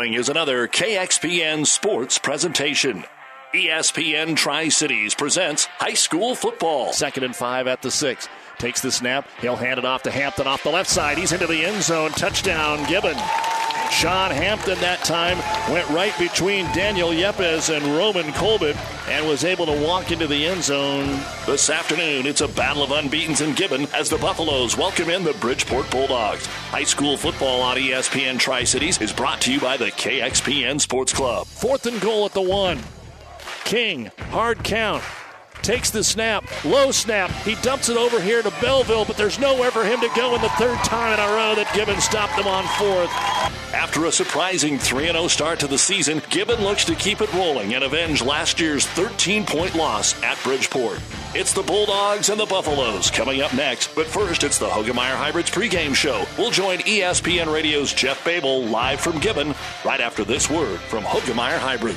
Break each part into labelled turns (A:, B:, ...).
A: Is another KXPN sports presentation. ESPN Tri Cities presents high school football.
B: Second and five at the six. Takes the snap. He'll hand it off to Hampton off the left side. He's into the end zone. Touchdown, Gibbon. Sean Hampton that time went right between Daniel Yepes and Roman Colbert and was able to walk into the end zone.
A: This afternoon, it's a battle of unbeatens in Gibbon as the Buffaloes welcome in the Bridgeport Bulldogs. High school football on ESPN Tri Cities is brought to you by the KXPN Sports Club.
B: Fourth and goal at the one. King, hard count takes the snap, low snap. He dumps it over here to Belleville, but there's nowhere for him to go in the third time in a row that Gibbon stopped him on fourth.
A: After a surprising 3 0 start to the season, Gibbon looks to keep it rolling and avenge last year's 13 point loss at Bridgeport. It's the Bulldogs and the Buffaloes coming up next, but first it's the Hoegemeyer Hybrids pregame show. We'll join ESPN Radio's Jeff Babel live from Gibbon right after this word from Hoegemeyer Hybrid.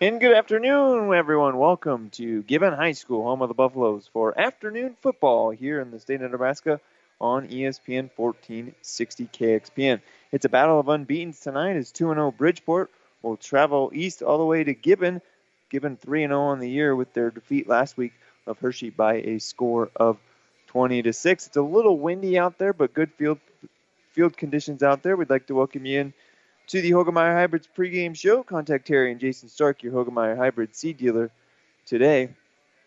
C: And good afternoon, everyone. Welcome to Gibbon High School, home of the Buffaloes, for afternoon football here in the state of Nebraska on ESPN 1460 KXPN. It's a battle of unbeatens tonight as 2 0 Bridgeport will travel east all the way to Gibbon. Gibbon 3 0 on the year with their defeat last week of Hershey by a score of 20 to 6. It's a little windy out there, but good field field conditions out there. We'd like to welcome you in to the Hoegemeyer Hybrids pregame show. Contact Terry and Jason Stark, your Hoegemeyer Hybrid seed dealer, today.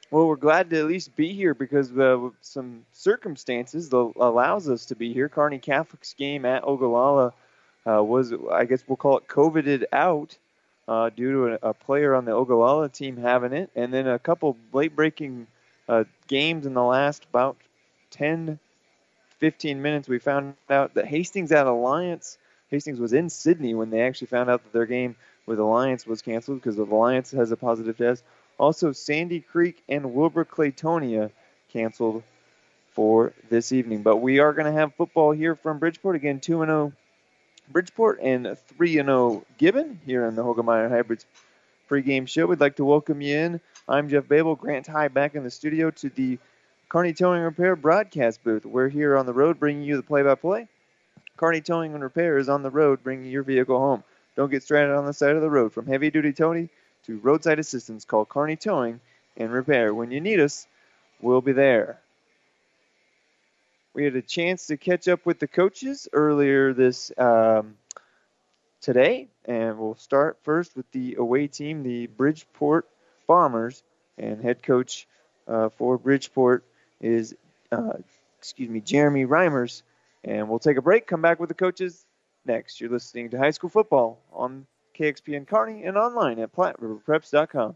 C: Well, we're glad to at least be here because of some circumstances that allows us to be here. Kearney Catholic's game at Ogallala uh, was, I guess we'll call it COVIDed out uh, due to a, a, player on the Ogallala team having it, and then a couple late-breaking uh, games in the last about 10, 15 minutes. We found out that Hastings at Alliance – Hastings was in Sidney when they actually found out that their game with Alliance was canceled because of Alliance has a positive test. Also, Sandy Creek and Wilber-Clatonia canceled for this evening. But we are going to have football here from Bridgeport again, 2 0 Bridgeport and 3 0 Gibbon here on the Hoegemeyer Hybrids pregame show. We'd like to welcome you in. I'm Jeff Babel, Grant High back in the studio to the Kearney Towing Repair broadcast booth. We're here on the road bringing you the play by play. Kearney Towing and Repair is on the road bringing your vehicle home. Don't get stranded on the side of the road. From heavy duty towing to roadside assistance, call Kearney Towing and Repair. When you need us, we'll be there. We had a chance to catch up with the coaches earlier this um, today, and we'll start first with the away team, the Bridgeport Bombers, and head coach uh, for Bridgeport is, uh, excuse me, Jeremy Reimers. And we'll take a break, come back with the coaches next. You're listening to High School Football on KXPN Kearney and online at PlatteRiverPreps.com.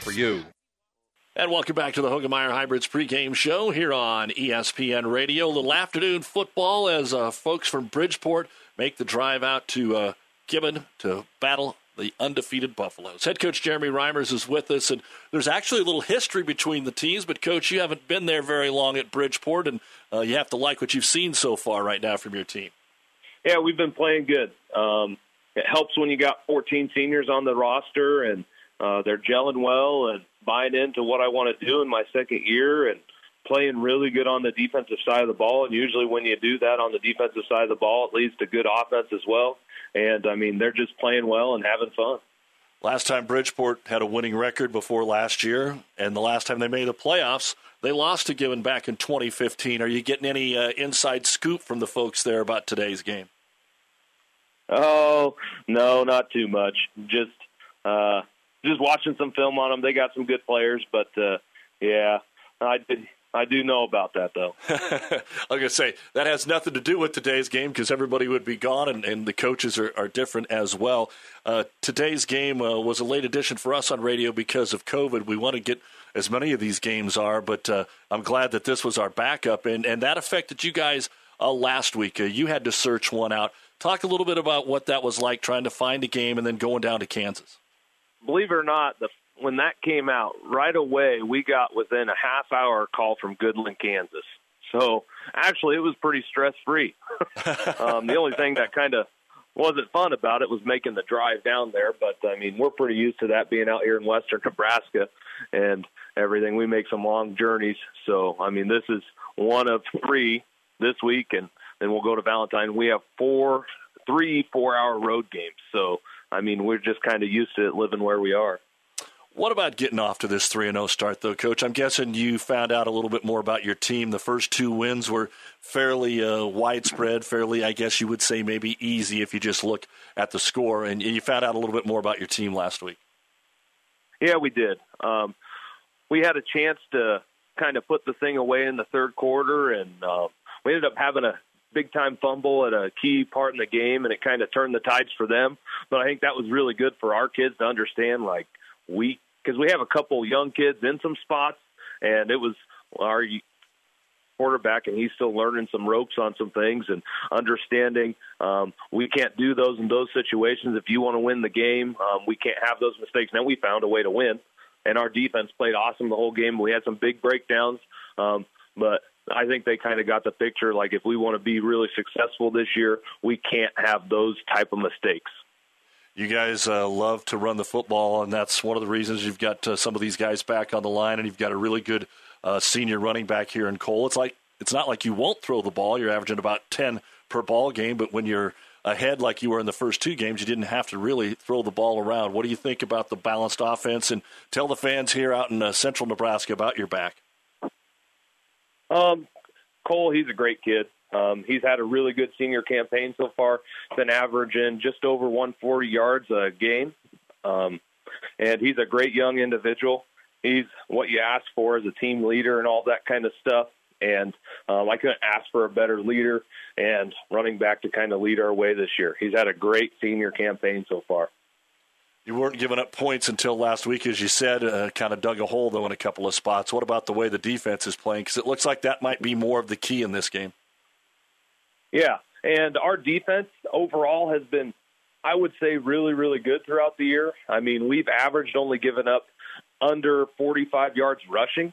D: for you.
A: And welcome back to the Hoegemeyer Hybrids pregame show here on ESPN Radio. A little afternoon football as uh, folks from Bridgeport make the drive out to uh, Gibbon to battle
B: the undefeated Buffaloes. Head coach Jeremy Reimers is with us, and there's actually a little history between the teams. But coach, you haven't been there very long at Bridgeport, and uh, you have to like what you've seen so far right now from your team.
E: Yeah, we've been playing good. Um, it helps when you got 14 seniors on the roster, and uh, they're gelling well and buying into what I want to do in my second year, and playing really good on the defensive side of the ball. And usually, when you do that on the defensive side of the ball, it leads to good offense as well. And I mean, they're just playing well and having fun.
B: Last time Bridgeport had a winning record before last year, and the last time they made the playoffs, they lost to Gibbon back in 2015. Are you getting any uh, inside scoop from the folks there about today's game?
E: Oh no, not too much. Just uh, just watching some film on them. They got some good players, but uh, yeah, I did. I do know about that, though.
B: I was going to say, that has nothing to do with today's game because everybody would be gone and, and the coaches are, are different as well. Uh, today's game uh, was a late edition for us on radio because of COVID. We want to get as many of these games are, but uh, I'm glad that this was our backup. And, and that affected you guys uh, last week. Uh, you had to search one out. Talk a little bit about what that was like trying to find a game and then going down to Kansas.
E: Believe it or not, the when that came out, right away we got within a half hour call from Goodland, Kansas. So actually, it was pretty stress free. um, the only thing that kind of wasn't fun about it was making the drive down there. But I mean, we're pretty used to that being out here in western Nebraska and everything. We make some long journeys. So I mean, this is one of three this week, and then we'll go to Valentine. We have four, three four-hour road games. So I mean, we're just kind of used to it living where we are.
B: What about getting off to this 3 0 start, though, Coach? I'm guessing you found out a little bit more about your team. The first two wins were fairly uh, widespread, fairly, I guess you would say, maybe easy if you just look at the score. And you found out a little bit more about your team last week.
E: Yeah, we did. Um, we had a chance to kind of put the thing away in the third quarter, and uh, we ended up having a big time fumble at a key part in the game, and it kind of turned the tides for them. But I think that was really good for our kids to understand, like, we because we have a couple young kids in some spots, and it was our quarterback, and he's still learning some ropes on some things and understanding um, we can't do those in those situations. If you want to win the game, um, we can't have those mistakes. Now we found a way to win, and our defense played awesome the whole game. We had some big breakdowns, um, but I think they kind of got the picture. Like if we want to be really successful this year, we can't have those type of mistakes
B: you guys uh, love to run the football, and that's one of the reasons you've got uh, some of these guys back on the line, and you've got a really good uh, senior running back here in Cole. It's like it's not like you won't throw the ball. You're averaging about ten per ball game, but when you're ahead like you were in the first two games, you didn't have to really throw the ball around. What do you think about the balanced offense? And tell the fans here out in uh, central Nebraska about your back.
E: Um, Cole, he's a great kid. Um, he's had a really good senior campaign so far. Been averaging just over 140 yards a game, um, and he's a great young individual. He's what you ask for as a team leader and all that kind of stuff. And um, I couldn't ask for a better leader and running back to kind of lead our way this year. He's had a great senior campaign so far.
B: You weren't giving up points until last week, as you said. Uh, kind of dug a hole though in a couple of spots. What about the way the defense is playing? Because it looks like that might be more of the key in this game.
E: Yeah, and our defense overall has been, I would say, really, really good throughout the year. I mean, we've averaged only given up under 45 yards rushing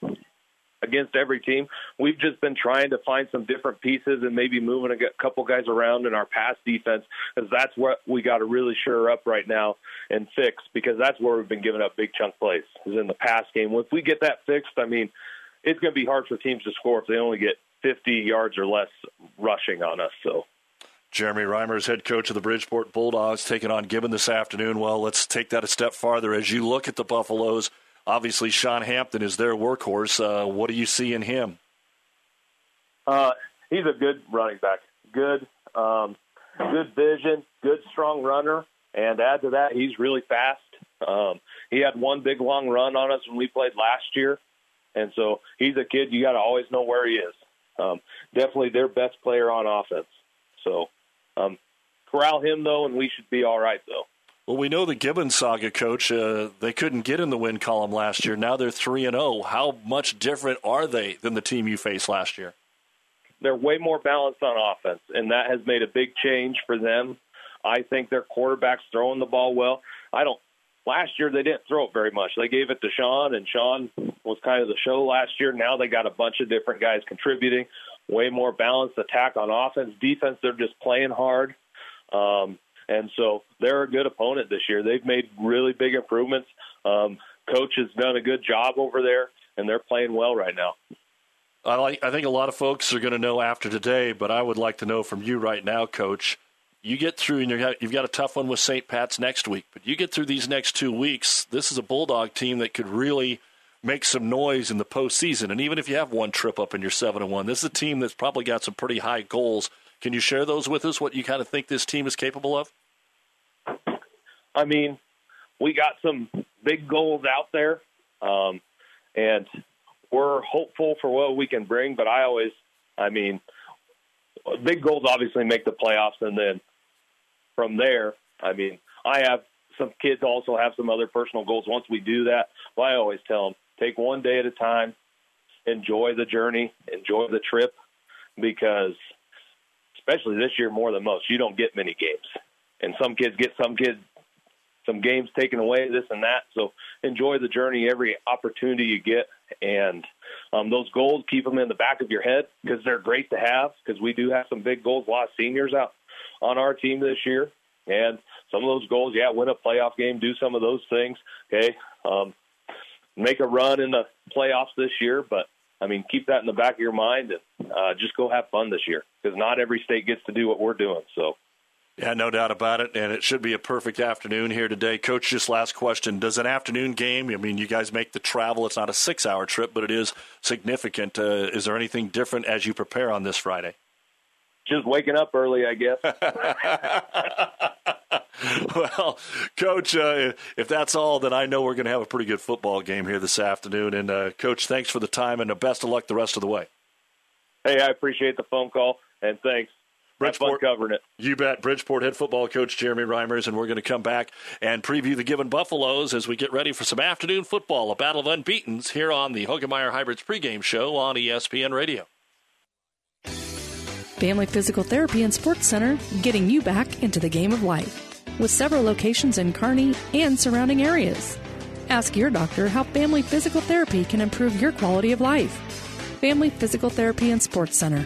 E: against every team. We've just been trying to find some different pieces and maybe moving a couple guys around in our pass defense because that's what we got to really sure up right now and fix because that's where we've been giving up big chunk plays is in the pass game. If we get that fixed, I mean, it's going to be hard for teams to score if they only get 50 yards or less rushing on us. So.
B: Jeremy Reimers, head coach of the Bridgeport Bulldogs, taking on Gibbon this afternoon. Well, let's take that a step farther. As you look at the Buffaloes, obviously Sean Hampton is their workhorse. Uh, what do you see in him?
E: Uh, he's a good running back. Good, um, good vision, good strong runner, and add to that, he's really fast. Um, he had one big long run on us when we played last year, and so he's a kid you got to always know where he is. Um, definitely their best player on offense. So um, corral him though, and we should be all right though.
B: Well, we know the Gibbons saga, coach. Uh, they couldn't get in the win column last year. Now they're three and zero. Oh. How much different are they than the team you faced last year?
E: They're way more balanced on offense, and that has made a big change for them. I think their quarterback's throwing the ball well. I don't. Last year they didn't throw it very much. They gave it to Sean, and Sean was kind of the show last year. Now they got a bunch of different guys contributing, way more balanced attack on offense, defense. They're just playing hard, um, and so they're a good opponent this year. They've made really big improvements. Um, coach has done a good job over there, and they're playing well right now.
B: I like. I think a lot of folks are going to know after today, but I would like to know from you right now, Coach you get through, and you've got a tough one with St. Pat's next week, but you get through these next two weeks. This is a Bulldog team that could really make some noise in the postseason. And even if you have one trip up and you're seven and one, this is a team that's probably got some pretty high goals. Can you share those with us? What you kind of think this team is capable of?
E: I mean, we got some big goals out there, um, and we're hopeful for what we can bring. But I always, I mean, big goals obviously make the playoffs, and then from there, I mean, I have some kids also have some other personal goals. Once we do that, well, I always tell them take one day at a time, enjoy the journey, enjoy the trip, because especially this year more than most, you don't get many games, and some kids get some kids some games taken away, this and that. So enjoy the journey every opportunity you get, and um, those goals keep them in the back of your head because they're great to have. Because we do have some big goals, a lot of seniors out on our team this year. And some of those goals, yeah, win a playoff game, do some of those things. Okay, um, make a run in the playoffs this year, but I mean, keep that in the back of your mind and uh, just go have fun this year because not every state gets to do what we're doing. So.
B: Yeah, no doubt about it, and it should be a perfect afternoon here today. Coach, just last question: Does an afternoon game? I mean, you guys make the travel. It's not a six-hour trip, but it is significant. Uh, is there anything different as you prepare on this Friday?
E: just waking up early, I guess.
B: well, Coach, uh, if that's all, then I know we're going to have a pretty good football game here this afternoon. And, uh, Coach, thanks for the time and the best of luck the rest of the way.
E: Hey, I appreciate the phone call, and thanks. Bridgeport covering it.
B: You bet. Bridgeport head football coach Jeremy Reimers, and we're going to come back and preview the Gibbon Buffaloes as we get ready for some afternoon football, a battle of unbeatens here on the Hoegemeyer Hybrids pregame show on ESPN Radio.
F: Family Physical Therapy and Sports Center, getting you back into the game of life. With several locations in Kearney and surrounding areas. Ask your doctor how Family Physical Therapy can improve your quality of life. Family Physical Therapy and Sports Center.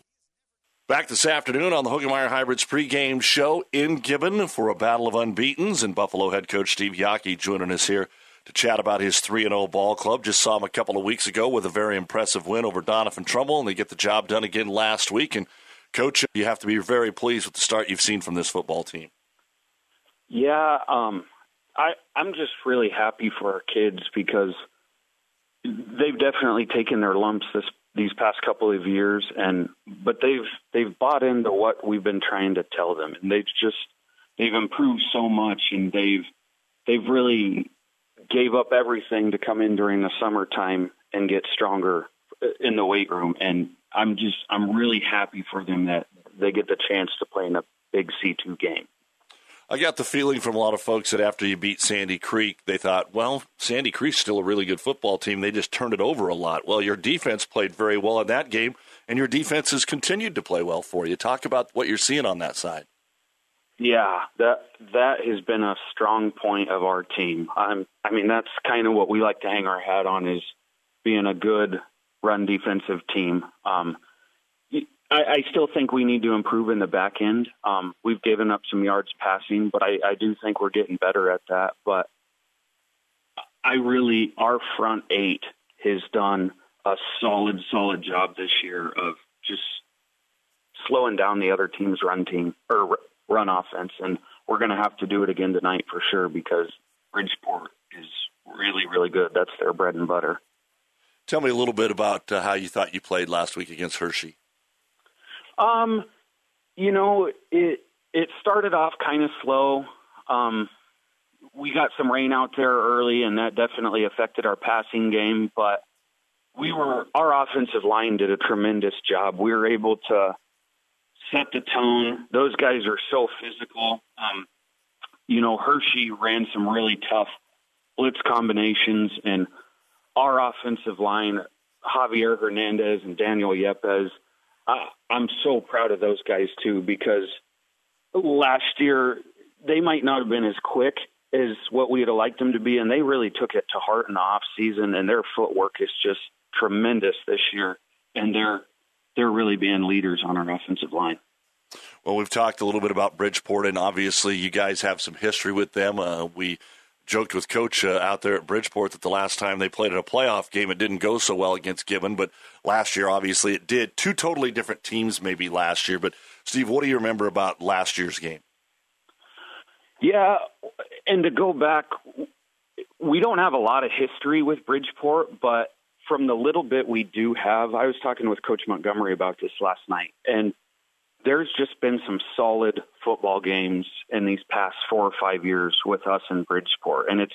B: Back this afternoon on the Hoegemeyer Hybrids pregame show in Gibbon for a battle of unbeatens, and Buffalo head coach Steve Yockey joining us here to chat about his 3 0 ball club. Just saw him a couple of weeks ago with a very impressive win over Doniphan-Trumbull, and they get the job done again last week. And, coach, you have to be very pleased with the start you've seen from this football team.
G: Yeah, um, I, I'm just really happy for our kids because they've definitely taken their lumps this these past couple of years and but they've they've bought into what we've been trying to tell them and they've just they've improved so much and they've they've really gave up everything to come in during the summertime and get stronger uh, in the weight room and I'm just I'm really happy for them that they get the chance to play in a big C2 game.
B: I got the feeling from a lot of folks that after you beat Sandy Creek, they thought, well, Sandy Creek's still a really good football team. They just turned it over a lot. Well, your defense played very well in that game, and your defense has continued to play well for you. Talk about what you're seeing on that side.
G: Yeah, that that has been a strong point of our team. I'm, I mean, that's kind of what we like to hang our hat on is being a good run defensive team. Um, I, I still think we need to improve in the back end. Um, we've given up some yards passing, but I, I do think we're getting better at that. But I really, our front eight has done a solid, solid job this year of just slowing down the other team's run team or run offense, and we're going to have to do it again tonight for sure because Bridgeport is really, really good. That's their bread and butter.
H: Tell me a little bit about uh, how you thought you played last week against Hershey.
G: Um, you know, it it started off kind of slow. Um, we got some rain out there early, and that definitely affected our passing game. But we were our offensive line did a tremendous job. We were able to set the tone. Those guys are so physical. Um, you know, Hershey ran some really tough blitz combinations, and our offensive line, Javier Hernandez and Daniel Yepes, uh, I'm so proud of those guys too because last year they might not have been as quick as what we would have liked them to be, and they really took it to heart in the off season, and their footwork is just tremendous this year, and they're they're really being leaders on our offensive line.
H: Well, we've talked a little bit about Bridgeport, and obviously you guys have some history with them. Uh, we joked with Coach uh, out there at Bridgeport that the last time they played in a playoff game, it didn't go so well against Gibbon, but last year, obviously, it did. Two totally different teams, maybe last year. But Steve, what do you remember about last year's game?
G: Yeah, and to go back, we don't have a lot of history with Bridgeport, but from the little bit we do have, I was talking with Coach Montgomery about this last night, and there's just been some solid football games in these past four or five years with us in Bridgeport, and it's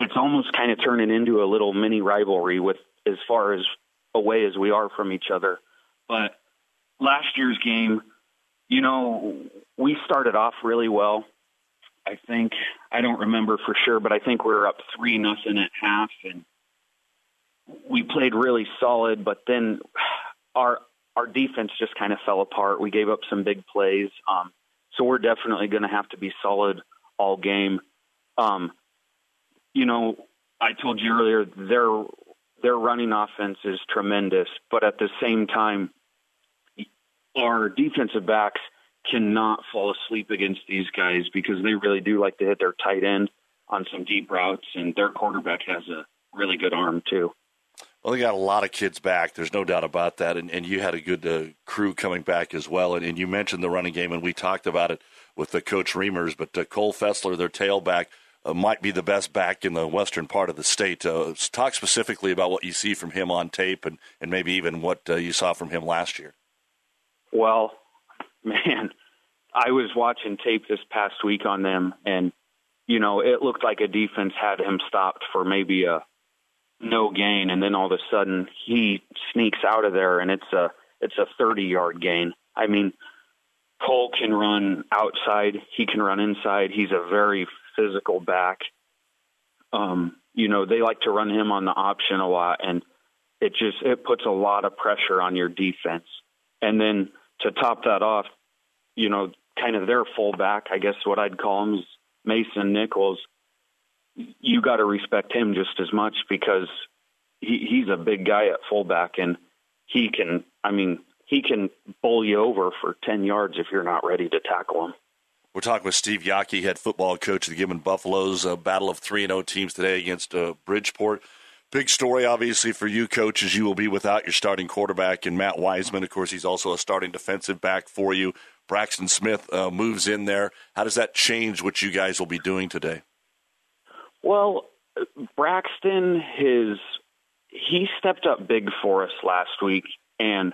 G: it's almost kind of turning into a little mini rivalry with as far as away as we are from each other. But last year's game, you know, we started off really well. I think I don't remember for sure, but I think we were up three nothing at half, and we played really solid. But then our our defense just kind of fell apart. We gave up some big plays. Um, so we're definitely going to have to be solid all game. Um, you know, I told you earlier their their running offense is tremendous, but at the same time, our defensive backs cannot fall asleep against these guys because they really do like to hit their tight end on some deep routes, and their quarterback has a really good arm too.
H: Well, they got a lot of kids back. There's no doubt about that. And, and you had a good uh, crew coming back as well. And, and, you mentioned the running game, and we talked about it with the coach Reimers. But uh, Cole Fessler, their tailback, uh, might be the best back in the western part of the state. Uh, talk specifically about what you see from him on tape, and, and maybe even what uh, you saw from him last year.
G: Well, man, I was watching tape this past week on them, and you know it looked like a defense had him stopped for maybe a no gain, and then all of a sudden he sneaks out of there, and it's a it's a 30 yard gain. I mean, Cole can run outside, he can run inside. He's a very physical back. Um, you know, they like to run him on the option a lot, and it just it puts a lot of pressure on your defense. And then to top that off, you know, kind of their fullback, I guess what I'd call him is Mason Nichols you got to respect him just as much because he, he's a big guy at fullback and he can, I mean, he can bowl you over for 10 yards if you're not ready to tackle him.
H: We're talking with Steve Yockey, head football coach of the Gibbon Buffaloes. A battle of 3 0 teams today against uh, Bridgeport. Big story, obviously, for you, coach, as you will be without your starting quarterback and Matt Wiseman. Of course, he's also a starting defensive back for you. Braxton Smith uh, moves in there. How does that change what you guys will be doing today?
G: Well, Braxton, his he stepped up big for us last week, and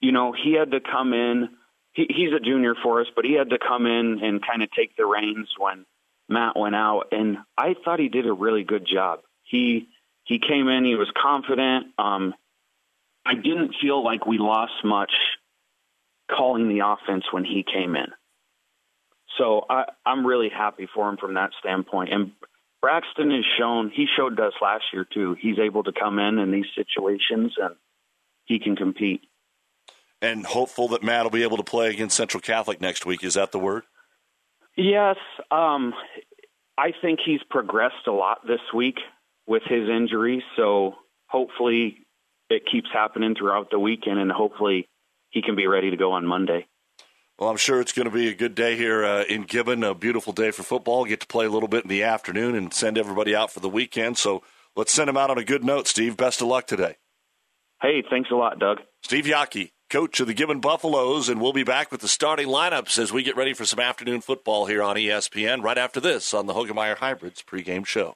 G: you know he had to come in. He, he's a junior for us, but he had to come in and kind of take the reins when Matt went out, and I thought he did a really good job. He he came in, he was confident. Um, I didn't feel like we lost much calling the offense when he came in. So I, I'm really happy for him from that standpoint. And Braxton has shown he showed us last year too. He's able to come in in these situations and he can compete.
H: And hopeful that Matt will be able to play against Central Catholic next week. Is that the word?
G: Yes, um, I think he's progressed a lot this week with his injury. So hopefully it keeps happening throughout the weekend, and hopefully he can be ready to go on Monday.
H: Well, I'm sure it's going to be a good day here uh, in Gibbon. A beautiful day for football. Get to play a little bit in the afternoon and send everybody out for the weekend. So let's send them out on a good note, Steve. Best of luck today.
G: Hey, thanks a lot, Doug.
H: Steve Yockey,
A: coach of the Gibbon Buffaloes, and we'll be back with the starting lineups as we get ready for some afternoon football here on ESPN right after this on the Hoegemeyer Hybrids pregame show.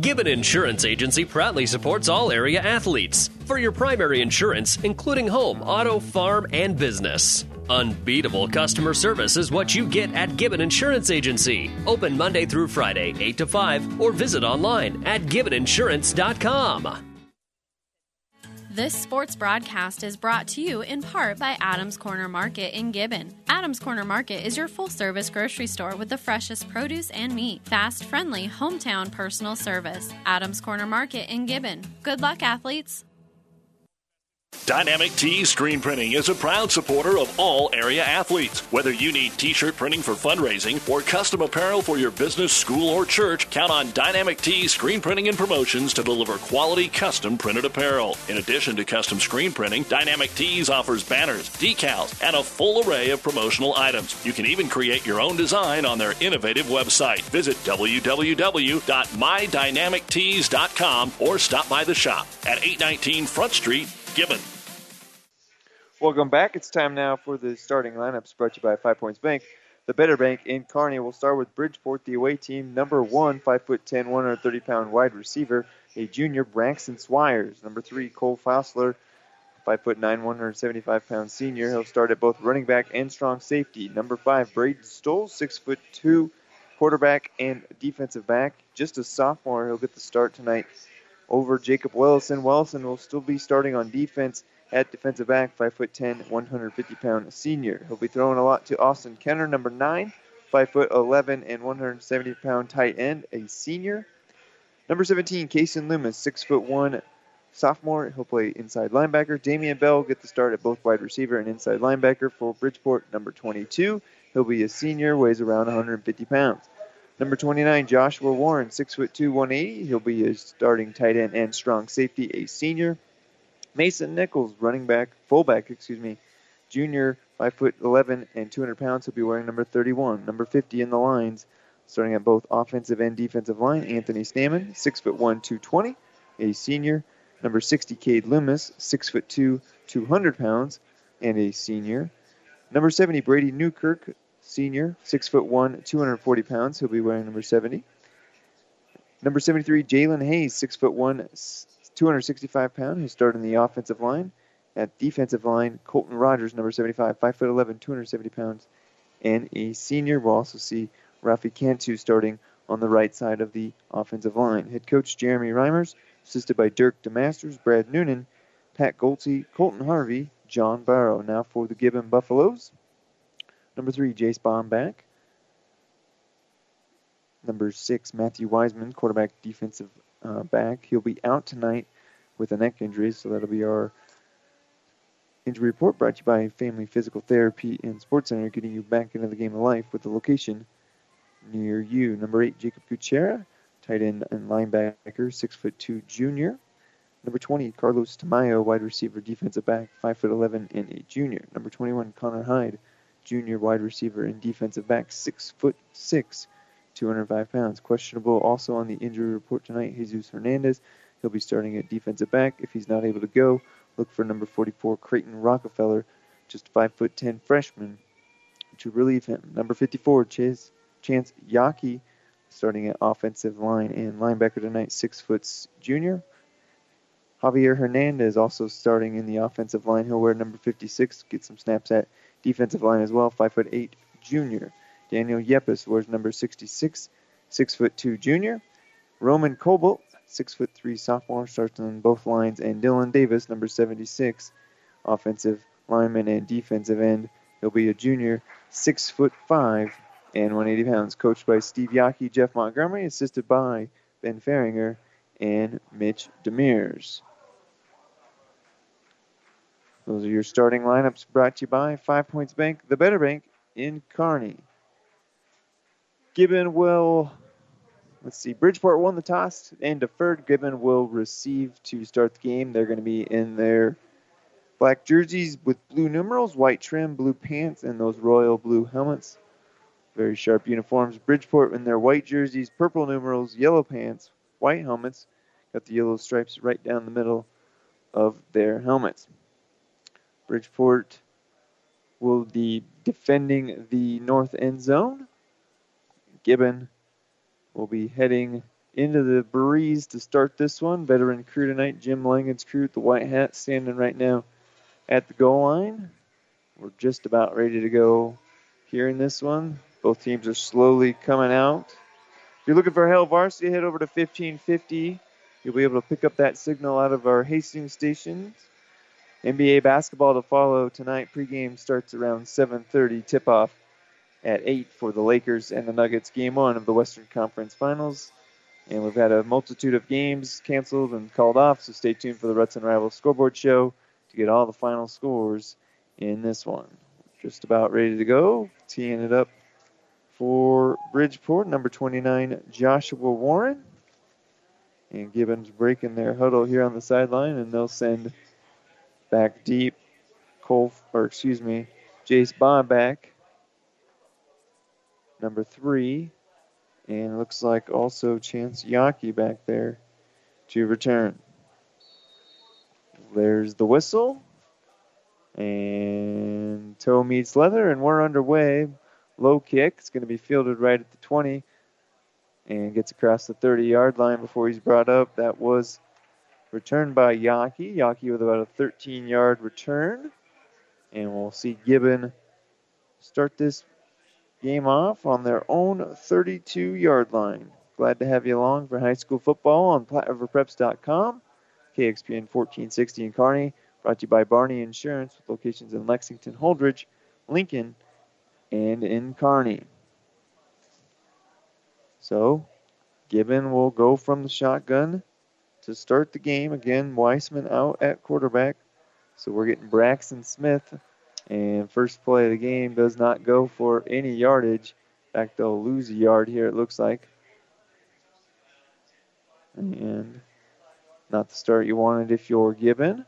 I: Gibbon Insurance Agency proudly supports all area athletes for your primary insurance, including home, auto, farm, and business. Unbeatable customer service is what you get at Gibbon Insurance Agency. Open Monday through Friday, 8 to 5, or visit online at gibboninsurance.com.
J: This sports broadcast is brought to you in part by Adams Corner Market in Gibbon. Adams Corner Market is your full service grocery store with the freshest produce and meat. Fast, friendly, hometown personal service. Adams Corner Market in Gibbon. Good luck, athletes.
A: Dynamic T Screen Printing is a proud supporter of all area athletes. Whether you need t shirt printing for fundraising or custom apparel for your business, school, or church, count on Dynamic T Screen Printing and Promotions to deliver quality custom printed apparel. In addition to custom screen printing, Dynamic Tees offers banners, decals, and a full array of promotional items. You can even create your own design on their innovative website. Visit www.mydynamictees.com or stop by the shop at 819 Front Street, Gibbon.
C: Welcome back. It's time now for the starting lineups brought to you by Five Points Bank. The Better Bank in Kearney will start with Bridgeport, the away team. Number one, 5'10, 130 pound wide receiver, a junior, Braxton Swires. Number three, Cole Fossler, 5'9, 175 pound senior. He'll start at both running back and strong safety. Number five, Braden Stoll, 6'2, quarterback and defensive back. Just a sophomore. He'll get the start tonight over Jacob Wellison. Wellison will still be starting on defense at defensive back, 5'10, 150 pound senior. He'll be throwing a lot to Austin Kenner, number 9, 5'11 and 170 pound tight end, a senior. Number 17, Kason Loomis, 6'1 sophomore. He'll play inside linebacker. Damian Bell will get the start at both wide receiver and inside linebacker for Bridgeport, number 22. He'll be a senior, weighs around 150 pounds. Number 29, Joshua Warren, 6'2, 180. He'll be a starting tight end and strong safety, a senior. Mason Nichols, running back, fullback, excuse me, junior, 5'11 and 200 pounds. He'll be wearing number 31. Number 50 in the lines, starting at both offensive and defensive line, Anthony Stamen, 6'1, 220, a senior. Number 60, Cade Loomis, 6'2, 200 pounds, and a senior. Number 70, Brady Newkirk, senior, 6'1, 240 pounds. He'll be wearing number 70. Number 73, Jalen Hayes, 6'1, 265 pounds, who started in the offensive line. At defensive line, Colton Rogers, number 75, five 5'11, 270 pounds, and a senior. We'll also see Rafi Cantu starting on the right side of the offensive line. Head coach Jeremy Reimers, assisted by Dirk DeMasters, Brad Noonan, Pat Goltzy, Colton Harvey, John Barrow. Now for the Gibbon Buffaloes. Number three, Jace Bomback. Number six, Matthew Wiseman, quarterback defensive uh, back. He'll be out tonight with a neck injury, so that'll be our injury report brought to you by Family Physical Therapy and Sports Center, getting you back into the game of life with a location near you. Number eight, Jacob Gutierrez, tight end and linebacker, six foot two junior. Number 20, Carlos Tamayo, wide receiver, defensive back, 5'11 and a junior. Number 21, Connor Hyde, junior wide receiver and defensive back, 6'6, 205 pounds. Questionable also on the injury report tonight, Jesus Hernandez. He'll be starting at defensive back. If he's not able to go, look for number 44, Creighton Rockefeller, just 5'10 freshman, to relieve him. Number 54, Chase, Chance Yaki, starting at offensive line and linebacker tonight, 6 foot junior. Javier Hernandez also starting in the offensive line. He'll wear number 56, get some snaps at defensive line as well, 5'8 junior. Daniel Yepes wears number 66, 6'2 junior. Roman Colbert, 6'3 sophomore, starts on both lines. And Dylan Davis, number 76, offensive lineman and defensive end. He'll be a junior, 6'5 and 180 pounds. Coached by Steve Yockey, Jeff Montgomery, assisted by Ben Faringer and Mitch Demirs. Those are your starting lineups brought to you by Five Points Bank, the Better Bank in Kearney. Gibbon will, let's see, Bridgeport won the toss and deferred. Gibbon will receive to start the game. They're going to be in their black jerseys with blue numerals, white trim, blue pants, and those royal blue helmets. Very sharp uniforms. Bridgeport in their white jerseys, purple numerals, yellow pants, white helmets. Got the yellow stripes right down the middle of their helmets. Bridgeport will be defending the north end zone. Gibbon will be heading into the breeze to start this one. Veteran crew tonight, Jim Langen's crew with the white hat, standing right now at the goal line. We're just about ready to go here in this one. Both teams are slowly coming out. If you're looking for Hail Varsity, head over to 1550. You'll be able to pick up that signal out of our Hastings stations. NBA basketball to follow tonight. Pregame starts around 7:30. Tip-off at 8 for the Lakers and the Nuggets. Game one of the Western Conference Finals. And we've had a multitude of games canceled and called off, so stay tuned for the Ruts and Rivals scoreboard show to get all the final scores in this one. Just about ready to go. Teeing it up for Bridgeport, number 29, Joshua Warren. And Gibbons breaking their huddle here on the sideline, and they'll send back deep Cole, or excuse me, Jace Bomback. Number three, and looks like also Chance Yaki back there to return. There's the whistle. And toe meets leather, and we're underway. Low kick. It's going to be fielded right at the 20 and gets across the 30 yard line before he's brought up. That was returned by Yaki. Yaki with about a 13 yard return. And we'll see Gibbon start this game off on their own 32 yard line. Glad to have you along for high school football on PlatteRiverPreps.com. KXPN 1460 in Kearney, brought to you by Barney Insurance with locations in Lexington, Holdrege, Lincoln, and in Kearney. So, Gibbon will go from the shotgun to start the game. Again, Wiseman out at quarterback. So we're getting Braxton Smith and first play of the game does not go for any yardage. In fact, they'll lose a yard here, it looks like. And not the start you wanted if you're Gibbon.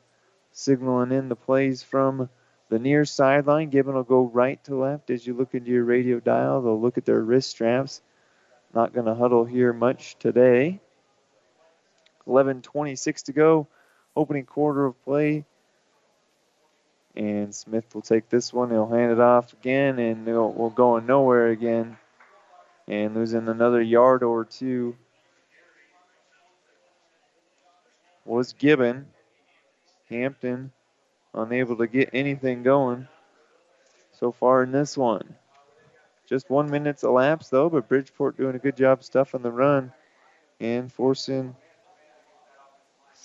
C: Signaling in the plays from the near sideline. Gibbon will go right to left as you look into your radio dial. They'll look at their wrist straps. Not going to huddle here much today. 11.26 to go. Opening quarter of play. And Smith will take this one. He'll hand it off again, and we're going nowhere again. And losing another yard or two was Gibbon. Hampton unable to get anything going so far in this one. Just one minute's elapsed though, but Bridgeport doing a good job stuffing the run and forcing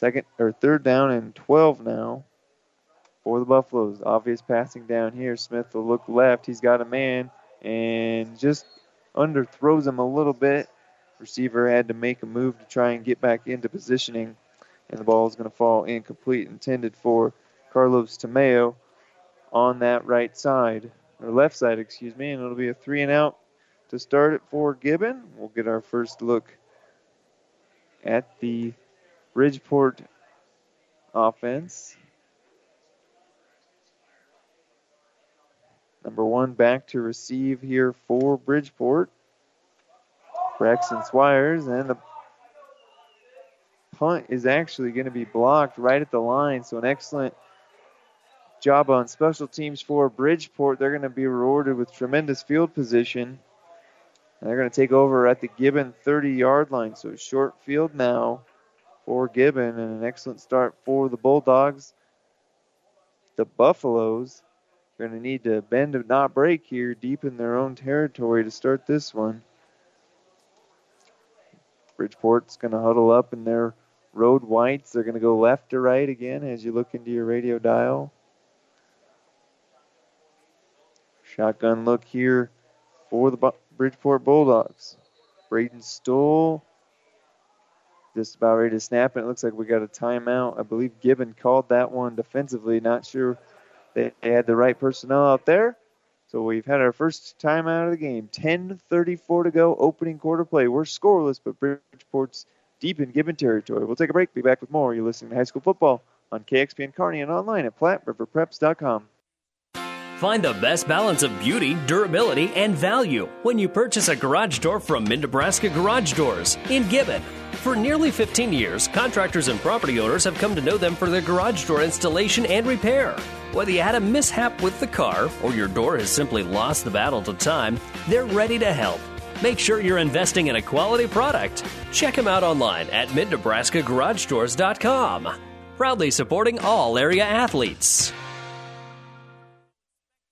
C: second or third down and 12 now for the Buffaloes. Obvious passing down here. Smith will look left. He's got a man and just underthrows him a little bit. Receiver had to make a move to try and get back into positioning, and the ball is going to fall incomplete. Intended for Carlos Tamayo on that right side, or left side, excuse me, and it'll be a three and out to start it for Gibbon. We'll get our first look at the Bridgeport offense. Number one back to receive here for Bridgeport. Braxton Swires, and the punt is actually going to be blocked right at the line. So, an excellent job on special teams for Bridgeport. They're going to be rewarded with tremendous field position. They're going to take over at the Gibbon 30 yard line. So, short field now for Gibbon, and an excellent start for the Bulldogs. The Buffaloes are going to need to bend and not break here deep in their own territory to start this one. Bridgeport's going to huddle up in their road whites. They're going to go left to right again as you look into your radio dial. Shotgun look here for the Bridgeport Bulldogs. Braden Stoll just about ready to snap, and it looks like we got a timeout. I believe Gibbon called that one defensively. Not sure they had the right personnel out there. So we've had our first timeout of the game. 10:34 to go, opening quarter play. We're scoreless, but Bridgeport's deep in Gibbon territory. We'll take a break. Be back with more. You're listening to High School Football on KXPN Kearney and online at PlatteRiverPreps.com.
I: Find the best balance of beauty, durability, and value when you purchase a garage door from Mid Nebraska Garage Doors in Gibbon. For nearly 15 years, contractors and property owners have come to know them for their garage door installation and repair. Whether you had a mishap with the car or your door has simply lost the battle to time, they're ready to help. Make sure you're investing in a quality product. Check them out online at midnebraskagaragedoors.com. Proudly supporting all area athletes.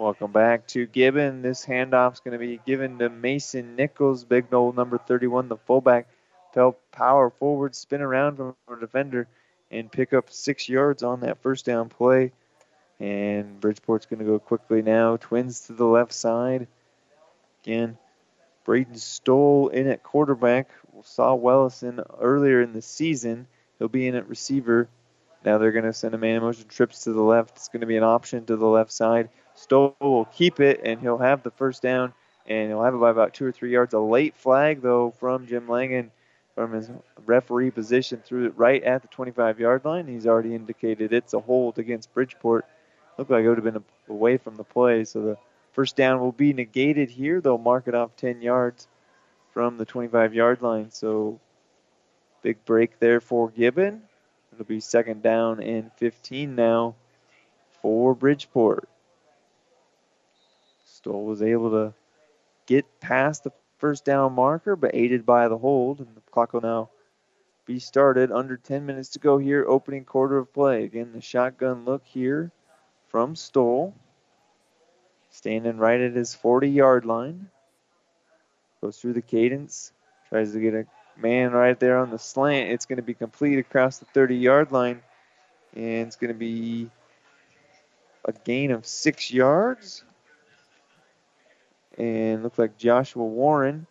C: Welcome back to Gibbon. This handoff's going to be given to Mason Nichols, big old number 31, the fullback. Fell power forward, spin around from a defender, and pick up six yards on that first down play. And Bridgeport's going to go quickly now. Twins to the left side. Again, Braden Stoll in at quarterback. Saw Wellison earlier in the season. He'll be in at receiver. Now they're going to send a man in motion trips to the left. It's going to be an option to the left side. Stoll will keep it, and he'll have the first down, and he'll have it by about two or three yards. A late flag, though, from Jim Langen from his referee position, threw it right at the 25 yard line. He's already indicated it's a hold against Bridgeport. Looked like it would have been away from the play, so the first down will be negated here. They'll mark it off 10 yards from the 25 yard line. So big break there for Gibbon. It'll be second down and 15 now for Bridgeport. Stoll was able to get past the first down marker, but aided by the hold, and the clock will now be started. Under 10 minutes to go here, opening quarter of play. Again, the shotgun look here from Stoll. Standing right at his 40 yard line. Goes through the cadence, tries to get a man right there on the slant. It's going to be complete across the 30 yard line, and it's going to be a gain of six yards. And looks like Joshua Warren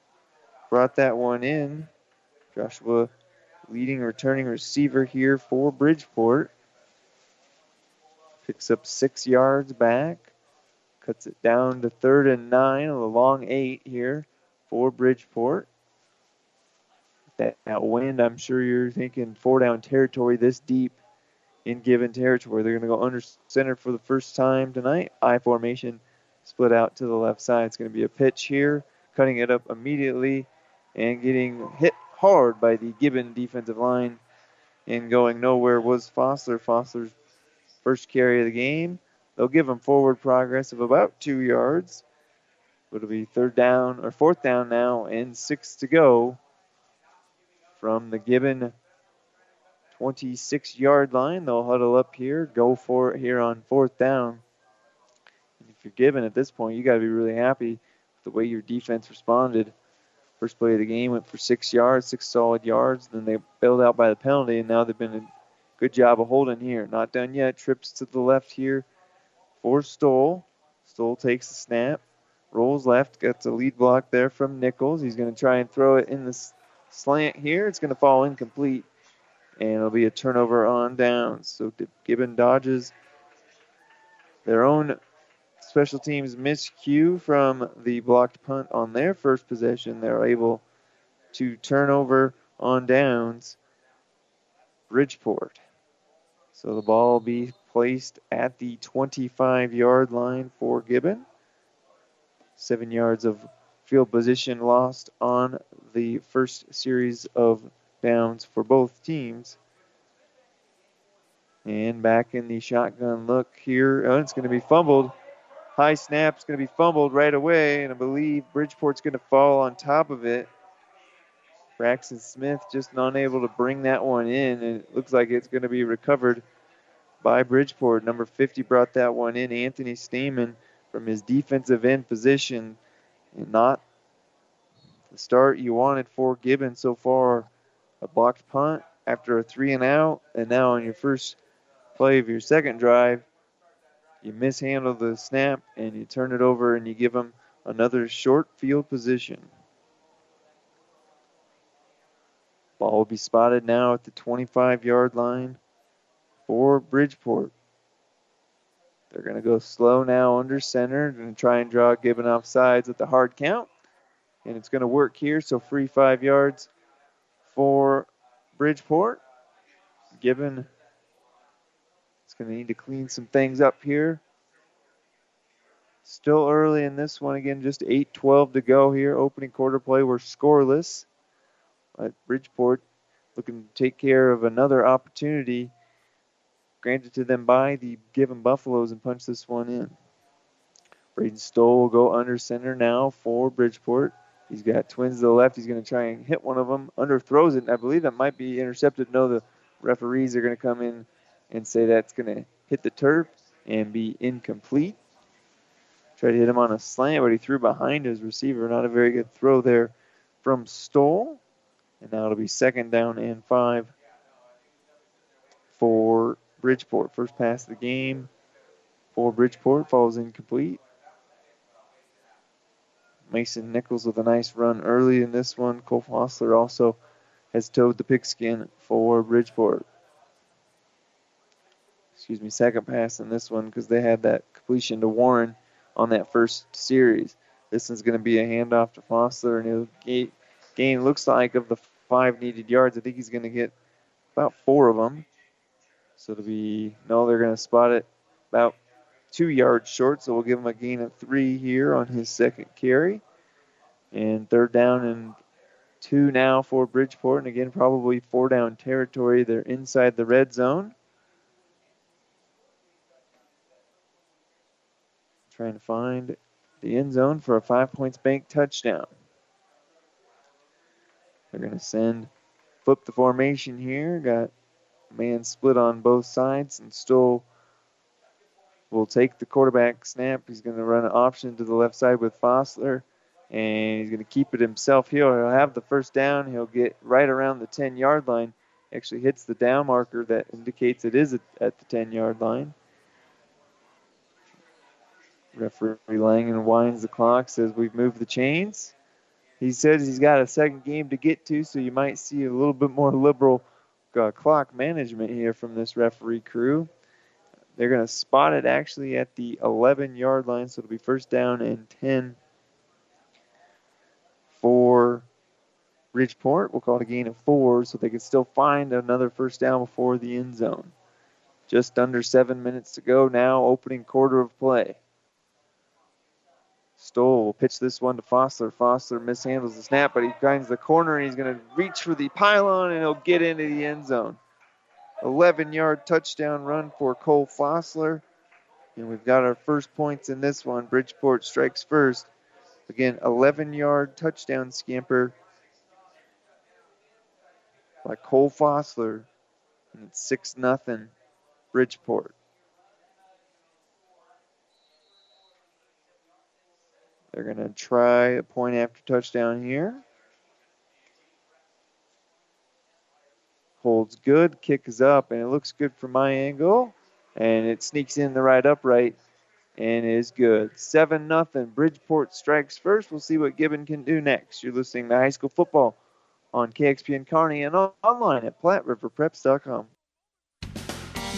C: brought that one in. Joshua, leading returning receiver here for Bridgeport. Picks up six yards back. Cuts it down to third and nine, a long eight here for Bridgeport. That, that wind, I'm sure you're thinking four down territory this deep in Gibbon territory. They're going to go under center for the first time tonight. I formation split out to the left side. It's going to be a pitch here, cutting it up immediately and getting hit hard by the Gibbon defensive line and going nowhere was Fossler. Fossler's first carry of the game. They'll give him forward progress of about two yards. It'll be third down or fourth down now and six to go from the Gibbon 26 yard line. They'll huddle up here, go for it here on fourth down if you're Gibbon at this point, you got to be really happy with the way your defense responded. First play of the game went for six yards, six solid yards. Then they bailed out by the penalty, and now they've been a good job of holding here. Not done yet. Trips to the left here for Stoll. Stoll takes the snap, rolls left, gets a lead block there from Nichols. He's going to try and throw it in the slant here. It's going to fall incomplete, and it'll be a turnover on downs. So Gibbon dodges their own special teams miscue from the blocked punt on their first possession. They're able to turn over on downs Bridgeport. So the ball will be placed at the 25 yard line for Gibbon. Seven yards of field position lost on the first series of downs for both teams. And back in the shotgun look here. Oh, it's going to be fumbled High snap's going to be fumbled right away, and I believe Bridgeport's going to fall on top of it. Braxton Smith just unable to bring that one in, and it looks like it's going to be recovered by Bridgeport. Number 50 brought that one in. Anthony Stamen from his defensive end position, and not the start you wanted for Gibbon so far. A blocked punt after a three and out, and now on your first play of your second drive, you mishandle the snap and you turn it over and you give them another short field position. Ball will be spotted now at the 25 yard line for Bridgeport. They're going to go slow now under center and try and draw Gibbon off sides at the hard count. And it's going to work here, so free five yards for Bridgeport. Gibbon it's going to need to clean some things up here. Still early in this one. Again, just 8 12 to go here. Opening quarter play. We're scoreless. But Bridgeport looking to take care of another opportunity granted to them by the Gibbon Buffaloes and punch this one in. Braden Stoll will go under center now for Bridgeport. He's got twins to the left. He's going to try and hit one of them. Underthrows it. And I believe that might be intercepted. No, the referees are going to come in and say that's going to hit the turf and be incomplete. Tried to hit him on a slant, but he threw behind his receiver. Not a very good throw there from Stoll. And now it'll be second down and five for Bridgeport. First pass of the game for Bridgeport falls incomplete. Mason Nichols with a nice run early in this one. Cole Fossler also has towed the pigskin for Bridgeport. Excuse me, second pass in this one because they had that completion to Warren on that first series. This one's going to be a handoff to Fossler, and he'll gain looks like of the five needed yards. I think he's going to get about four of them. So it'll be, no, they're going to spot it about two yards short. So we'll give him a gain of three here on his second carry. And third down and two now for Bridgeport. And again, probably four down territory. They're inside the red zone. Trying to find the end zone for a five points bank touchdown. They're going to send, flip the formation here. Got man split on both sides and Stoll will take the quarterback snap. He's going to run an option to the left side with Fossler, and he's going to keep it himself here. He'll have the first down. He'll get right around the 10 yard line. Actually hits the down marker that indicates it is at the 10 yard line. Referee Langen winds the clock, says we've moved the chains. He says he's got a second game to get to, so you might see a little bit more liberal uh, clock management here from this referee crew. They're going to spot it actually at the 11 yard line, so it'll be first down and 10 for Bridgeport. We'll call it a gain of four, so they can still find another first down before the end zone. Just under seven minutes to go now, opening quarter of play. Stoll will pitch this one to Fossler. Fossler mishandles the snap, but he finds the corner and he's going to reach for the pylon and he'll get into the end zone. 11 yard touchdown run for Cole Fossler. And we've got our first points in this one. Bridgeport strikes first. Again, 11 yard touchdown scamper by Cole Fossler. And it's 6 0 Bridgeport. They're going to try a point after touchdown here. Holds good, kick is up, and it looks good from my angle. And it sneaks in the right upright and is good. 7 nothing. Bridgeport strikes first. We'll see what Gibbon can do next. You're listening to high school football on KXPN Kearney and online at PlatteRiverPreps.com.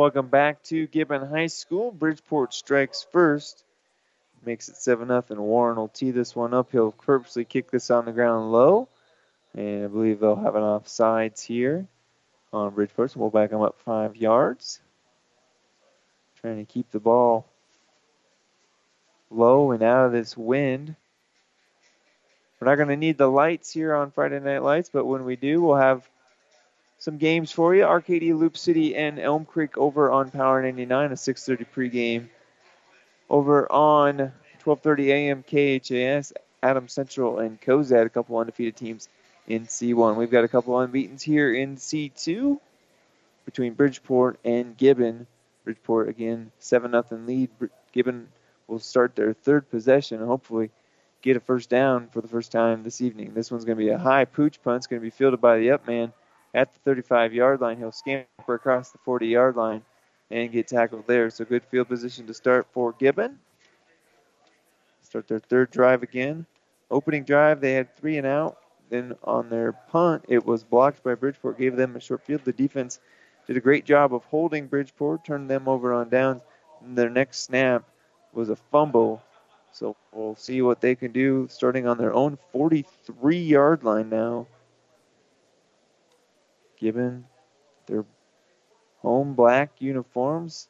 C: Welcome back to Gibbon High School. Bridgeport strikes first. Makes it 7 0. Warren will tee this one up. He'll purposely kick this on the ground low. And I believe they'll have an offsides here on Bridgeport. So we'll back them up five yards. Trying to keep the ball low and out of this wind. We're not going to need the lights here on Friday Night Lights, but when we do, we'll have some games for you. Arcadia, Loop City, and Elm Creek over on Power 99, a 6:30 pregame. Over on 12:30 a.m. KHAS, Adams Central and Cozad, a couple undefeated teams in C1. We've got a couple unbeaten's here in C2 between Bridgeport and Gibbon. Bridgeport again, seven nothing lead. Gibbon will start their third possession and hopefully get a first down for the first time this evening. This one's going to be a high pooch punt. It's going to be fielded by the up man at the 35 yard line. He'll scamper across the 40 yard line and get tackled there. So good field position to start for Gibbon. Start their third drive again. Opening drive, they had three and out. Then on their punt, it was blocked by Bridgeport, gave them a short field. The defense did a great job of holding Bridgeport, turned them over on downs. And their next snap was a fumble. So we'll see what they can do starting on their own 43 yard line now given their home black uniforms.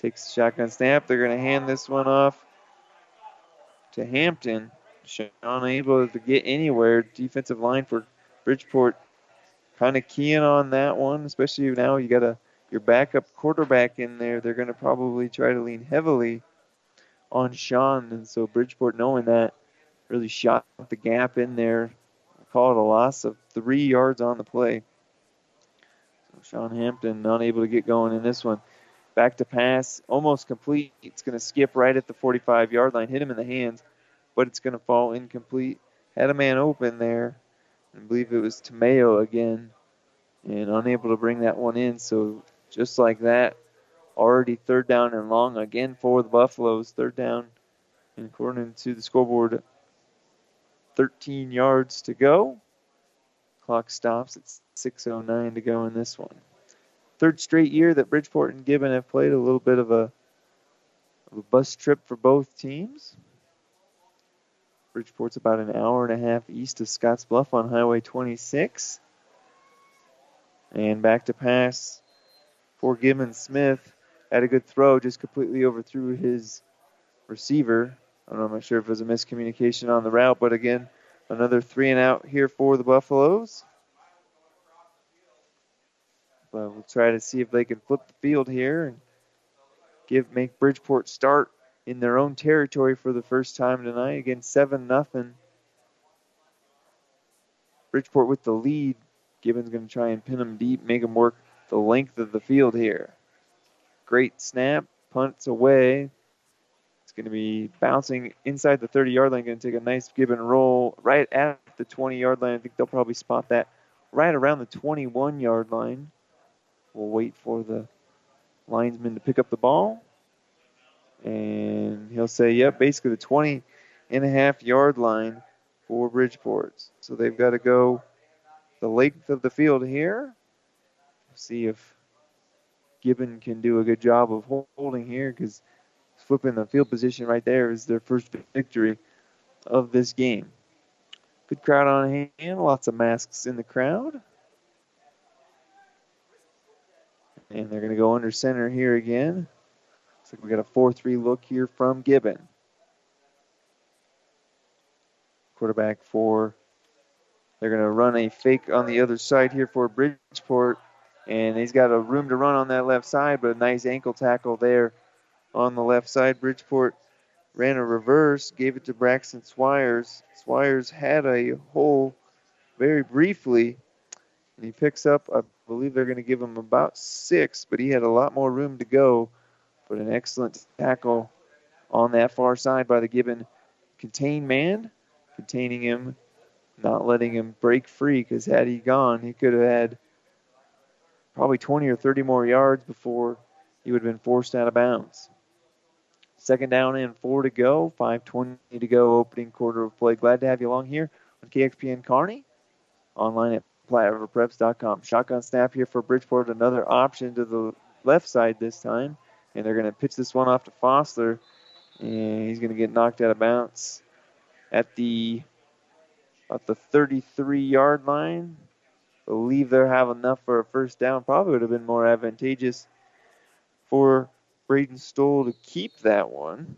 C: Takes the shotgun snap. They're going to hand this one off to Hampton. Sean able to get anywhere. Defensive line for Bridgeport kind of keying on that one, especially now you got a your backup quarterback in there. They're going to probably try to lean heavily on Sean, and so Bridgeport knowing that really shot the gap in there. Call it a loss of three yards on the play. Sean Hampton not able to get going in this one. Back to pass, almost complete. It's going to skip right at the 45 yard line, hit him in the hands, but it's going to fall incomplete. Had a man open there. I believe it was Tamayo again, and unable to bring that one in. So just like that, already third down and long again for the Buffaloes. Third down, and according to the scoreboard, 13 yards to go. Clock stops. It's 6.09 to go in this one. Third straight year that Bridgeport and Gibbon have played a little bit of a, of a bus trip for both teams. Bridgeport's about an hour and a half east of Scottsbluff on Highway 26. And back to pass for Gibbon Smith. Had a good throw, just completely overthrew his receiver. I'm not sure if it was a miscommunication on the route, but again, Another three and out here for the Buffaloes. But we'll try to see if they can flip the field here and give make Bridgeport start in their own territory for the first time tonight. Again, seven nothing. Bridgeport with the lead. Gibbon's going to try and pin them deep, make them work the length of the field here. Great snap, punts away going to be bouncing inside the 30 yard line, going to take a nice give and roll right at the 20 yard line. I think they'll probably spot that right around the 21 yard line. We'll wait for the linesman to pick up the ball. And he'll say, yep, basically the 20 and a half yard line for Bridgeport. So they've got to go the length of the field here. See if Gibbon can do a good job of holding here because flipping the field position right there is their first victory of this game. Good crowd on hand, lots of masks in the crowd. And they're going to go under center here again. Looks like we got a 4 3 look here from Gibbon. Quarterback for. They're going to run a fake on the other side here for Bridgeport. And he's got a room to run on that left side, but a nice ankle tackle there on the left side. Bridgeport ran a reverse, gave it to Braxton Swires. Swires had a hole very briefly, and he picks up, I believe they're going to give him about six, but he had a lot more room to go. But an excellent tackle on that far side by the Gibbon contain man, containing him, not letting him break free because had he gone, he could have had probably 20 or 30 more yards before he would have been forced out of bounds. Second down and four to go. 5.20 to go, opening quarter of play. Glad to have you along here on KXPN Kearney. Online at PlatteRiverPreps.com. Shotgun snap here for Bridgeport. Another option to the left side this time. And they're going to pitch this one off to Fossler. And he's going to get knocked out of bounds at the about the 33 yard line. Believe they'll have enough for a first down. Probably would have been more advantageous for Braden Stoll to keep that one.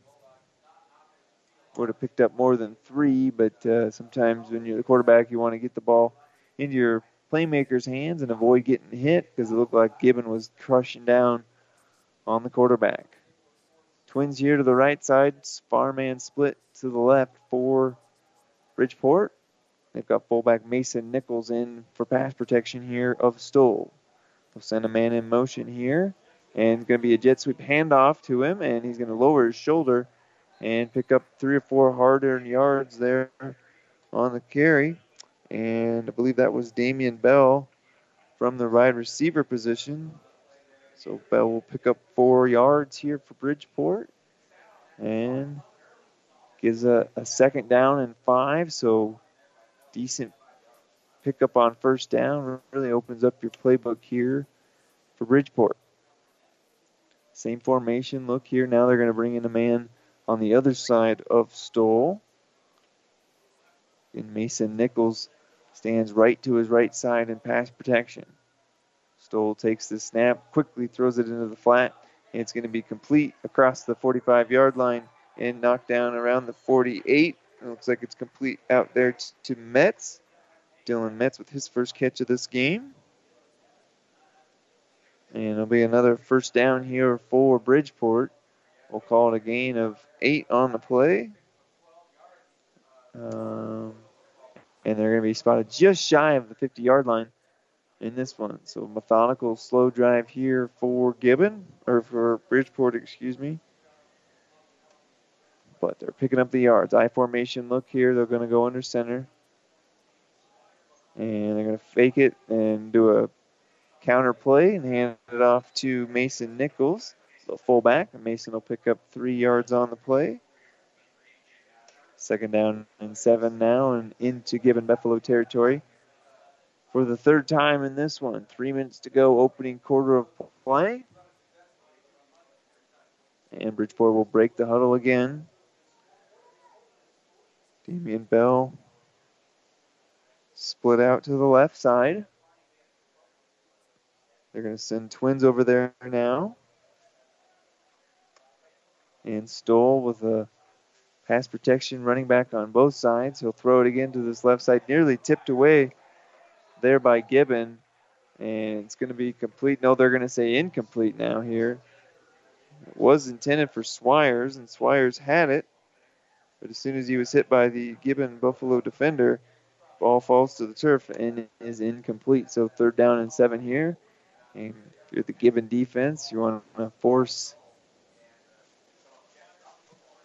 C: Would have picked up more than three, but uh, sometimes when you're the quarterback, you want to get the ball into your playmaker's hands and avoid getting hit because it looked like Gibbon was crushing down on the quarterback. Twins here to the right side, Farman split to the left for Bridgeport. They've got fullback Mason Nichols in for pass protection here of Stoll. They'll send a man in motion here, and going to be a jet sweep handoff to him, and he's going to lower his shoulder and pick up three or four hard earned yards there on the carry. And I believe that was Damian Bell from the wide receiver position. So Bell will pick up four yards here for Bridgeport. And gives a, a second down and five. So decent pickup on first down. Really opens up your playbook here for Bridgeport. Same formation look here. Now they're going to bring in a man on the other side of Stoll. And Mason Nichols stands right to his right side in pass protection. Stoll takes the snap, quickly throws it into the flat, and it's going to be complete across the 45 yard line and knocked down around the 48. It looks like it's complete out there to Metz. Dylan Metz with his first catch of this game. And it'll be another first down here for Bridgeport. We'll call it a gain of eight on the play. Um, and they're going to be spotted just shy of the 50 yard line in this one. So methodical, slow drive here for Gibbon, or for Bridgeport, excuse me. But they're picking up the yards. I formation look here. They're going to go under center. And they're going to fake it and do a counter play and hand it off to Mason Nichols, the fullback. Mason will pick up three yards on the play. Second down and seven now, and into Gibbon Buffalo territory for the third time in this one. Three minutes to go, opening quarter of play. And Bridgeport will break the huddle again. Damian Bell split out to the left side. They're going to send twins over there now. And Stoll with a pass protection running back on both sides. He'll throw it again to this left side, nearly tipped away there by Gibbon. And it's going to be complete. No, they're going to say incomplete now here. It was intended for Swires, and Swires had it. But as soon as he was hit by the Gibbon Buffalo defender, ball falls to the turf and is incomplete. So third down and seven here. You're the Gibbon defense, you want to force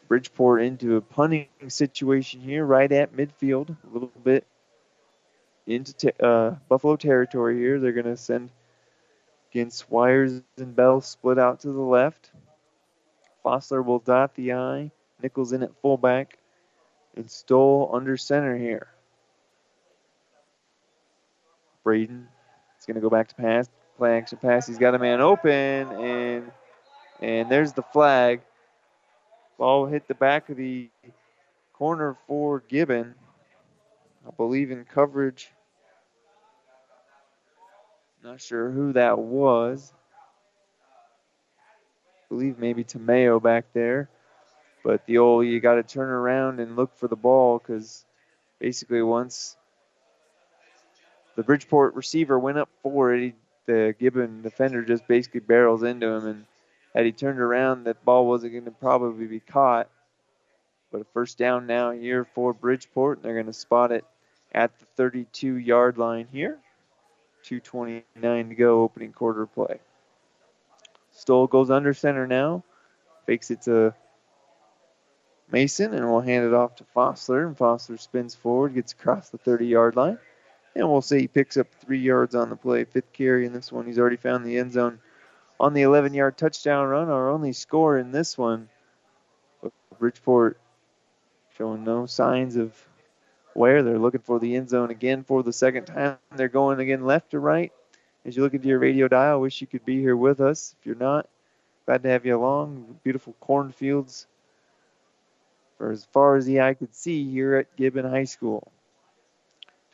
C: Bridgeport into a punting situation here, right at midfield, a little bit into te- uh, Buffalo territory here. They're going to send again Swires and Bell split out to the left. Fossler will dot the I. Nichols in at fullback. And Stoll under center here. Braden is going to go back to pass. Play action pass. He's got a man open, and and there's the flag. Ball hit the back of the corner for Gibbon. I believe in coverage. Not sure who that was. I believe maybe Tamayo back there. But the old, you got to turn around and look for the ball because basically once the Bridgeport receiver went up for it, he, the Gibbon defender just basically barrels into him. And had he turned around, that ball wasn't going to probably be caught. But a first down now here for Bridgeport. and They're going to spot it at the 32 yard line here. 2.29 to go, opening quarter play. Stoll goes under center now. Fakes it to Mason, and we'll hand it off to Fossler. And Fossler spins forward, gets across the 30 yard line. And we'll say he picks up three yards on the play. Fifth carry in this one. He's already found the end zone on the 11 yard touchdown run. Our only score in this one. Bridgeport showing no signs of where they're looking for the end zone again for the second time. They're going again left to right. as you look into your radio dial, wish you could be here with us. If you're not, glad to have you along. Beautiful cornfields for as far as the eye could see here at Gibbon High School.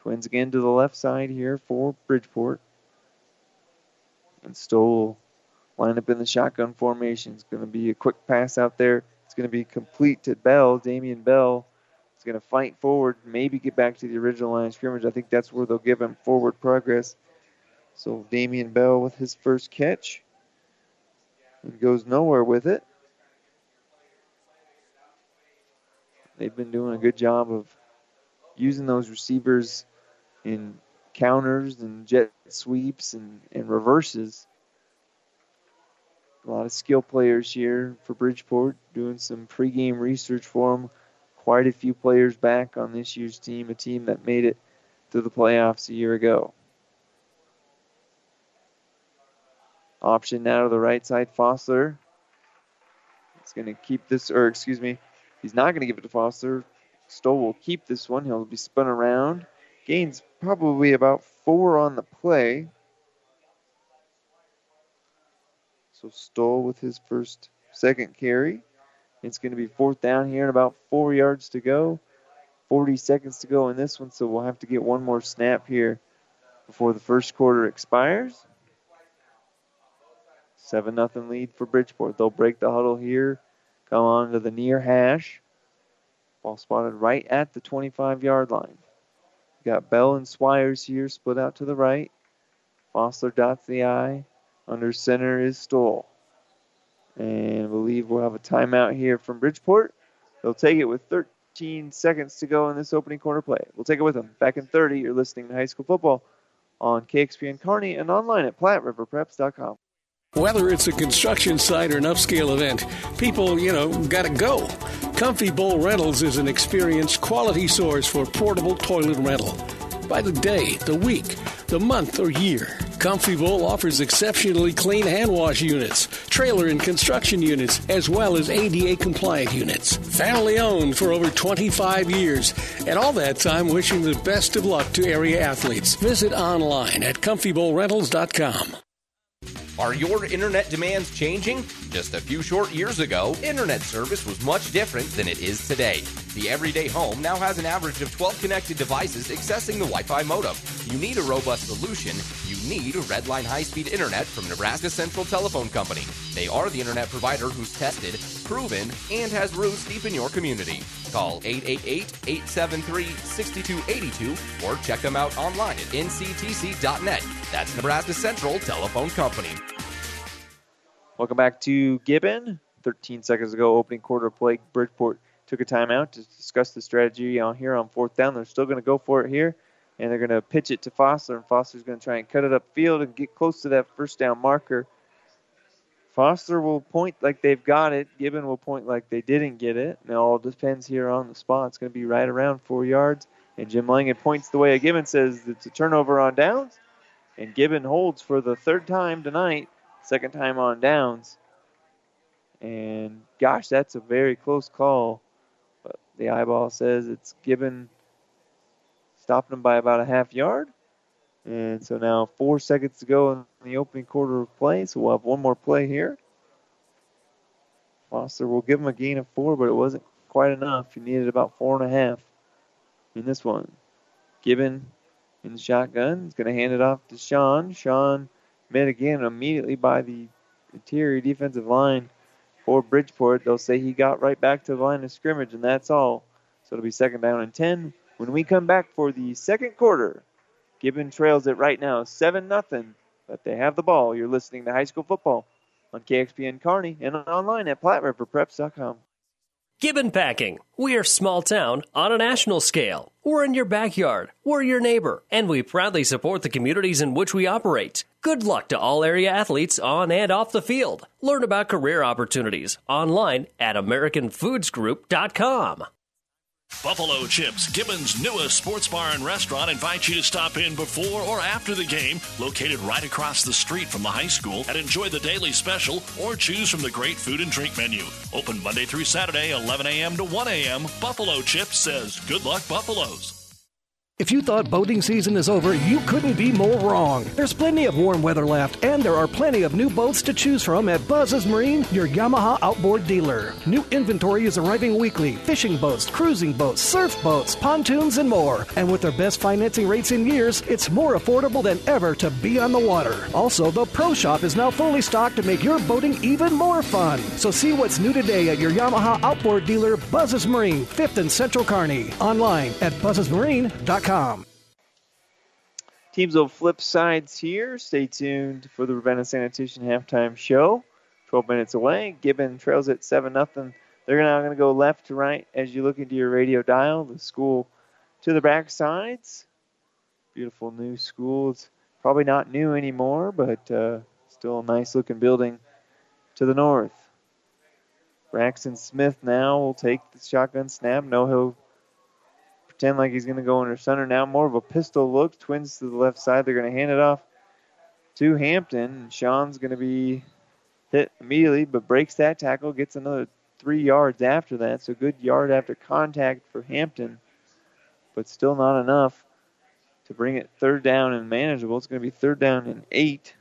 C: Twins again to the left side here for Bridgeport. And Stoll line up in the shotgun formation. It's going to be a quick pass out there. It's going to be complete to Bell. Damian Bell is going to fight forward, maybe get back to the original line of scrimmage. I think that's where they'll give him forward progress. So Damian Bell with his first catch and goes nowhere with it. They've been doing a good job of using those receivers in counters and jet sweeps and, and reverses. A lot of skill players here for Bridgeport doing some pregame research for them. Quite a few players back on this year's team, a team that made it to the playoffs a year ago. Option now to the right side, Fossler. It's going to keep this, or excuse me, he's not going to give it to Fossler. Stoll will keep this one. He'll be spun around. Gains probably about four on the play. So Stoll with his first, second carry. It's going to be fourth down here and about four yards to go. 40 seconds to go in this one, so we'll have to get one more snap here before the first quarter expires. 7 0 lead for Bridgeport. They'll break the huddle here, come on to the near hash. Ball spotted right at the 25 yard line. Got Bell and Swires here split out to the right. Fossler dots the I. Under center is Stoll. And I believe we'll have a timeout here from Bridgeport. They'll take it with 13 seconds to go in this opening quarter play. We'll take it with them. Back in 30, you're listening to high school football on KXPN Kearney and online at PlatteRiverPreps.com.
K: Whether it's a construction site or an upscale event, people, you know, gotta go. Comfy Bowl Rentals is an experienced quality source for portable toilet rental. By the day, the week, the month, or year, Comfy Bowl offers exceptionally clean hand wash units, trailer and construction units, as well as ADA compliant units. Family owned for over 25 years, and all that time wishing the best of luck to area athletes. Visit online at comfybowlrentals.com.
L: Are your internet demands changing? Just a few short years ago, internet service was much different than it is today. The everyday home now has an average of 12 connected devices accessing the Wi Fi modem. You need a robust solution. You need Redline high speed internet from Nebraska Central Telephone Company. They are the internet provider who's tested, proven, and has roots deep in your community. Call 888 873 6282 or check them out online at nctc.net. That's Nebraska Central Telephone Company.
C: Welcome back to Gibbon. 13 seconds ago, opening quarter play, Bridgeport took a timeout to discuss the strategy on here on fourth down. They're still going to go for it here, and they're going to pitch it to Fossler, and Fossler's going to try and cut it upfield and get close to that first down marker. Fossler will point like they've got it. Gibbon will point like they didn't get it. Now it all depends here on the spot. It's going to be right around four yards. And Jim Langen points the way Gibbon says it's a turnover on downs. And Gibbon holds for the third time tonight, second time on downs. And gosh, that's a very close call. But the eyeball says it's Gibbon stopping them by about a half yard. And so now four seconds to go in the opening quarter of play. So we'll have one more play here. Fossler will give him a gain of four, but it wasn't quite enough. He needed about four and a half in this one. Gibbon in the shotgun. He's going to hand it off to Sean. Sean met again immediately by the interior defensive line for Bridgeport. They'll say he got right back to the line of scrimmage, and that's all. So it'll be second down and 10. When we come back for the second quarter, Gibbon trails it right now, 7 nothing, but they have the ball. You're listening to high school football on KXPN Kearney and online at PlatteRiverPreps.com.
I: Gibbon Packing. We are small town on a national scale. We're in your backyard. We're your neighbor. And we proudly support the communities in which we operate. Good luck to all area athletes on and off the field. Learn about career opportunities online at AmericanFoodsGroup.com.
A: Buffalo Chips, Gibbon's newest sports bar and restaurant, invites you to stop in before or after the game, located right across the street from the high school, and enjoy the daily special or choose from the great food and drink menu. Open Monday through Saturday, 11 a.m. to 1 a.m. Buffalo Chips says, Good luck, Buffaloes.
K: If you thought boating season is over, you couldn't be more wrong. There's plenty of warm weather left, and there are plenty of new boats to choose from at Buzz's Marine, your Yamaha outboard dealer. New inventory is arriving weekly fishing boats, cruising boats, surf boats, pontoons, and more. And with their best financing rates in years, it's more affordable than ever to be on the water. Also, the Pro Shop is now fully stocked to make your boating even more fun. So see what's new today at your Yamaha outboard dealer, Buzz's Marine, 5th and Central Kearney. Online at buzzesmarine.com.
C: Teams will flip sides here. Stay tuned for the Ravenna Sanitation halftime show. 12 minutes away. Gibbon trails at 7 0. They're now going to go left to right as you look into your radio dial. The school to the back sides. Beautiful new school. It's probably not new anymore, but uh, still a nice looking building to the north. Braxton Smith now will take the shotgun snap. No, he'll pretend like he's going to go under center now. More of a pistol look. Twins to the left side. They're going to hand it off to Hampton. Sean's going to be hit immediately, but breaks that tackle, gets another three yards after that. So good yard after contact for Hampton, but still not enough to bring it third down and manageable. It's going to be third down and eight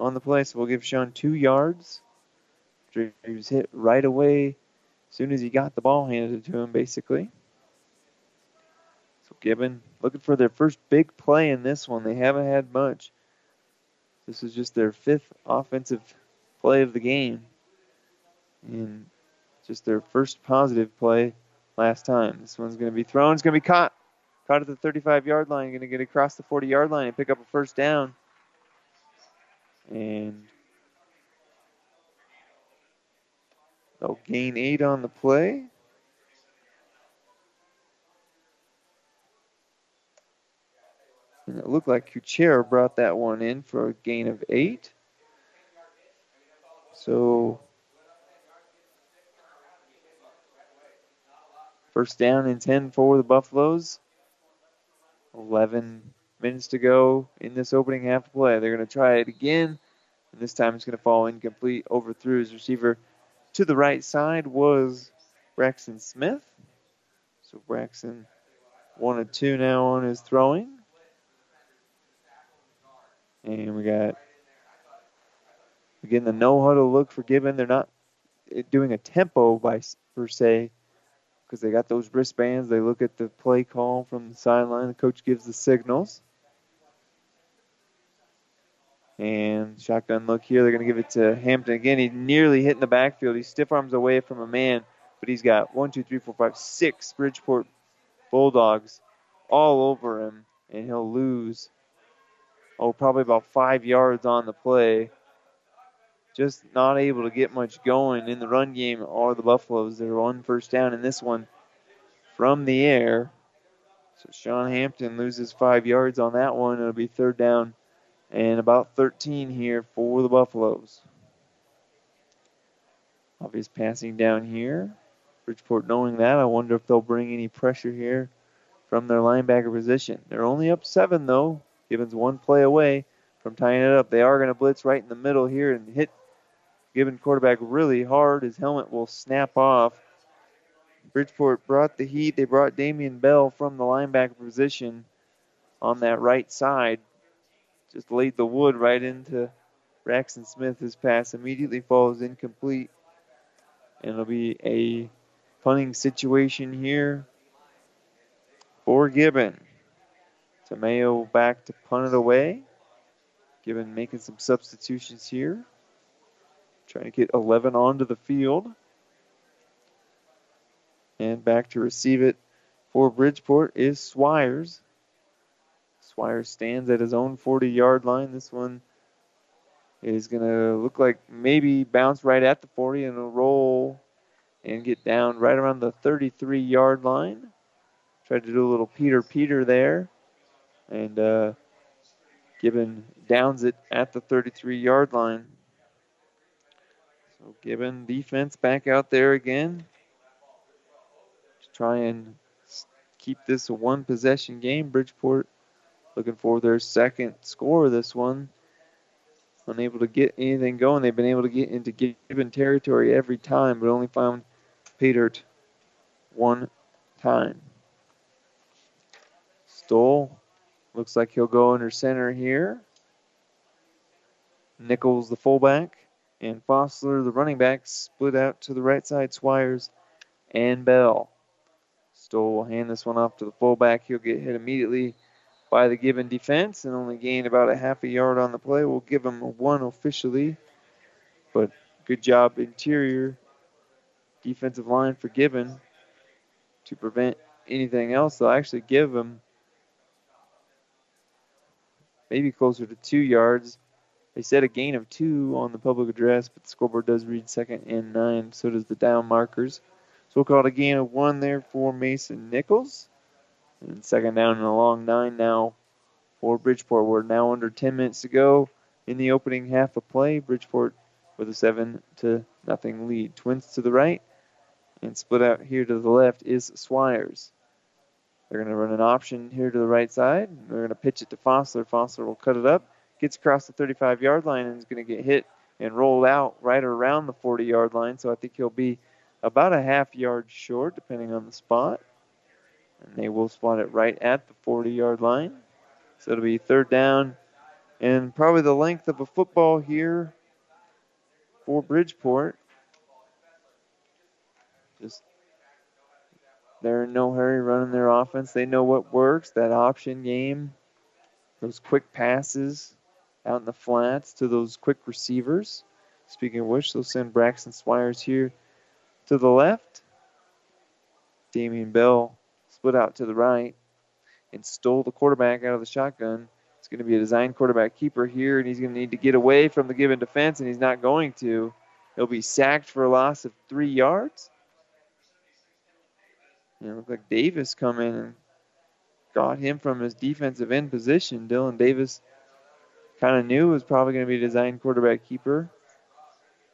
C: on the play. So we'll give Sean two yards. He was hit right away as soon as he got the ball handed to him, basically. Gibbon looking for their first big play in this one. They haven't had much. This is just their fifth offensive play of the game. And just their first positive play last time. This one's going to be thrown. It's going to be caught. Caught at the 35 yard line. Going to get across the 40 yard line and pick up a first down. And they'll gain eight on the play. And it looked like Kuchera brought that one in for a gain of eight. So first down and 10 for the Buffaloes. 11 minutes to go in this opening half play. They're going to try it again. And this time it's going to fall incomplete. Overthrew his receiver to the right side was Braxton Smith. So Braxton one and two now on his throwing. And we got again the no huddle look for Gibbon. They're not eh, doing a tempo by per se because they got those wristbands. They look at the play call from the sideline. The coach gives the signals. And shotgun look here. They're going to give it to Hampton again. He nearly hit in the backfield. He stiff arms away from a man, but he's got one, two, three, four, five, six Bridgeport Bulldogs all over him, and he'll lose oh, probably about five yards on the play. Just not able to get much going in the run game are the Buffaloes. They're one first down in this one from the air. So Sean Hampton loses five yards on that one. It'll be third down and about 13 here for the Buffaloes. Obvious passing down here. Bridgeport knowing that, I wonder if they'll bring any pressure here from their linebacker position. They're only up seven though. Gibbons one play away from tying it up. They are going to blitz right in the middle here and hit Gibbon quarterback really hard. His helmet will snap off. Bridgeport brought the heat. They brought Damian Bell from the linebacker position on that right side. Just laid the wood right into Braxton Smith. His pass immediately falls incomplete. And it'll be a punting situation here for Gibbon. Tamayo back to punt it away. Gibbon making some substitutions here. Trying to get 11 onto the field. And back to receive it for Bridgeport is Swires. Swires stands at his own 40 yard line. This one is going to look like maybe bounce right at the 40 and a roll and get down right around the 33 yard line. Tried to do a little Peter Peter there and uh, Gibbon downs it at the 33 yard line. So Gibbon defense back out there again to try and keep this a one possession game. Bridgeport looking for their second score this one. Unable to get anything going. They've been able to get into Gibbon territory every time, but only found Dirt one time. Stoll looks like he'll go under center here. Nichols, the fullback, and Fossler, the running back, split out to the right side. Swires and Bell. Stoll will hand this one off to the fullback. He'll get hit immediately by the Gibbon defense and only gain about a half a yard on the play. We'll give him one officially, but good job interior defensive line for Gibbon to prevent anything else. They'll actually give him maybe closer to two yards. They said a gain of two on the public address, but the scoreboard does read second and nine. So does the down markers. So we'll call it a gain of one there for Mason Nichols. And second down and a long nine now for Bridgeport. We're now under 10 minutes to go in the opening half of play. Bridgeport with a seven to nothing lead. Twins to the right and split out here to the left is Swires. They're going to run an option here to the right side. They're going to pitch it to Fossler. Fossler will cut it up, gets across the 35 yard line, and is going to get hit and rolled out right around the 40 yard line. So I think he'll be about a half yard short, depending on the spot. And they will spot it right at the 40 yard line. So it'll be third down and probably the length of a football here for Bridgeport. Just they're in no hurry running their offense. They know what works. That option game, those quick passes out in the flats to those quick receivers. Speaking of which, they'll send Braxton Swires here to the left. Damian Bell split out to the right and Stoll the quarterback out of the shotgun. It's going to be a design quarterback keeper here, and he's going to need to get away from the Gibbon defense, and he's not going to. He'll be sacked for a loss of three yards. It looked like Davis come in and got him from his defensive end position. Dylan Davis kind of knew was probably going to be a design quarterback keeper.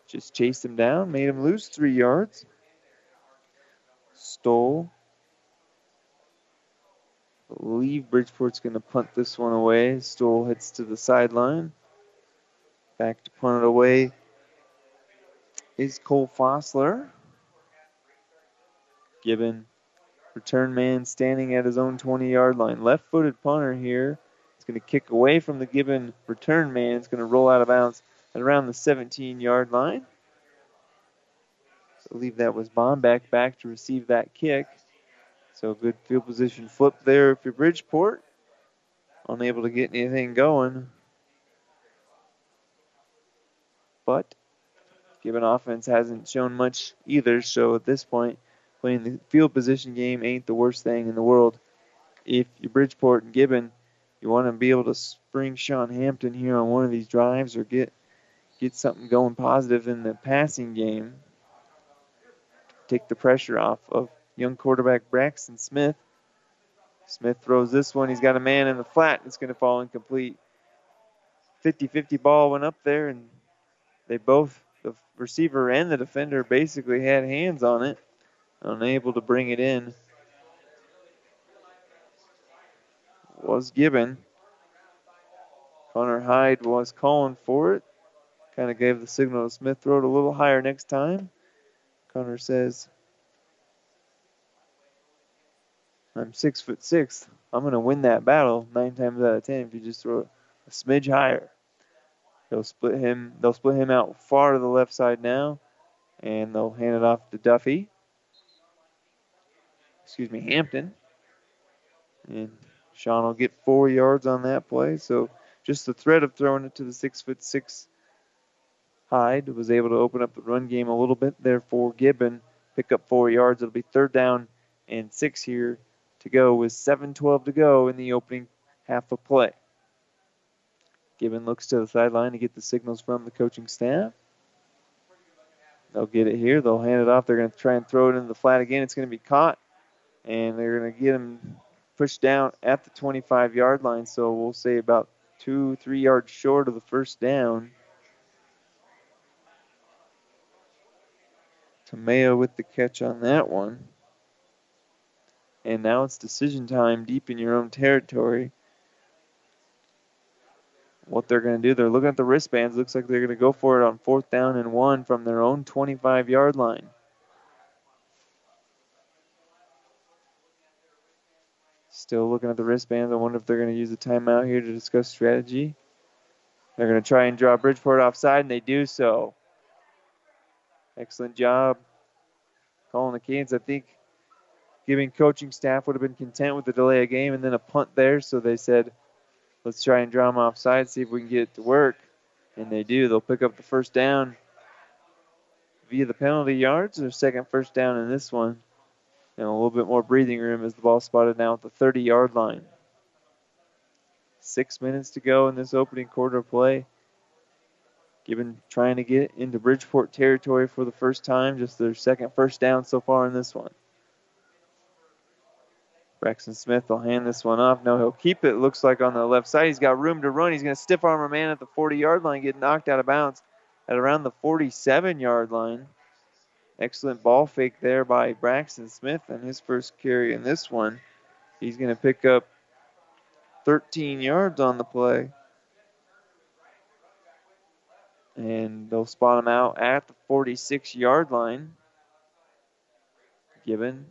C: Just chased him down, made him lose three yards. Stole believe Bridgeport's going to punt this one away. Stoll hits to the sideline. Back to punt it away is Cole Fossler. Gibbon, return man standing at his own 20 yard line. Left footed punter here. It's going to kick away from the Gibbon return man. It's going to roll out of bounds at around the 17 yard line. I believe that was Bomback back to receive that kick. So good field position flip there for Bridgeport. Unable to get anything going. But Gibbon offense hasn't shown much either, so at this point, playing the field position game ain't the worst thing in the world. If you're Bridgeport and Gibbon, you want to be able to spring Sean Hampton here on one of these drives or get get something going positive in the passing game. Take the pressure off of young quarterback Braxton Smith. Smith throws this one. He's got a man in the flat. It's going to fall incomplete. 50 50 ball went up there, and they both, the receiver and the defender, basically had hands on it, unable to bring it in. Was Gibbon. Connor Hyde was calling for it. Kind of gave the signal to Smith, throw it a little higher next time. Connor says, I'm six foot six. I'm going to win that battle nine times out of ten if you just throw a smidge higher. They'll split him. They'll split him out far to the left side now, and they'll hand it off to Duffy. Excuse me, Hampton. And Sean will get four yards on that play. So just the threat of throwing it to the six foot six Hyde was able to open up the run game a little bit there for Gibbon. Pick up four yards. It'll be third down and six here to go with 7.12 to go in the opening half of play. Gibbon looks to the sideline to get the signals from the coaching staff. They'll get it here. They'll hand it off. They're going to try and throw it into the flat again. It's going to be caught, and they're going to get him pushed down at the 25 yard line. So we'll say about two, three yards short of the first down. Tamayo with the catch on that one. And now it's decision time deep in your own territory. What they're going to do, they're looking at the wristbands. Looks like they're going to go for it on fourth down and one from their own 25 yard line. Still looking at the wristbands. I wonder if they're going to use a timeout here to discuss strategy. They're going to try and draw Bridgeport offside, and they do so. Excellent job calling the Canes. I think Gibbon coaching staff would have been content with the delay of game and then a punt there, so they said, let's try and draw them offside, see if we can get it to work. And they do. They'll pick up the first down via the penalty yards. Their second first down in this one. And a little bit more breathing room as the ball spotted now at the 30 yard line. Six minutes to go in this opening quarter of play. Gibbon trying to get into Bridgeport territory for the first time, just their second first down so far in this one. Braxton Smith will hand this one off. No, he'll keep it. Looks like on the left side. He's got room to run. He's going to stiff arm a man at the 40 yard line, get knocked out of bounds at around the 47 yard line. Excellent ball fake there by Braxton Smith and his first carry in this one. He's going to pick up 13 yards on the play. And they'll spot him out at the 46 yard line. Gibbon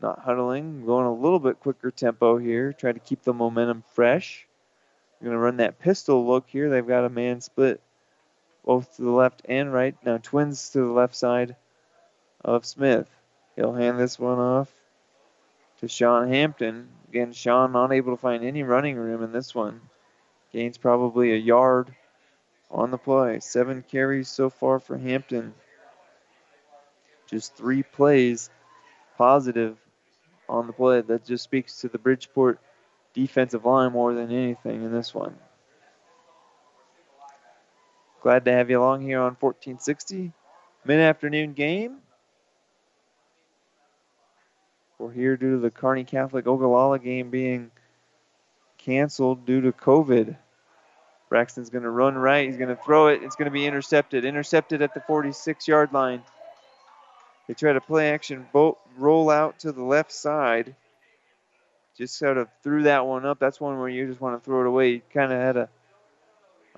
C: not huddling, going a little bit quicker tempo here, try to keep the momentum fresh. Going to run that pistol look here. They've got a man split both to the left and right. Now twins to the left side of Smith. He'll hand this one off to Sean Hampton. Again, Sean not able to find any running room in this one. Gains probably a yard on the play. Seven carries so far for Hampton. Just three plays positive on the play. That just speaks to the Bridgeport defensive line more than anything in this one. Glad to have you along here on 1460 mid afternoon game. We're here due to the Kearney Catholic Ogallala game being canceled due to COVID. Braxton's going to run right. He's going to throw it. It's going to be intercepted. Intercepted at the 46 yard line. They try to play action boat, roll out to the left side. Just sort of threw that one up. That's one where you just want to throw it away. You kind of had a,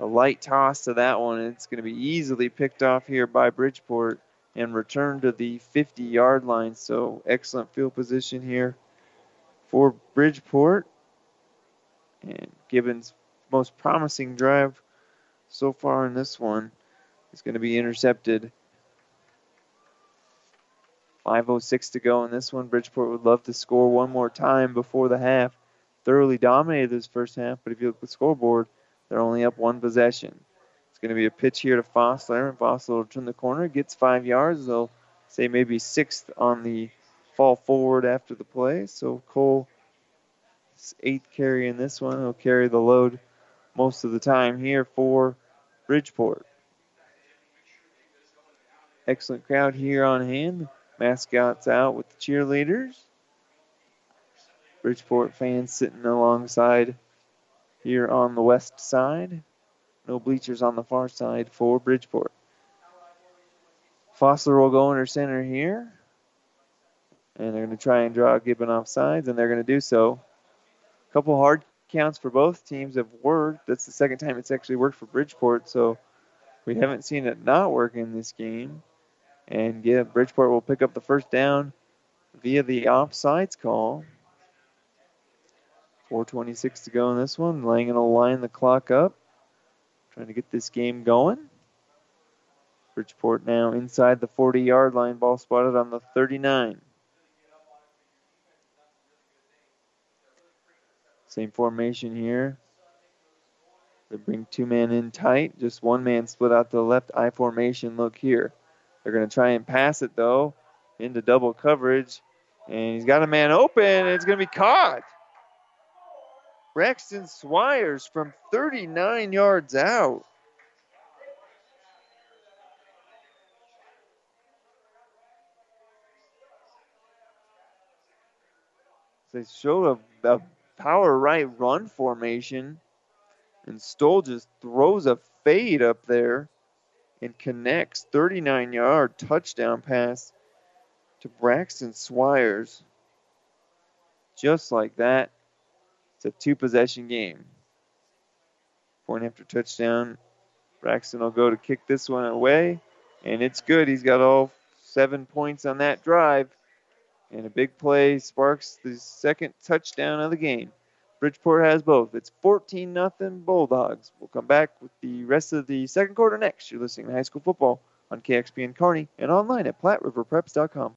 C: a light toss to that one. It's going to be easily picked off here by Bridgeport and returned to the 50 yard line. So excellent field position here for Bridgeport. And Gibbons' most promising drive so far in this one is going to be intercepted 5.06 to go in this one. Bridgeport would love to score one more time before the half. Thoroughly dominated this first half, but if you look at the scoreboard, they're only up one possession. It's going to be a pitch here to Fossler, and Fossler will turn the corner, gets five yards. They'll say maybe sixth on the fall forward after the play. So Cole, eighth carry in this one, he'll carry the load most of the time here for Bridgeport. Excellent crowd here on hand. Mascots out with the cheerleaders. Bridgeport fans sitting alongside here on the west side. No bleachers on the far side for Bridgeport. Fossler will go under center here. And they're going to try and draw Gibbon off sides, and they're going to do so. A couple hard counts for both teams have worked. That's the second time it's actually worked for Bridgeport, so we haven't seen it not work in this game. And yeah, Bridgeport will pick up the first down via the offsides call. 4.26 to go in this one. Langen will line the clock up. Trying to get this game going. Bridgeport now inside the 40 yard line. Ball spotted on the 39. Same formation here. They bring two men in tight. Just one man split out to the left I formation look here. They're going to try and pass it, though, into double coverage. And he's got a man open, it's going to be caught. Braxton Swires from 39 yards out. They showed a, a power right run formation, and Stoll just throws a fade up there and connects 39 yard touchdown pass to Braxton Swires. Just like that. It's a two possession game. Point after touchdown. Braxton will go to kick this one away, and it's good. He's got all seven points on that drive. And a big play sparks the second touchdown of the game. Bridgeport has both. It's 14 nothing Bulldogs. We'll come back with the rest of the second quarter next. You're listening to high school football on KXPN Kearney and online at PlatteRiverPreps.com.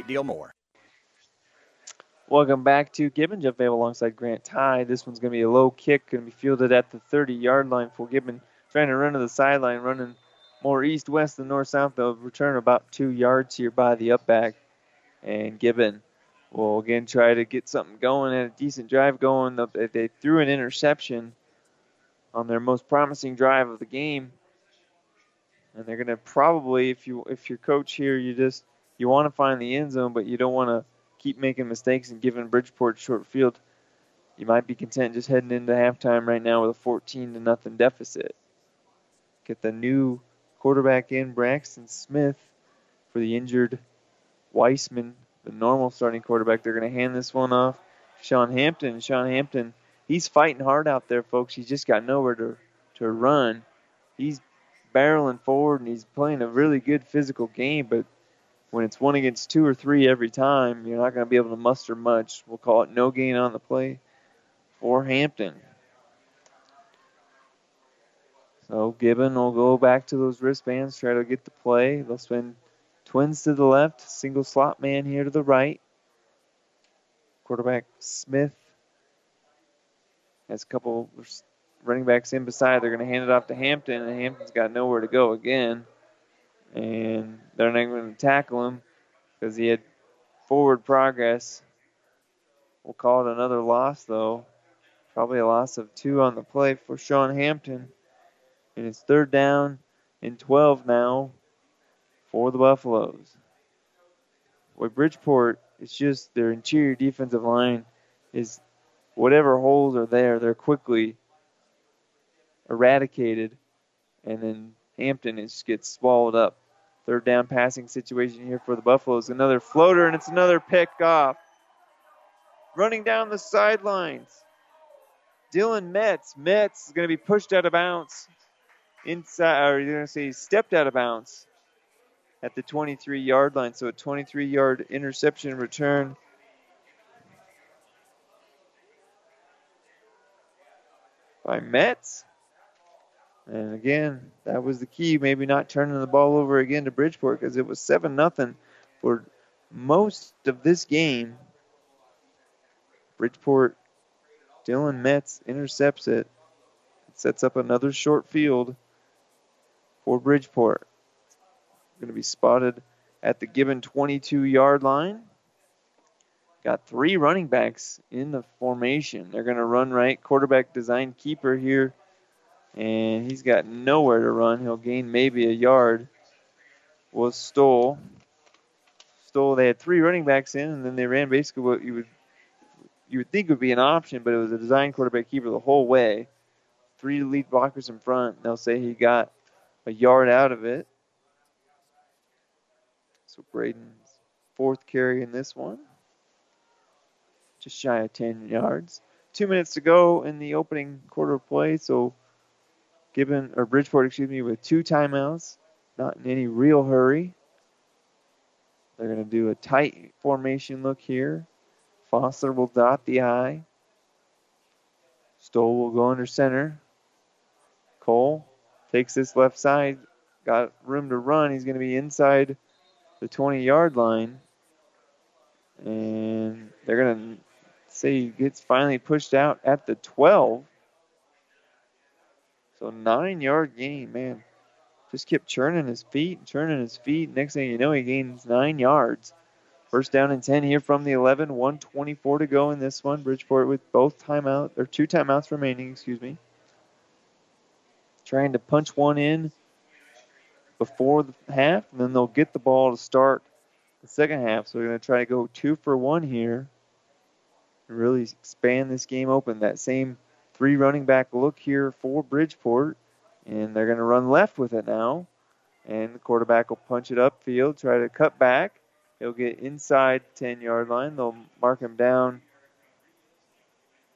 M: deal more.
C: Welcome back to Gibbon. Jeff Babel alongside Grant Ty. This one's going to be a low kick, going to be fielded at the 30 yard line for Gibbon. Trying to run to the sideline, running more east west than north south. They'll return about two yards here by the up back. And Gibbon will again try to get something going and a decent drive going. They threw an interception on their most promising drive of the game. And they're going to probably, if you if your coach here, you just you want to find the end zone, but you don't want to keep making mistakes and giving Bridgeport short field, you might be content just heading into halftime right now with a 14 to nothing deficit. Get the new quarterback in, Braxton Smith, for the injured Wiseman, the normal starting quarterback. They're going to hand this one off. Sean Hampton. Sean Hampton, he's fighting hard out there, folks. He's just got nowhere to, to run. He's barreling forward and he's playing a really good physical game, but when it's one against two or three every time, you're not going to be able to muster much. We'll call it no gain on the play for Hampton. So Gibbon will go back to those wristbands, try to get the play. They'll spin twins to the left, single slot man here to the right. Quarterback Smith has a couple running backs in beside. They're going to hand it off to Hampton, and Hampton's got nowhere to go again and they're not going to tackle him because he had forward progress. We'll call it another loss, though. Probably a loss of two on the play for Sean Hampton. And it's third down and 12 now for the Buffaloes. With Bridgeport, it's just their interior defensive line is whatever holes are there, they're quickly eradicated, and then Hampton just gets swallowed up. Third down passing situation here for the Buffaloes. Another floater, and it's another pick off. Running down the sidelines. Dylan Metz. Metz is going to be pushed out of bounds. Inside, or you're going to say he stepped out of bounds at the 23 yard line. So a 23 yard interception return. By Metz. And again, that was the key, maybe not turning the ball over again to Bridgeport because it was 7 nothing for most of this game. Bridgeport, Dylan Metz intercepts it. it sets up another short field for Bridgeport. Going to be spotted at the Gibbon 22 yard line. Got three running backs in the formation. They're going to run right. Quarterback design keeper here and he's got nowhere to run. He'll gain maybe a yard. Was Stoll. Stoll. They had three running backs in, and then they ran basically what you would you would think would be an option, but it was a design quarterback keeper the whole way. Three lead blockers in front. They'll say he got a yard out of it. So Braden's fourth carry in this one. Just shy of 10 yards. Two minutes to go in the opening quarter play, so Gibbon or Bridgeport, excuse me, with two timeouts, not in any real hurry. They're going to do a tight formation look here. Fossler will dot the I. Stoll will go under center. Cole takes this left side, got room to run. He's going to be inside the 20 yard line. And they're going to say he gets finally pushed out at the 12. So nine yard gain, man. Just kept churning his feet, churning his feet. Next thing you know, he gains nine yards. First down and 10 here from the 11. 124 to go in this one. Bridgeport with both timeout or two timeouts remaining, excuse me. Trying to punch one in before the half, and then they'll get the ball to start the second half. So we're going to try to go two for one here and really expand this game open. That same three running back look here for Bridgeport, and they're going to run left with it now. And the quarterback will punch it upfield, try to cut back. He'll get inside 10 yard line. They'll mark him down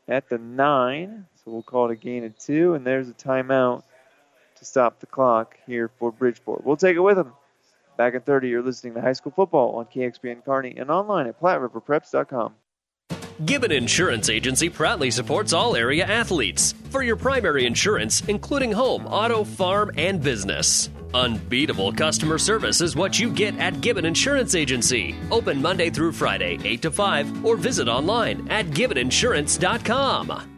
C: at the nine. So we'll call it a gain of two. And there's a timeout to stop the clock here for Bridgeport. We'll take it with them. Back at 30, you're listening to High School Football on KXPN Kearney and online at PlatteRiverPreps.com.
I: Gibbon Insurance Agency proudly supports all area athletes for your primary insurance, including home, auto, farm, and business. Unbeatable customer service is what you get at Gibbon Insurance Agency. Open Monday through Friday, 8 to 5, or visit online at gibboninsurance.com.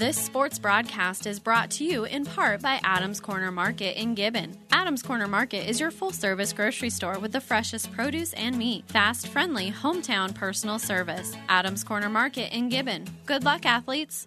J: This sports broadcast is brought to you in part by Adams Corner Market in Gibbon. Adams Corner Market is your full service grocery store with the freshest produce and meat, fast, friendly, hometown personal service. Adams Corner Market in Gibbon. Good luck, athletes.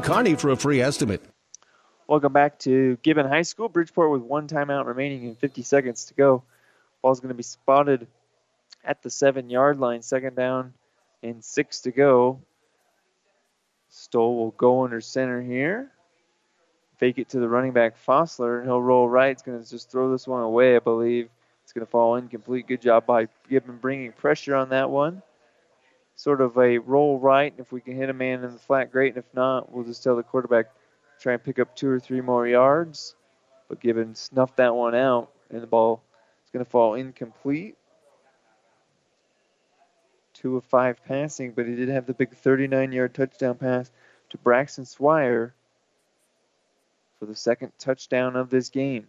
K: Kearney for a free estimate.
C: Welcome back to Gibbon High School. Bridgeport with one timeout remaining and 50 seconds to go. Ball's going to be spotted at the seven yard line. Second down and six to go. Stoll will go under center here. Fake it to the running back Fossler, and he'll roll right. It's going to just throw this one away, I believe. It's going to fall incomplete. Good job by Gibbon bringing pressure on that one sort of a roll right. If we can hit a man in the flat, great. And if not, we'll just tell the quarterback try and pick up two or three more yards. But Gibbon snuffed that one out, and the ball is going to fall incomplete. Two of five passing, but he did have the big 39 yard touchdown pass to Braxton Swire for the second touchdown of this game.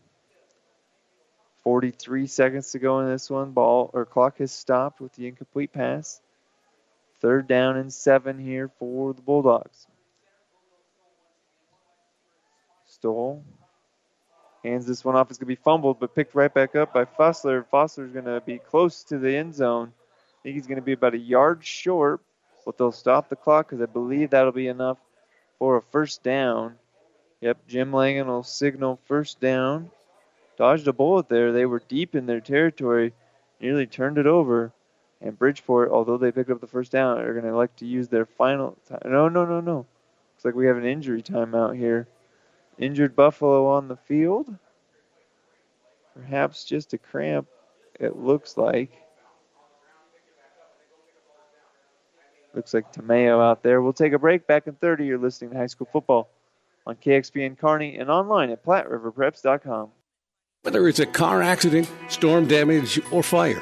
C: 43 seconds to go in this one. Ball or clock has stopped with the incomplete pass. Third down and seven here for the Bulldogs. Stoll hands this one off. It's going to be fumbled, but picked right back up by Fossler. Fossler's going to be close to the end zone. I think he's going to be about a yard short, but they'll stop the clock because I believe that'll be enough for a first down. Yep, Jim Langen will signal first down. Dodged a bullet there. They were deep in their territory, nearly turned it over. And Bridgeport, although they picked up the first down, are going to elect to use their final time. No, no, no, no. Looks like we have an injury timeout here. Injured Buffalo on the field. Perhaps just a cramp, it looks like. Looks like Tamayo out there. We'll take a break. Back in 30, you're listening to High School Football on KXPN Kearney and online at PlatteRiverPreps.com.
K: Whether it's a car accident, storm damage, or fire.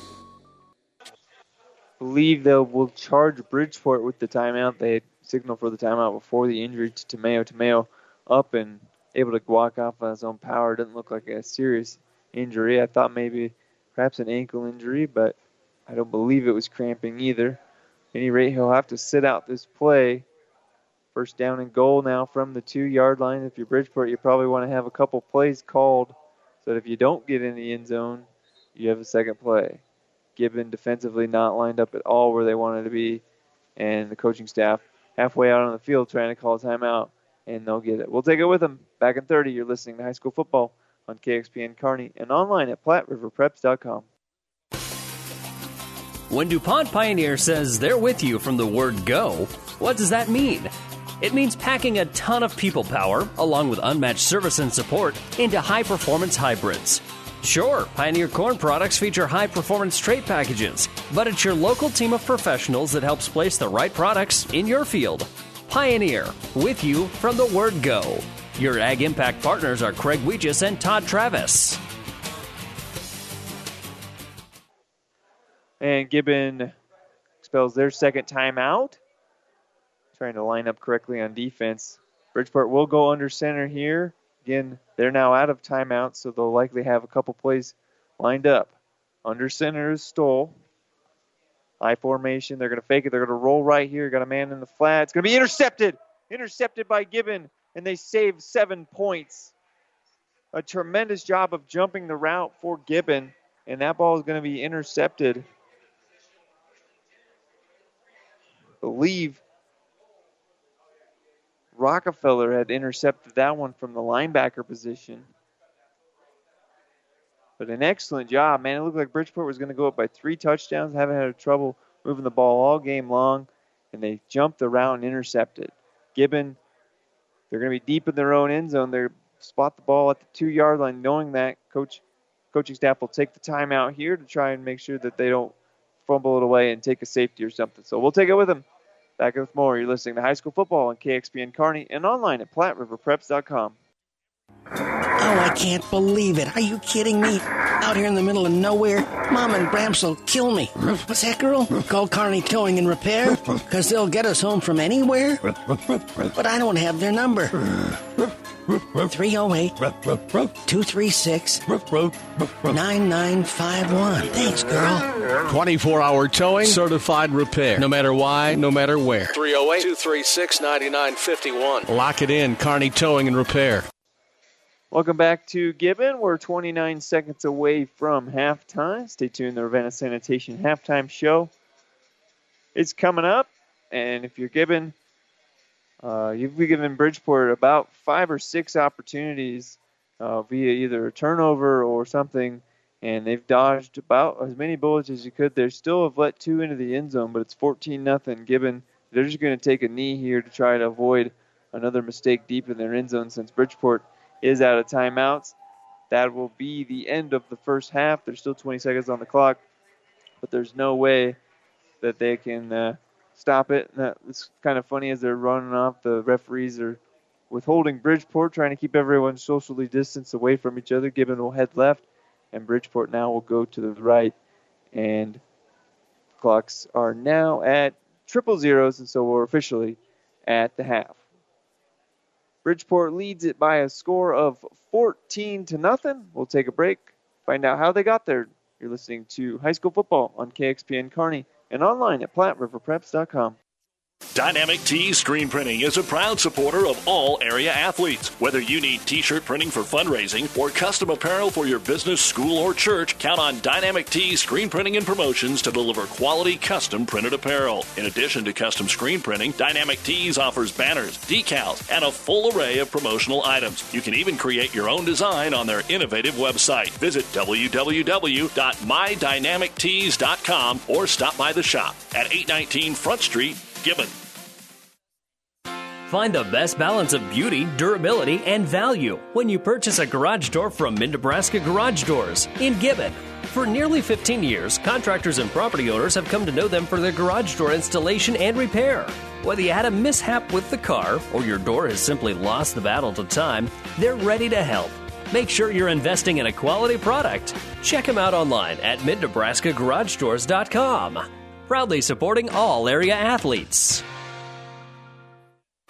C: Believe they will charge Bridgeport with the timeout. They had signaled for the timeout before the injury to Tamayo. Tamayo up and able to walk off on his own power. Didn't look like a serious injury. I thought maybe perhaps an ankle injury, but I don't believe it was cramping either. At any rate, he'll have to sit out this play. First down and goal now from the two yard line. If you're Bridgeport, you probably want to have a couple plays called so that if you don't get in the end zone, you have a second play. Gibbon defensively not lined up at all where they wanted to be, and the coaching staff halfway out on the field trying to call a timeout, and they'll get it. We'll take it with them. Back in 30, you're listening to High School Football on KXPN Kearney and online at PlatteRiverPreps.com.
I: When DuPont Pioneer says they're with you from the word go, what does that mean? It means packing a ton of people power, along with unmatched service and support, into high performance hybrids. Sure, Pioneer Corn products feature high performance trait packages, but it's your local team of professionals that helps place the right products in your field. Pioneer, with you from the word go. Your Ag Impact partners are Craig Weegis and Todd Travis.
C: And Gibbon expels their second timeout. Trying to line up correctly on defense. Bridgeport will go under center here. Again, they're now out of timeout, so they'll likely have a couple plays lined up. Under center is Stoll. High formation. They're going to fake it. They're going to roll right here. Got a man in the flat. It's going to be intercepted. Intercepted by Gibbon, and they save seven points. A tremendous job of jumping the route for Gibbon, and that ball is going to be intercepted. believe Rockefeller had intercepted that one from the linebacker position. But an excellent job, man. It looked like Bridgeport was going to go up by three touchdowns. Haven't had trouble moving the ball all game long, and they jumped the route and intercepted. Gibbon, they're going to be deep in their own end zone. They spot the ball at the two yard line, knowing that coach coaching staff will take the time out here to try and make sure that they don't fumble it away and take a safety or something. So we'll take it with them. Back with more. You're listening to High School Football on KXPN Kearney and online at PlatteRiverPreps.com.
N: Oh, I can't believe it. Are you kidding me? Out here in the middle of nowhere, Mom and Bramps will kill me. What's that, girl? Call Kearney Towing and Repair? Because they'll get us home from anywhere? But I don't have their number. 308 236 9951. Thanks, girl.
K: 24 hour towing, certified repair. No matter why, no matter where. 308 236 9951. Lock it in, Kearney Towing and Repair.
C: Welcome back to Gibbon. We're 29 seconds away from halftime. Stay tuned. The Ravenna Sanitation halftime show is coming up. And if you're Gibbon, uh, you've given Bridgeport about five or six opportunities uh, via either a turnover or something, and they've dodged about as many bullets as you could. They still have let two into the end zone, but it's 14 nothing. Gibbon, they're just going to take a knee here to try to avoid another mistake deep in their end zone since Bridgeport is out of timeouts. That will be the end of the first half. There's still 20 seconds on the clock, but there's no way that they can uh, stop it. And it's kind of funny as they're running off. The referees are withholding Bridgeport, trying to keep everyone socially distanced away from each other. Gibbon will head left, and Bridgeport now will go to the right. And clocks are now at triple zeros, and so we're officially at the half. Bridgeport leads it by a score of 14 to nothing. We'll take a break, find out how they got there. You're listening to High School Football on KXPN Kearney and online at PlatteRiverPreps.com.
A: Dynamic T Screen Printing is a proud supporter of all area athletes. Whether you need t shirt printing for fundraising or custom apparel for your business, school, or church, count on Dynamic T Screen Printing and Promotions to deliver quality custom printed apparel. In addition to custom screen printing, Dynamic Tees offers banners, decals, and a full array of promotional items. You can even create your own design on their innovative website. Visit www.mydynamictees.com or stop by the shop at 819 Front Street, Gibbon.
I: Find the best balance of beauty, durability, and value when you purchase a garage door from Mid Nebraska Garage Doors in Gibbon. For nearly 15 years, contractors and property owners have come to know them for their garage door installation and repair. Whether you had a mishap with the car or your door has simply lost the battle to time, they're ready to help. Make sure you're investing in a quality product. Check them out online at midnebraskagaragedoors.com. proudly supporting all area athletes.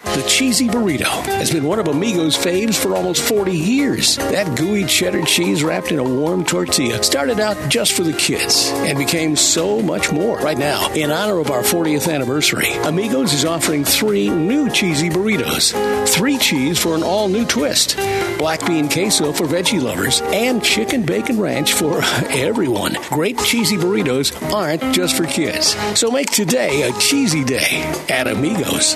K: The cheesy burrito has been one of Amigo's faves for almost 40 years. That gooey cheddar cheese wrapped in a warm tortilla started out just for the kids and became so much more. Right now, in honor of our 40th anniversary, Amigos is offering three new cheesy burritos. Three cheese for an all new twist, black bean queso for veggie lovers, and chicken bacon ranch for everyone. Great cheesy burritos aren't just for kids. So make today a cheesy day at Amigos.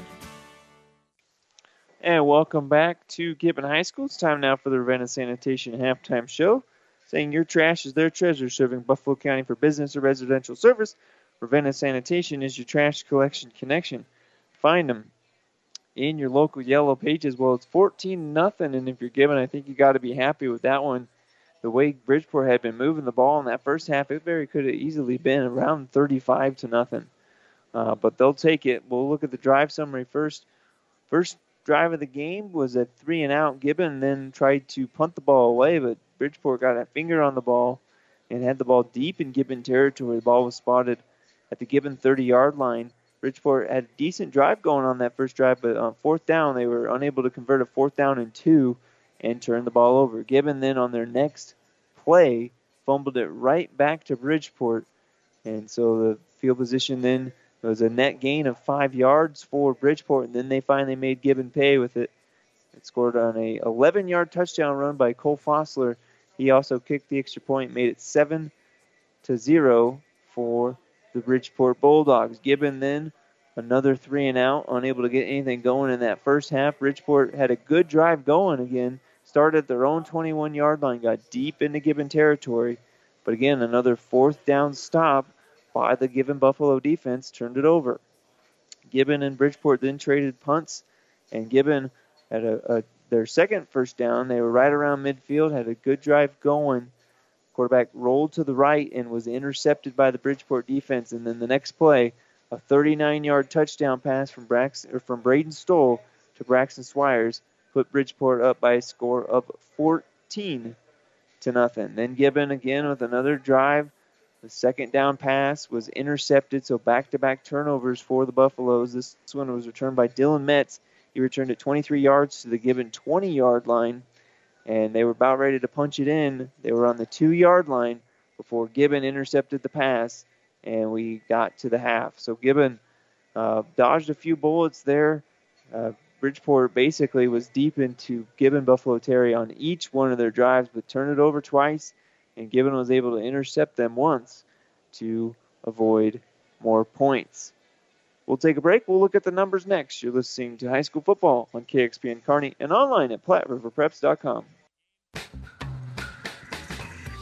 C: And welcome back to Gibbon High School. It's time now for the Ravenna Sanitation halftime show. Saying your trash is their treasure, serving Buffalo County for business or residential service. Ravenna Sanitation is your trash collection connection. Find them in your local yellow pages. Well, it's 14 nothing, and if you're Gibbon, I think you got to be happy with that one. The way Bridgeport had been moving the ball in that first half, it very could have easily been around 35 to nothing. Uh, but they'll take it. We'll look at the drive summary first. First drive of the game was a three and out. Gibbon then tried to punt the ball away, but Bridgeport got a finger on the ball and had the ball deep in Gibbon territory. The ball was spotted at the Gibbon 30 yard line. Bridgeport had a decent drive going on that first drive, but on fourth down, they were unable to convert a fourth down and two and turn the ball over. Gibbon then on their next play fumbled it right back to Bridgeport. And so the field position then it was a net gain of five yards for Bridgeport, and then they finally made Gibbon pay with it. It scored on a 11-yard touchdown run by Cole Fossler. He also kicked the extra point, made it seven to zero for the Bridgeport Bulldogs. Gibbon then another three and out, unable to get anything going in that first half. Bridgeport had a good drive going again. Started at their own 21-yard line, got deep into Gibbon territory, but again another fourth down stop by the Gibbon Buffalo defense turned it over. Gibbon and Bridgeport then traded punts, and Gibbon had a, a, their second first down. They were right around midfield, had a good drive going. Quarterback rolled to the right and was intercepted by the Bridgeport defense. And then the next play, a 39-yard touchdown pass from Braxton, from Braden Stoll to Braxton Swires put Bridgeport up by a score of 14 to nothing. Then Gibbon again with another drive the second down pass was intercepted, so back to back turnovers for the Buffaloes. This one was returned by Dylan Metz. He returned it 23 yards to the Gibbon 20 yard line, and they were about ready to punch it in. They were on the two yard line before Gibbon intercepted the pass, and we got to the half. So Gibbon uh, dodged a few bullets there. Uh, Bridgeport basically was deep into Gibbon Buffalo Terry on each one of their drives, but turned it over twice and Gibbon was able to intercept them once to avoid more points. We'll take a break. We'll look at the numbers next. You're listening to High School Football on KXPN Kearney and online at PlatteRiverPreps.com.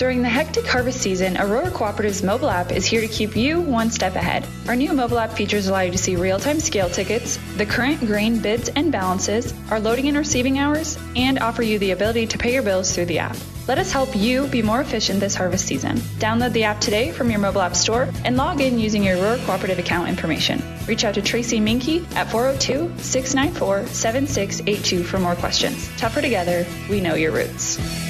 O: During the hectic harvest season, Aurora Cooperative's mobile app is here to keep you one step ahead. Our new mobile app features allow you to see real time scale tickets, the current grain bids and balances, our loading and receiving hours, and offer you the ability to pay your bills through the app. Let us help you be more efficient this harvest season. Download the app today from your mobile app store and log in using your Aurora Cooperative account information. Reach out to Tracy Minky at 402 694 7682 for more questions. Tougher together, we know your roots.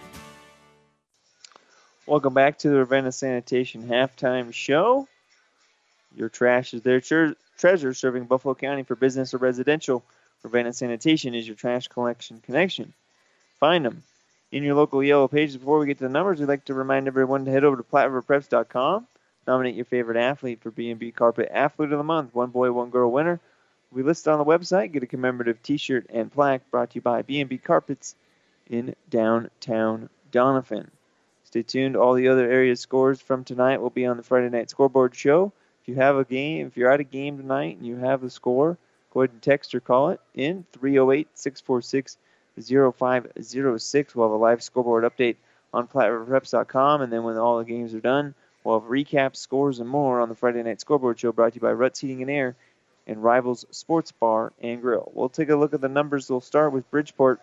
C: Welcome back to the Ravenna Sanitation halftime show. Your trash is their tre- treasure, serving Buffalo County for business or residential. Ravenna Sanitation is your trash collection connection. Find them in your local yellow pages. Before we get to the numbers, we'd like to remind everyone to head over to PlatteRiverPreps.com. Nominate your favorite athlete for B&B Carpet Athlete of the Month. One boy, one girl winner. We list on the website. Get a commemorative T-shirt and plaque brought to you by B&B Carpets in downtown Doniphan. Stay tuned. All the other area scores from tonight will be on the Friday night scoreboard show. If you have a game, if you're at a game tonight and you have the score, go ahead and text or call it in 308 646 0506. We'll have a live scoreboard update on PlatteRiverPreps.com, and then when all the games are done, we'll have recaps, scores, and more on the Friday night scoreboard show brought to you by Ruts Heating and Air and Rivals Sports Bar and Grill. We'll take a look at the numbers. We'll start with Bridgeport.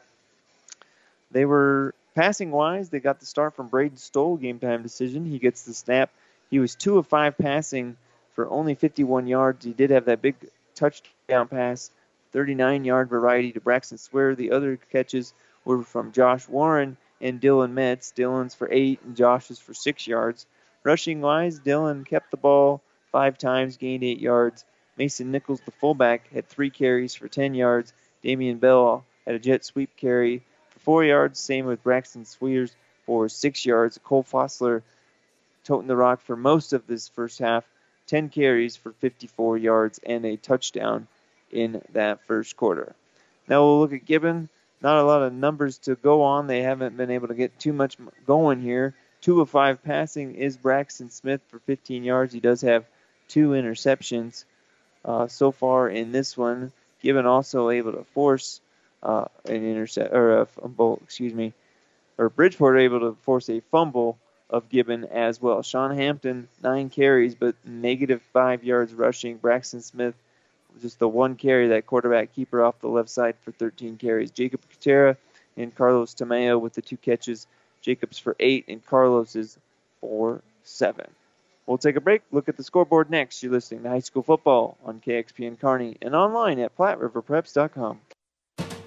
C: They were passing wise, they got the start from Braden Stoll, game time decision. He gets the snap. He was two of five passing for only 51 yards. He did have that big touchdown pass, 39 yard variety to Braxton Swire. The other catches were from Josh Warren and Dylan Metz. Dylan's for eight and Josh's for six yards. Rushing wise, Dylan kept the ball five times, gained eight yards. Mason Nichols, the fullback, had three carries for 10 yards. Damian Bell had a jet sweep carry four yards. Same with Braxton Swires for six yards. Cole Fossler toting the rock for most of this first half. 10 carries for 54 yards and a touchdown in that first quarter. Now we'll look at Gibbon. Not a lot of numbers to go on. They haven't been able to get too much going here. Two of five passing is Braxton Smith for 15 yards. He does have two interceptions uh, so far in this one. Gibbon also able to force uh, an intercept or a fumble, excuse me, or Bridgeport able to force a fumble of Gibbon as well. Sean Hampton nine carries but negative five yards rushing. Braxton Smith just the one carry that quarterback keeper off the left side for 13 carries. Jacob Katera and Carlos Tamayo with the two catches. Jacobs for eight and Carlos is for seven. We'll take a break. Look at the scoreboard next. You're listening to High School Football on KXPN Kearney and online at PlatteRiverPreps.com.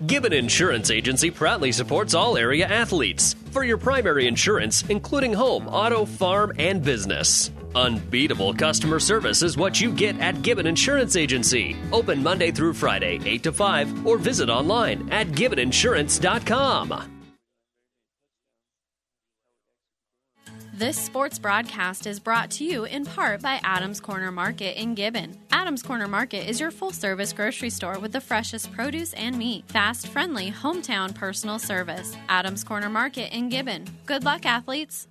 I: Gibbon Insurance Agency proudly supports all area athletes for your primary insurance, including home, auto, farm, and business. Unbeatable customer service is what you get at Gibbon Insurance Agency. Open Monday through Friday, 8 to 5, or visit online at gibboninsurance.com.
J: This sports broadcast is brought to you in part by Adams Corner Market in Gibbon. Adams Corner Market is your full service grocery store with the freshest produce and meat, fast, friendly, hometown personal service. Adams Corner Market in Gibbon. Good luck, athletes.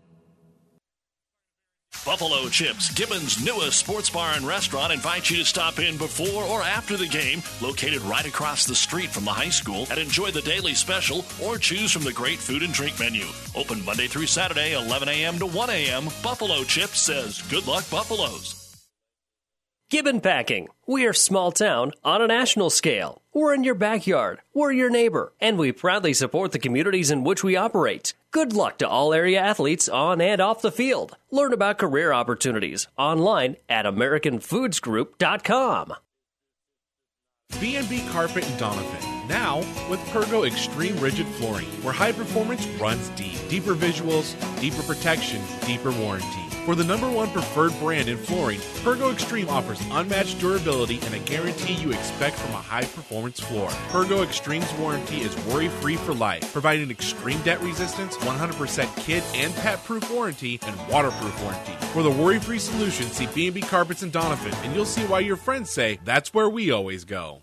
A: Buffalo Chips, Gibbon's newest sports bar and restaurant, invites you to stop in before or after the game, located right across the street from the high school, and enjoy the daily special or choose from the great food and drink menu. Open Monday through Saturday, 11 a.m. to 1 a.m. Buffalo Chips says, Good luck, Buffaloes.
I: Gibbon Packing. We are small town on a national scale. We're in your backyard. We're your neighbor. And we proudly support the communities in which we operate. Good luck to all area athletes on and off the field. Learn about career opportunities online at AmericanFoodsGroup.com.
P: B&B Carpet and Doniphan. Now with Pergo Extreme Rigid Flooring, where high performance runs deep. Deeper visuals, deeper protection, deeper warranty. For the number one preferred brand in flooring, Pergo Extreme offers unmatched durability and a guarantee you expect from a high performance floor. Pergo Extreme's warranty is worry free for life, providing extreme debt resistance, 100% kid and pet proof warranty, and waterproof warranty. For the worry free solution, see B&B Carpets and Doniphan, and you'll see why your friends say that's where we always go.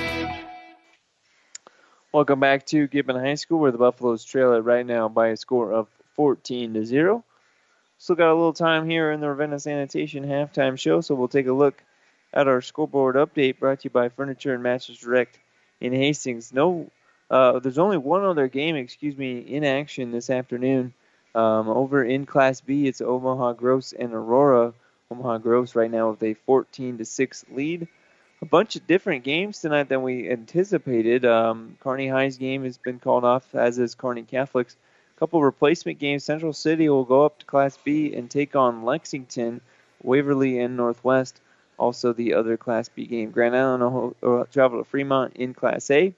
C: Welcome back to Gibbon High School, where the Buffaloes trail it right now by a score of 14 to 0. Still got a little time here in the Ravenna Sanitation halftime show, so we'll take a look at our scoreboard update brought to you by Furniture and Mattress Direct in Hastings. No, uh, there's only one other game, excuse me, in action this afternoon. Um, over in Class B, it's Omaha Gross and Aurora. Omaha Gross right now with a 14 to 6 lead a bunch of different games tonight than we anticipated. Um, Kearney High's game has been called off, as is Kearney Catholic's. A couple replacement games. Central City will go up to Class B and take on Lexington, Waverly, and Northwest. Also, the other Class B game. Grand Island will travel to Fremont in Class A.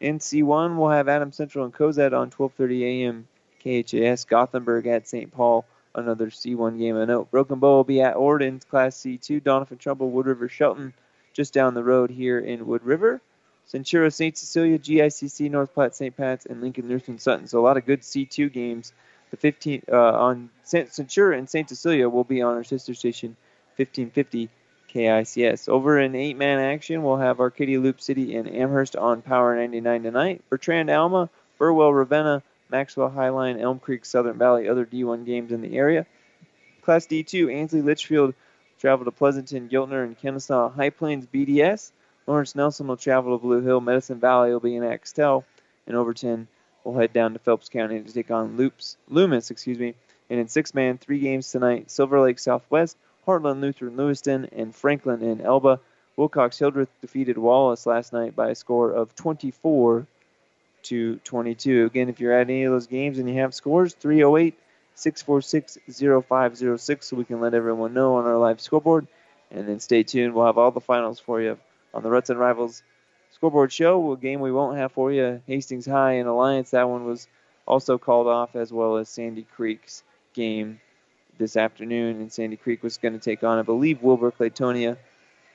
C: In C1, we'll have Adams Central and Cozad on 12:30 a.m. KHAS. Gothenburg at St. Paul, another C1 game. A note: Broken Bow will be at Orden, Class C2. Doniphan Trumbull, Wood River, Shelton just down the road here in Wood River. Centura, St. Cecilia, GICC, North Platte, St. Pat's, and Lincoln Lutheran Sutton. So a lot of good C2 games. The 15 uh, on Centura and St. Cecilia will be on our sister station, 1550 KICS. Over in eight-man action, we'll have Arcadia Loop City and Amherst on Power 99 tonight. Bertrand Alma, Burwell, Ravenna, Maxwell Highline, Elm Creek, Southern Valley, other D1 games in the area. Class D2, Ansley Litchfield, travel to Pleasanton, Giltner, and Kenesaw High Plains BDS. Lawrence Nelson will travel to Blue Hill. Medicine Valley will be in Axtell. And Overton will head down to Phelps County to take on Loops, Loomis. Excuse me. And in six man, three games tonight Silver Lake Southwest, Heartland Lutheran Lewiston, and Franklin and Elba. Wilcox Hildreth defeated Wallace last night by a score of 24 to 22. Again, if you're at any of those games and you have scores, 308 646 0506 so we can let everyone know on our live scoreboard. And then stay tuned. We'll have all the finals for you on the Ruts and Rivals scoreboard show. A game we won't have for you Hastings High and Alliance. That one was also called off, as well as Sandy Creek's game this afternoon. And Sandy Creek was going to take on, I believe, Wilber-Clatonia.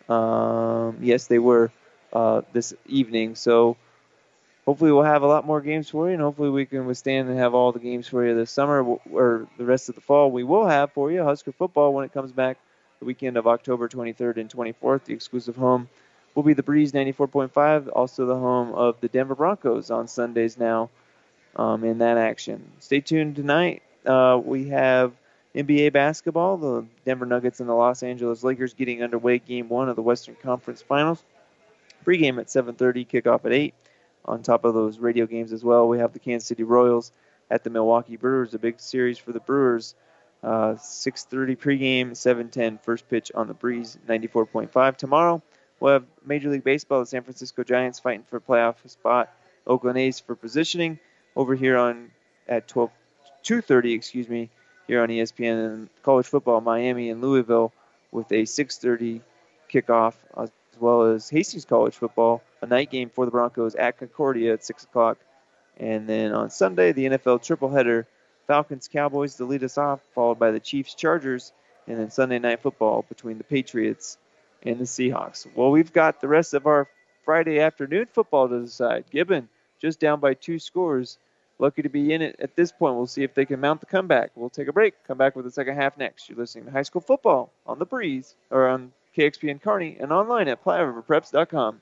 C: Um, yes, they were uh, this evening. So hopefully we'll have a lot more games for you, and hopefully we can withstand and have all the games for you this summer or the rest of the fall. We will have for you Husker football when it comes back the weekend of October 23rd and 24th. The exclusive home will be the Breeze 94.5, also the home of the Denver Broncos on Sundays now um, in that action. Stay tuned tonight. Uh, we have NBA basketball, the Denver Nuggets and the Los Angeles Lakers getting underway game one of the Western Conference Finals. Pregame at 7:30, kickoff at 8 on top of those radio games as well. We have the Kansas City Royals at the Milwaukee Brewers, a big series for the Brewers. Uh, 6:30 pregame, 7:10 first pitch on the Breeze 94.5. Tomorrow we'll have Major League Baseball. The San Francisco Giants fighting for a playoff spot. Oakland A's for positioning over here on at 12 2:30, excuse me, here on ESPN and college football. Miami and Louisville with a 6:30 kickoff as well as Hastings College football a night game for the Broncos at Concordia at 6 o'clock. And then on Sunday, the NFL tripleheader Falcons Cowboys to lead us off, followed by the Chiefs Chargers, and then Sunday night football between the Patriots and the Seahawks. Well, we've got the rest of our Friday afternoon football to decide. Gibbon just down by two scores. Lucky to be in it at this point. We'll see if they can mount the comeback. We'll take a break. Come back with the second half next. You're listening to high school football on the breeze or on KXPN Kearney and online at PlatteRiverPreps.com.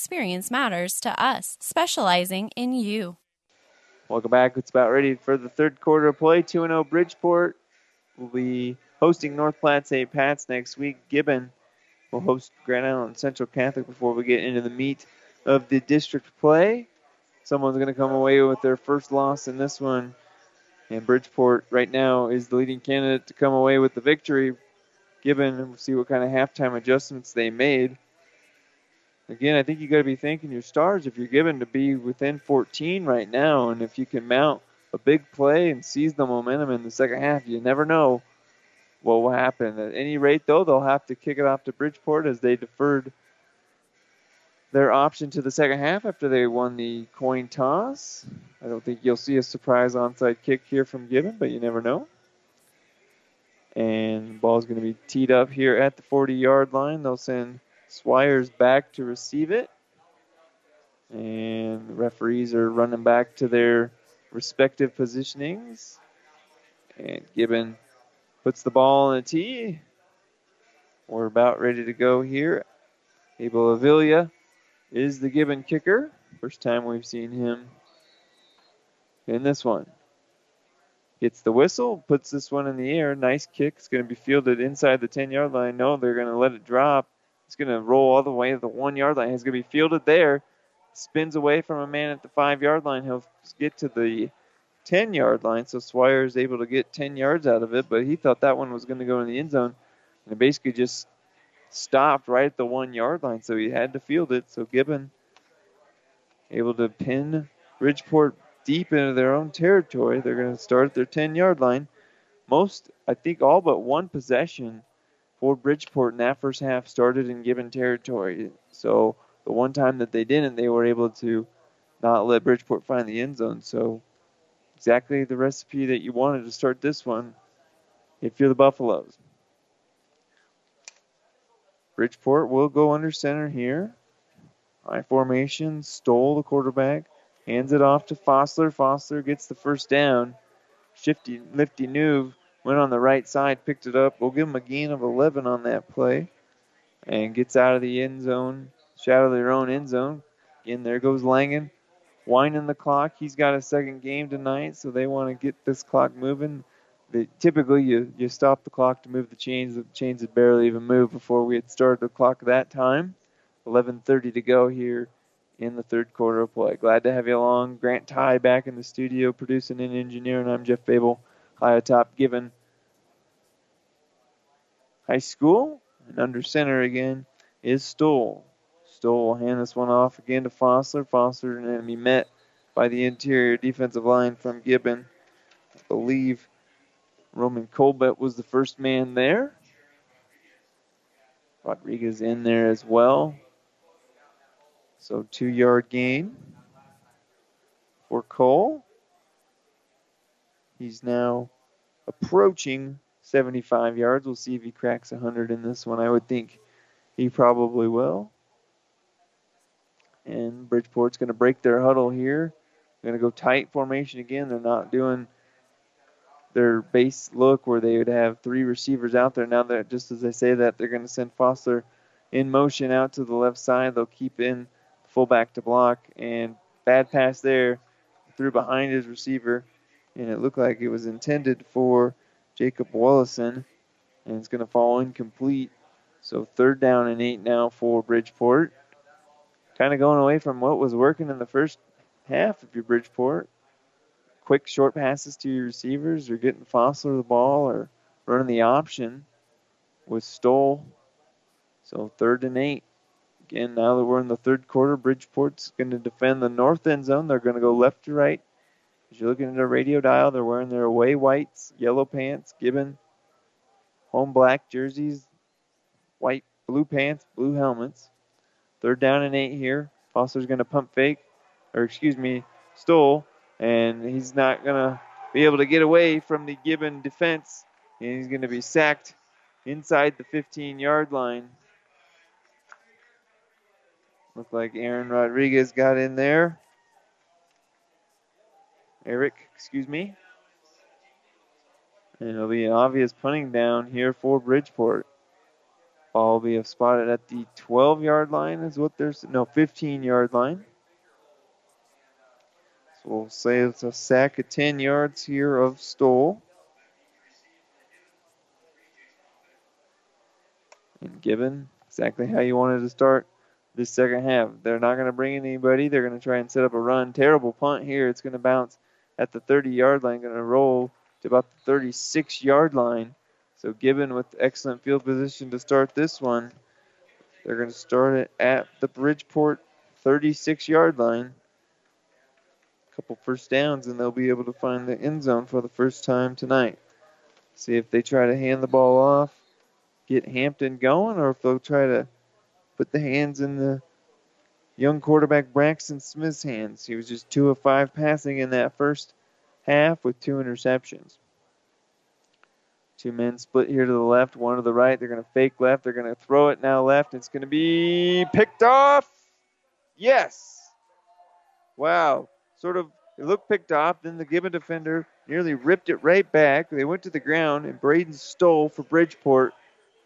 J: experience matters to us, specializing in you.
C: Welcome back. It's about ready for the third quarter of play. 2 0 Bridgeport will be hosting North Platte St. Pat's next week. Gibbon will host Grand Island Central Catholic before we get into the meat of the district play. Someone's going to come away with their first loss in this one. And Bridgeport right now is the leading candidate to come away with the victory. Gibbon, we'll see what kind of halftime adjustments they made again, I think you got to be thanking your stars if you're Gibbon to be within 14 right now, and if you can mount a big play and seize the momentum in the second half, you never know what will happen. At any rate, though, they'll have to kick it off to Bridgeport as they deferred their option to the second half after they won the coin toss. I don't think you'll see a surprise onside kick here from Gibbon, but you never know. And ball's going to be teed up here at the 40 yard line. They'll send Swires back to receive it. And the referees are running back to their respective positionings. And Gibbon puts the ball in the tee. We're about ready to go here. Abel Avila is the Gibbon kicker. First time we've seen him in this one. Gets the whistle, puts this one in the air. Nice kick. It's going to be fielded inside the 10 yard line. No, they're going to let it drop. It's going to roll all the way to the one yard line. He's going to be fielded there. Spins away from a man at the five yard line. He'll get to the 10 yard line. So Swire is able to get 10 yards out of it, but he thought that one was going to go in the end zone. And it basically just stopped right at the one yard line. So he had to field it. So Gibbon able to pin Bridgeport deep into their own territory. They're going to start at their 10 yard line. Most, I think, all but one possession for Bridgeport in that first half started in Gibbon territory. So the one time that they didn't, they were able to not let Bridgeport find the end zone. So exactly the recipe that you wanted to start this one if you're the Buffaloes. Bridgeport will go under center here. High formation, Stoll the quarterback, hands it off to Fossler. Fossler gets the first down. Shifty, lifty move went on the right side, picked it up. We'll give him a gain of 11 on that play and gets out of the end zone, shadow of their own end zone. Again, there goes Langen, winding the clock. He's got a second game tonight, so they want to get this clock moving. They, typically, you, you stop the clock to move the chains. The chains had barely even moved before we had started the clock that time. 11:30 to go here in the third quarter of play. Glad to have you along. Grant Ty back in the studio producing and engineering. I'm Jeff Babel high atop Gibbon High School. And under center again is Stoll. Stoll will hand this one off again to Fossler. Fossler and be met by the interior defensive line from Gibbon. I believe Roman Colbert was the first man there. Rodriguez in there as well. So two yard gain for Cole. He's now approaching 75 yards. We'll see if he cracks 100 in this one. I would think he probably will. And Bridgeport's going to break their huddle here. They're going to go tight formation again. They're not doing their base look where they would have three receivers out there. Now that just as I say that, they're going to send Foster in motion out to the left side. They'll keep in fullback to block and bad pass there through behind his receiver and it looked like it was intended for Jacob Wallison, and it's going to fall incomplete. So third down and eight now for Bridgeport. Kind of going away from what was working in the first half of your Bridgeport. Quick short passes to your receivers, or getting Fossler the ball, or running the option with Stoll. So third and eight. Again, now that we're in the third quarter, Bridgeport's going to defend the north end zone. They're going to go left to right as you're looking at a radio dial, they're wearing their away whites, yellow pants, Gibbon, home black jerseys, white, blue pants, blue helmets. Third down and eight here Foster's going to pump fake, or excuse me, Stoll, and he's not going to be able to get away from the Gibbon defense, and he's going to be sacked inside the 15 yard line. Looked like Aaron Rodriguez got in there. Eric, excuse me. And it'll be an obvious punting down here for Bridgeport. Ball will be spotted at the 12 yard line, is what there's no 15 yard line. So we'll say it's a sack of 10 yards here of Stoll. And Gibbon exactly how you wanted to start this second half. They're not going to bring in anybody. They're going to try and set up a run. Terrible punt here. It's going to bounce at the 30 yard line, going to roll to about the 36 yard line. So Gibbon with excellent field position to start this one. They're going to start it at the Bridgeport 36 yard line. A couple first downs, and they'll be able to find the end zone for the first time tonight. See if they try to hand the ball off, get Hampton going, or if they'll try to put the hands in the young quarterback Braxton Smith's hands. He was just two of five passing in that first half with two interceptions. Two men split here to the left, one to the right. They're going to fake left. They're going to throw it now left. It's going to be picked off. Yes. Wow. Sort of, it looked picked off. Then the Gibbon defender nearly ripped it right back. They went to the ground, and Braden Stoll for Bridgeport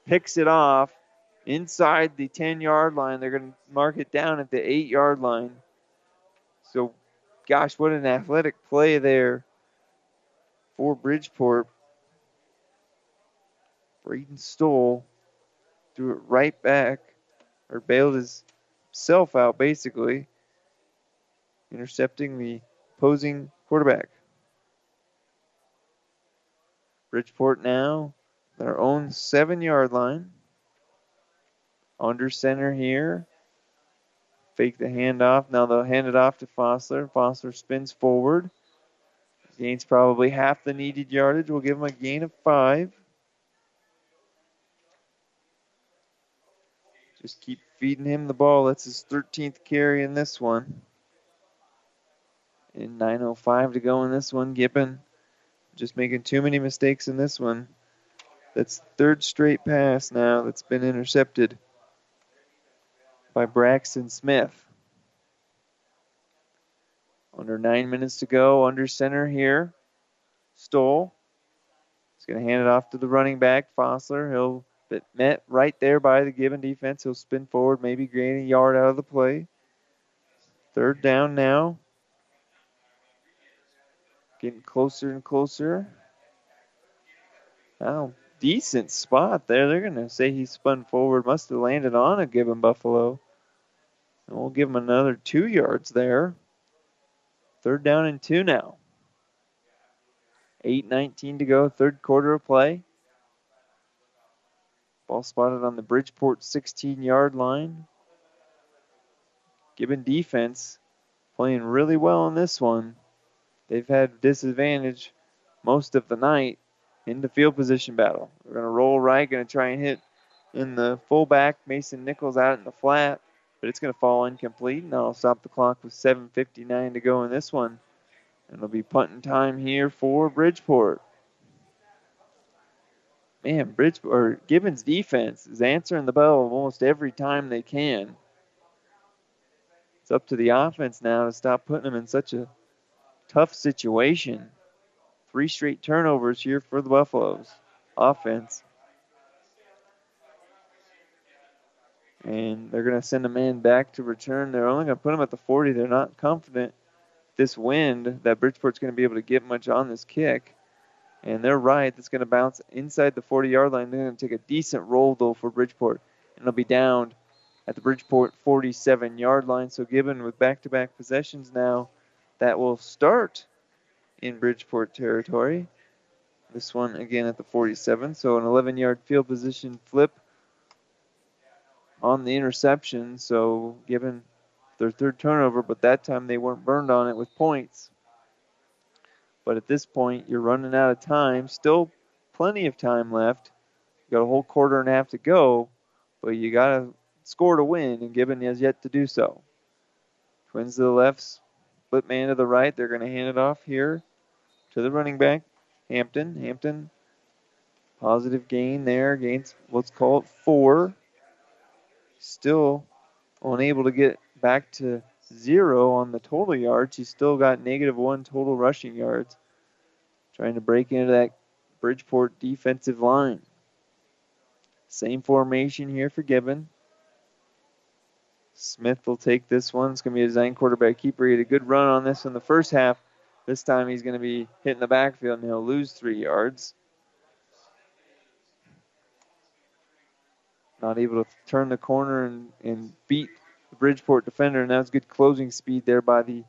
C: picks it off inside the 10 yard line. They're going to mark it down at the 8 yard line. So, gosh, what an athletic play there for Bridgeport. Braden Stoll threw it right back, or bailed himself out basically, intercepting the opposing quarterback. Bridgeport now, their own seven yard line. Under center here. Fake the handoff. Now they'll hand it off to Fossler. Fossler spins forward. Gains probably half the needed yardage. We'll give him a gain of five. Just keep feeding him the ball. That's his 13th carry in this one. And 9.05 to go in this one. Gibbon just making too many mistakes in this one. That's third straight pass now that's been intercepted by Braxton Smith. Under nine minutes to go, under center here. Stoll. He's going to hand it off to the running back, Fossler. He'll get met right there by the Gibbon defense. He'll spin forward, maybe gain a yard out of the play. Third down now. Getting closer and closer. Now, decent spot there. They're going to say he spun forward. Must have landed on a Gibbon Buffalo. And we'll give him another two yards there. Third down and two now. 8.19 to go, third quarter of play. Ball spotted on the Bridgeport 16 yard line. Gibbon defense playing really well in this one. They've had disadvantage most of the night in the field position battle. We're going to roll right, going to try and hit in the fullback. Mason Nichols out in the flat but it's going to fall incomplete, and that'll stop the clock with 7.59 to go in this one. And it'll be punting time here for Bridgeport. Man, Bridgeport or Gibbons defense is answering the bell almost every time they can. It's up to the offense now to stop putting them in such a tough situation. Three straight turnovers here for the Buffaloes. Offense. And they're going to send a man back to return. They're only going to put him at the 40. They're not confident this wind that Bridgeport's going to be able to get much on this kick. And they're right. That's going to bounce inside the 40 yard line. They're going to take a decent roll, though, for Bridgeport. And it'll be down at the Bridgeport 47 yard line. So, Gibbon with back to back possessions now, that will start in Bridgeport territory. This one again at the 47. So, an 11 yard field position flip on the interception, so Gibbon their third turnover, but that time they weren't burned on it with points. But at this point, you're running out of time. Still plenty of time left. You got a whole quarter and a half to go, but you got to score to win, and Gibbon has yet to do so. Twins to the left, split man to the right. They're going to hand it off here to the running back, Hampton. Hampton, positive gain there, gains what's called four. Still unable to get back to zero on the total yards. He's still got negative one total rushing yards. Trying to break into that Bridgeport defensive line. Same formation here for Gibbon. Smith will take this one. It's going to be a design quarterback keeper. He had a good run on this in the first half. This time he's going to be hitting the backfield and he'll lose three yards. Not able to turn the corner and, and beat the Bridgeport defender, and that was good closing speed there by the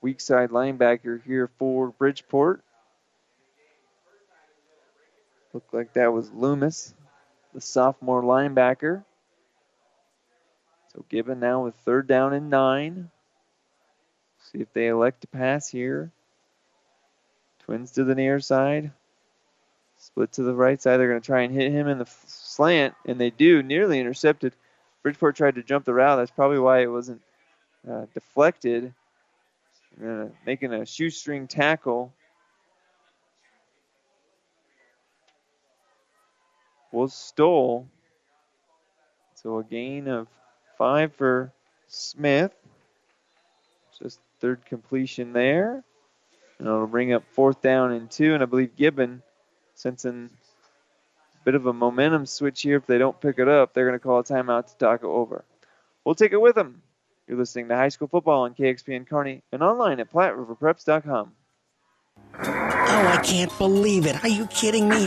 C: weak side linebacker here for Bridgeport. Looked like that was Loomis, the sophomore linebacker. So Gibbon now with third down and nine. See if they elect to pass here. Twins to the near side. Split to the right side. They're going to try and hit him in the slant, and they do. Nearly intercepted. Bridgeport tried to jump the route. That's probably why it wasn't uh, deflected. Uh, making a shoestring tackle. Was Stoll. So a gain of five for Smith. Just third completion there. And it'll bring up fourth down and two. And I believe Gibbon, sensing bit of a momentum switch here, if they don't pick it up, they're going to call a timeout to talk it over. We'll take it with them. You're listening to High School Football on KXPN Kearney and online at PlatteRiverPreps.com.
N: Oh, I can't believe it. Are you kidding me?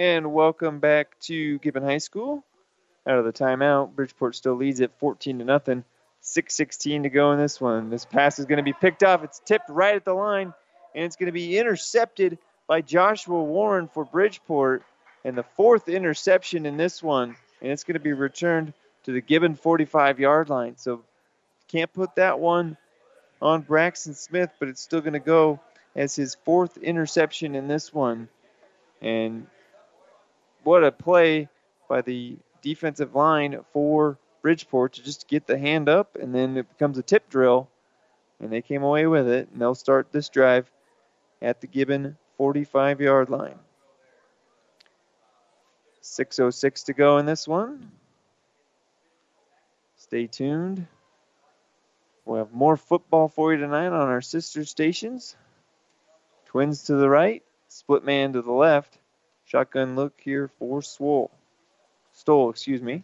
C: And welcome back to Gibbon High School. Out of the timeout, Bridgeport still leads at 14 to nothing. 6:16 to go in this one. This pass is going to be picked off. It's tipped right at the line, and it's going to be intercepted by Joshua Warren for Bridgeport, and the fourth interception in this one, and it's going to be returned to the Gibbon 45-yard line. So can't put that one on Braxton Smith, but it's still going to go as his fourth interception in this one. And what a play by the defensive line for Bridgeport to just get the hand up, and then it becomes a tip drill, and they came away with it, and they'll start this drive at the Gibbon 45 yard line. 6.06 to go in this one. Stay tuned. We'll have more football for you tonight on our sister stations. Twins to the right, split man to the left. Shotgun look here for Swole. Stoll, excuse me.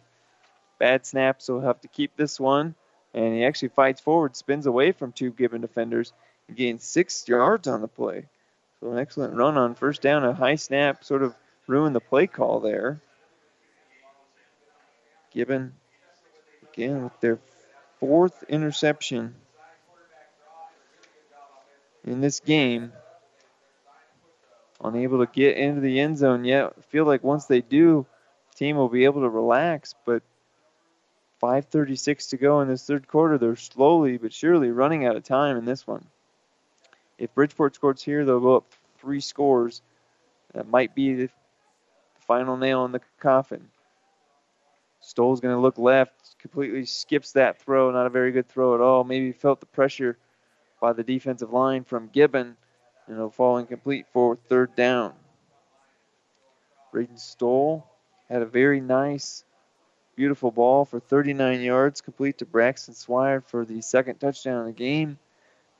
C: Bad snap, so he'll have to keep this one. And he actually fights forward, spins away from two Gibbon defenders, and gains six yards on the play. So an excellent run on first down. A high snap sort of ruined the play call there. Gibbon, again, with their fourth interception in this game unable to get into the end zone yet. Feel like once they do, team will be able to relax. But 5:36 to go in this third quarter. They're slowly but surely running out of time in this one. If Bridgeport scores here, they'll go up three scores. That might be the final nail in the coffin. Stoll's going to look left, completely skips that throw. Not a very good throw at all. Maybe felt the pressure by the defensive line from Gibbon and it'll fall incomplete for third down. Braden Stoll had a very nice, beautiful ball for 39 yards, complete to Braxton Swire for the second touchdown of the game.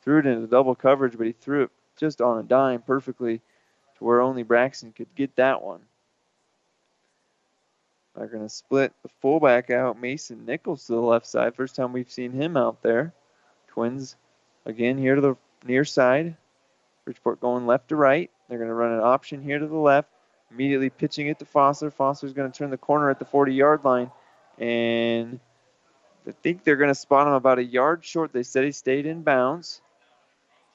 C: threw it into double coverage, but he threw it just on a dime perfectly to where only Braxton could get that one. They're going to split the fullback out, Mason Nichols to the left side. First time we've seen him out there. Twins again here to the near side. Bridgeport going left to right. They're going to run an option here to the left. Immediately pitching it to Foster. Foster's going to turn the corner at the 40 yard line. And I think they're going to spot him about a yard short. They said he stayed in bounds.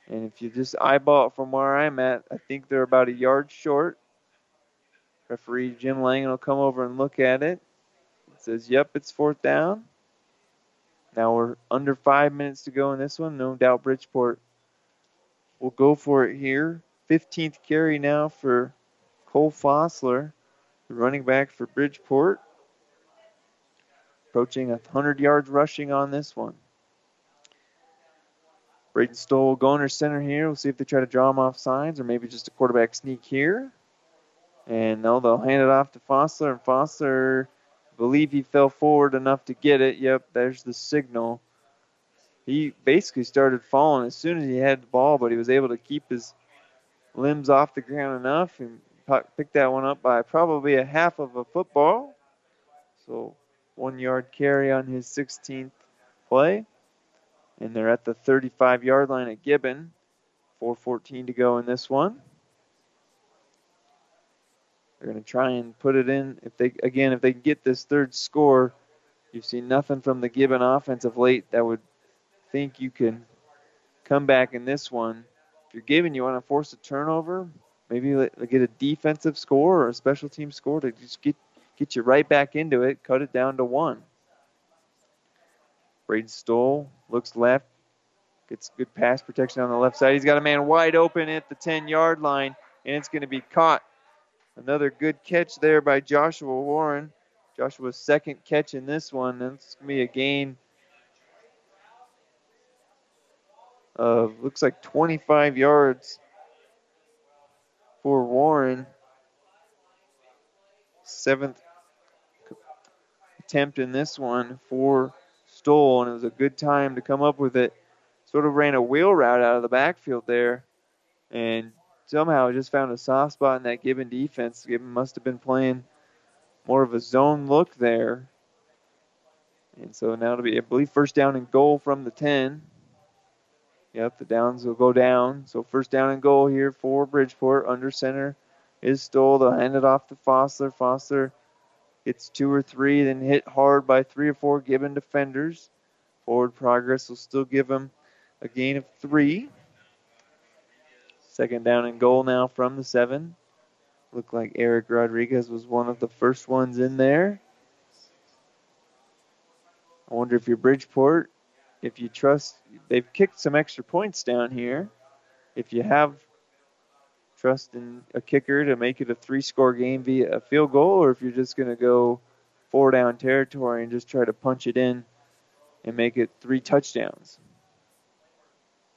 C: And if you just eyeball it from where I'm at, I think they're about a yard short. Referee Jim Lang will come over and look at it. It says, yep, it's fourth down. Now we're under five minutes to go in this one. No doubt Bridgeport will go for it here. 15th carry now for Cole Fossler, the running back for Bridgeport. Approaching 100 yards rushing on this one. Braden Stoll going to center here. We'll see if they try to draw him off sides or maybe just a quarterback sneak here. And no, they'll hand it off to Fossler, and Fossler, I believe he fell forward enough to get it. Yep, there's the signal. He basically started falling as soon as he had the ball, but he was able to keep his limbs off the ground enough and pick that one up by probably a half of a football. So one yard carry on his 16th play. And they're at the 35 yard line at Gibbon. 4.14 to go in this one. They're going to try and put it in. If they again, if they get this third score, you've seen nothing from the Gibbon offense of late that would think you can come back in this one. If you're Gibbon, you want to force a turnover, maybe get a defensive score or a special team score to just get get you right back into it. Cut it down to one. Braden Stoll looks left, gets good pass protection on the left side. He's got a man wide open at the 10 yard line, and it's going to be caught Another good catch there by Joshua Warren. Joshua's second catch in this one. That's going to be a gain of, looks like 25 yards for Warren. Seventh attempt in this one for Stoll, and it was a good time to come up with it. Sort of ran a wheel route out of the backfield there, and somehow just found a soft spot in that Gibbon defense. Gibbon must have been playing more of a zone look there. And so now to be, I believe, first down and goal from the 10. Yep, the downs will go down. So first down and goal here for Bridgeport. Under center is Stoll. They'll hand it off to Fossler. Fossler gets two or three, then hit hard by three or four Gibbon defenders. Forward progress will still give him a gain of three. Second down and goal now from the seven. Looked like Eric Rodriguez was one of the first ones in there. I wonder if you're Bridgeport, if you trust, they've kicked some extra points down here. If you have trust in a kicker to make it a three score game via a field goal, or if you're just going to go four down territory and just try to punch it in and make it three touchdowns.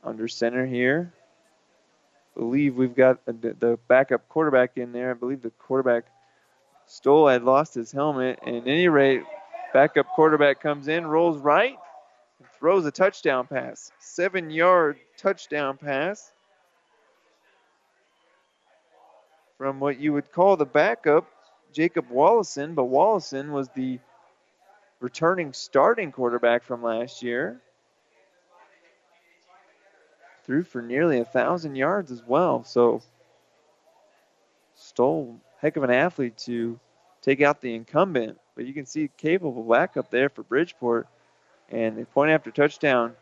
C: Under center here, believe we've got the backup quarterback in there. I believe the quarterback Stoll had lost his helmet. And at any rate, backup quarterback comes in, rolls right, throws a touchdown pass. Seven yard touchdown pass from what you would call the backup, Jacob Wallison. But Wallison was the returning starting quarterback from last year threw for nearly a thousand yards as well. So Stoll heck of an athlete to take out the incumbent. But you can see capable backup there for Bridgeport. And the point after touchdown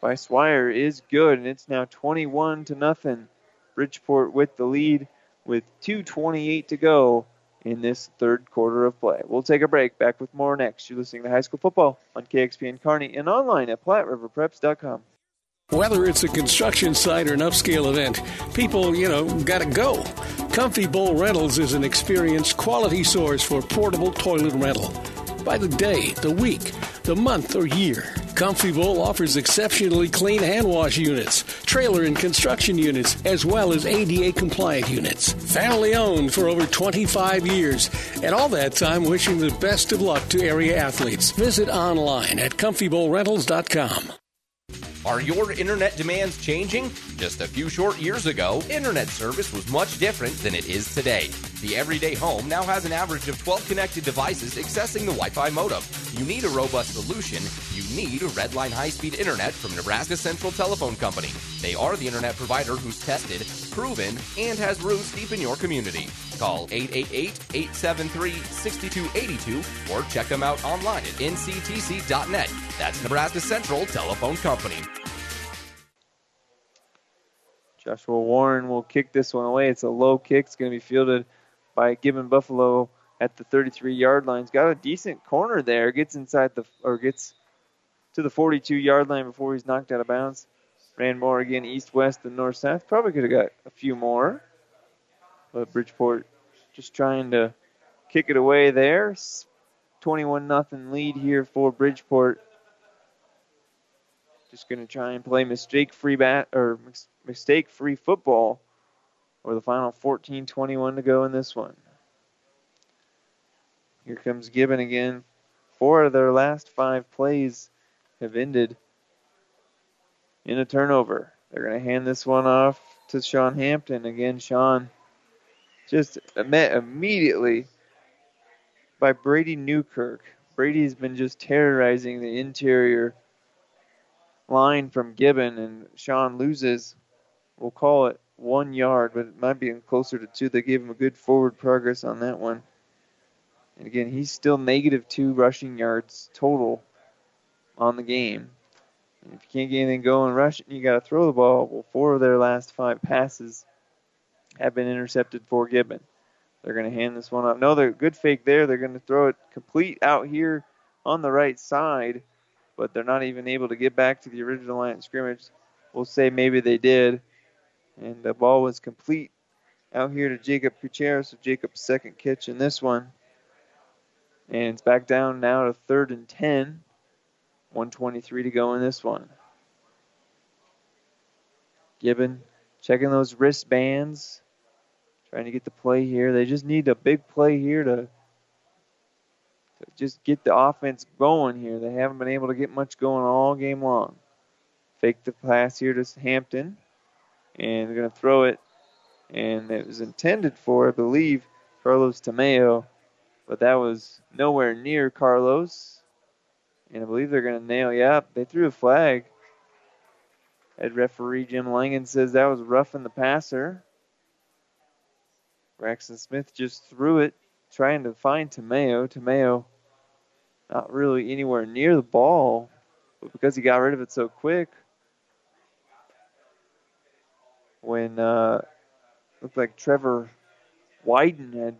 C: by Swire is good, and it's now 21 to nothing. Bridgeport with the lead with 2:28 to go in this third quarter of play. We'll take a break. Back with more next. You're listening to High School Football on KXPN Kearney and online at PlatteRiverPreps.com.
K: Whether it's a construction site or an upscale event, people, you know, gotta go. Comfy Bowl Rentals is an experienced quality source for portable toilet rental. By the day, the week, the month, or year, Comfy Bowl offers exceptionally clean hand wash units, trailer and construction units, as well as ADA compliant units. Family owned for over 25 years, and all that time wishing the best of luck to area athletes. Visit online at comfybowlrentals.com.
L: Are your internet demands changing? Just a few short years ago, internet service was much different than it is today. The everyday home now has an average of 12 connected devices accessing the Wi Fi modem. You need a robust solution. You need Redline high speed internet from Nebraska Central Telephone Company. They are the internet provider who's tested, proven, and has roots deep in your community. Call 888-873-6282 or check them out online at nctc.net. That's Nebraska Central Telephone Company.
C: Joshua Warren will kick this one away. It's a low kick. It's going to be fielded by Gibbon Buffalo at the 33 yard line. He's got a decent corner there. Gets inside the or gets to the 42 yard line before he's knocked out of bounds. Ran more again east west and north south. Probably could have got a few more. But Bridgeport just trying to kick it away there. 21 nothing lead here for Bridgeport. Just going to try and play mistake free bat or mistake free football or the final 14-21 to go in this one. Here comes Gibbon again. Four of their last five plays have ended in a turnover. They're going to hand this one off to Sean Hampton. Again, Sean just met immediately by Brady Newkirk. Brady's been just terrorizing the interior line from Gibbon, and Sean loses, we'll call it one yard, but it might be closer to two. They gave him a good forward progress on that one. And again, he's still negative two rushing yards total on the game. And if you can't get anything going rushing, you got to throw the ball. Well, four of their last five passes have been intercepted for Gibbon. They're going to hand this one off. No, they're good fake there. They're going to throw it complete out here on the right side, but they're not even able to get back to the original line of scrimmage. We'll say maybe they did. And the ball was complete out here to Jacob Kuchera, so Jacob's second catch in this one. And it's back down now to third and 10. 123 to go in this one. Gibbon checking those wristbands, trying to get the play here. They just need a big play here to just get the offense going here. They haven't been able to get much going all game long. Fake the pass here to Hampton, and they're going to throw it. And it was intended for, I believe, Carlos Tamayo, but that was nowhere near Carlos. And I believe they're going to nail. Yeah, they threw a flag. Head referee Jim Langen says that was roughing the passer. Braxton Smith just threw it, trying to find Tamayo. Tamayo not really anywhere near the ball, but because he got rid of it so quick, when uh, looked like Trevor Wyden had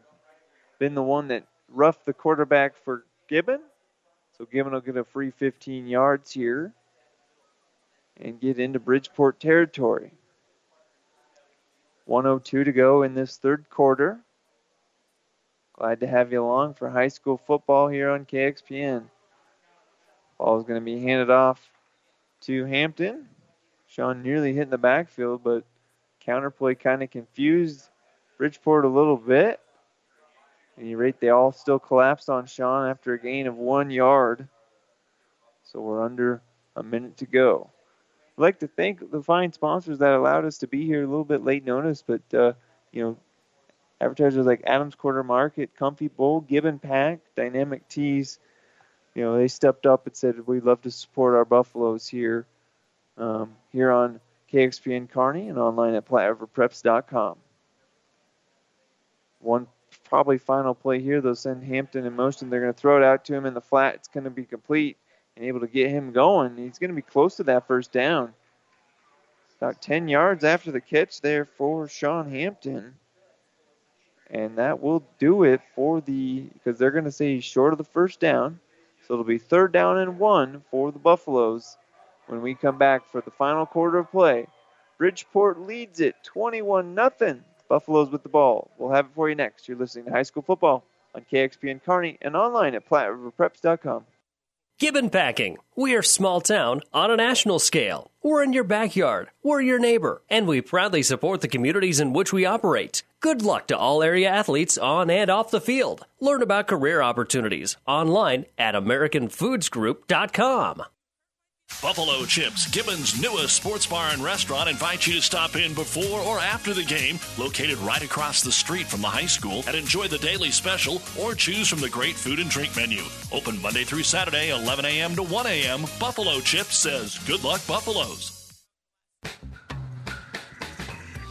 C: been the one that roughed the quarterback for Gibbon. So Gibbon will get a free 15 yards here and get into Bridgeport territory. 102 to go in this third quarter. Glad to have you along for high school football here on KXPN. Ball is going to be handed off to Hampton. Sean nearly hit in the backfield, but counterplay kind of confused Bridgeport a little bit. At any rate, they all still collapsed on Sean after a gain of one yard. So we're under a minute to go. I'd like to thank the fine sponsors that allowed us to be here a little bit late notice, but uh, you know, advertisers like Adams Corner Market, Comfy Bowl, Gibbon Pack, Dynamic Tees, you know, they stepped up and said we'd love to support our Buffaloes here, um, here on KXPN Kearney and online at PlatteRiverPreps.com. One probably final play here. They'll send Hampton in motion. They're going to throw it out to him in the flat. It's going to be complete and able to get him going. He's going to be close to that first down. About 10 yards after the catch there for Sean Hampton. And that will do it for the, because they're going to say short of the first down. So it'll be third down and one for the Buffaloes when we come back for the final quarter of play. Bridgeport leads it 21 0. Buffaloes with the ball. We'll have it for you next. You're listening to High School Football on KXPN Kearney and online at PlatteRiverPreps.com.
I: Gibbon Packing. We are small town on a national scale. We're in your backyard. We're your neighbor. And we proudly support the communities in which we operate. Good luck to all area athletes on and off the field. Learn about career opportunities online at AmericanFoodsGroup.com.
A: Buffalo Chips, Gibbon's newest sports bar and restaurant, invites you to stop in before or after the game, located right across the street from the high school, and enjoy the daily special or choose from the great food and drink menu. Open Monday through Saturday, 11 a.m. to 1 a.m. Buffalo Chips says, Good luck, Buffaloes.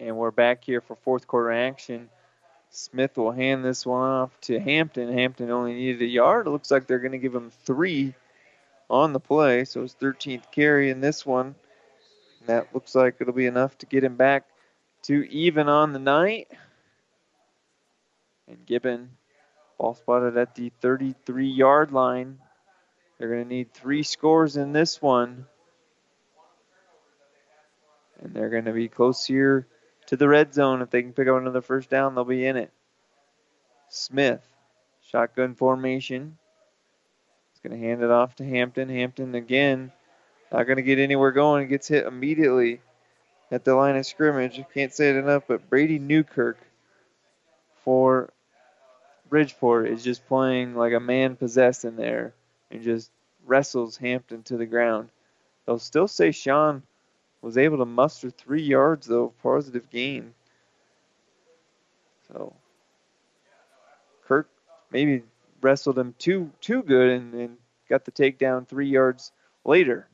C: And we're back here for fourth quarter action. Smith will hand this one off to Hampton. Hampton only needed a yard. It looks like they're going to give him three on the play. So his 13th carry in this one. And that looks like it'll be enough to get him back to even on the night. And Gibbon, ball spotted at the 33 yard line. They're going to need three scores in this one. And they're going to be close here to the red zone. If they can pick up another first down, they'll be in it. Smith, shotgun formation. He's going to hand it off to Hampton. Hampton again, not going to get anywhere going. Gets hit immediately at the line of scrimmage. Can't say it enough, but Brady Newkirk for Bridgeport is just playing like a man possessed in there and just wrestles Hampton to the ground. They'll still say Sean was able to muster three yards, though, positive gain. So Kirk maybe wrestled him too too good and, and got the takedown three yards later.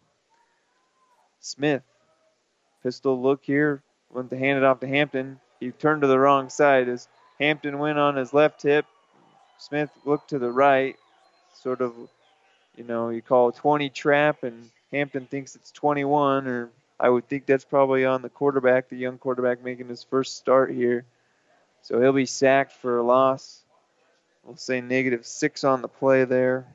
C: Smith, pistol look here, went to hand it off to Hampton. He turned to the wrong side as Hampton went on his left hip. Smith looked to the right, sort of, you know, you call 20 trap, and Hampton thinks it's 21, or I would think that's probably on the quarterback, the young quarterback making his first start here. So he'll be sacked for a loss. We'll say negative six on the play there.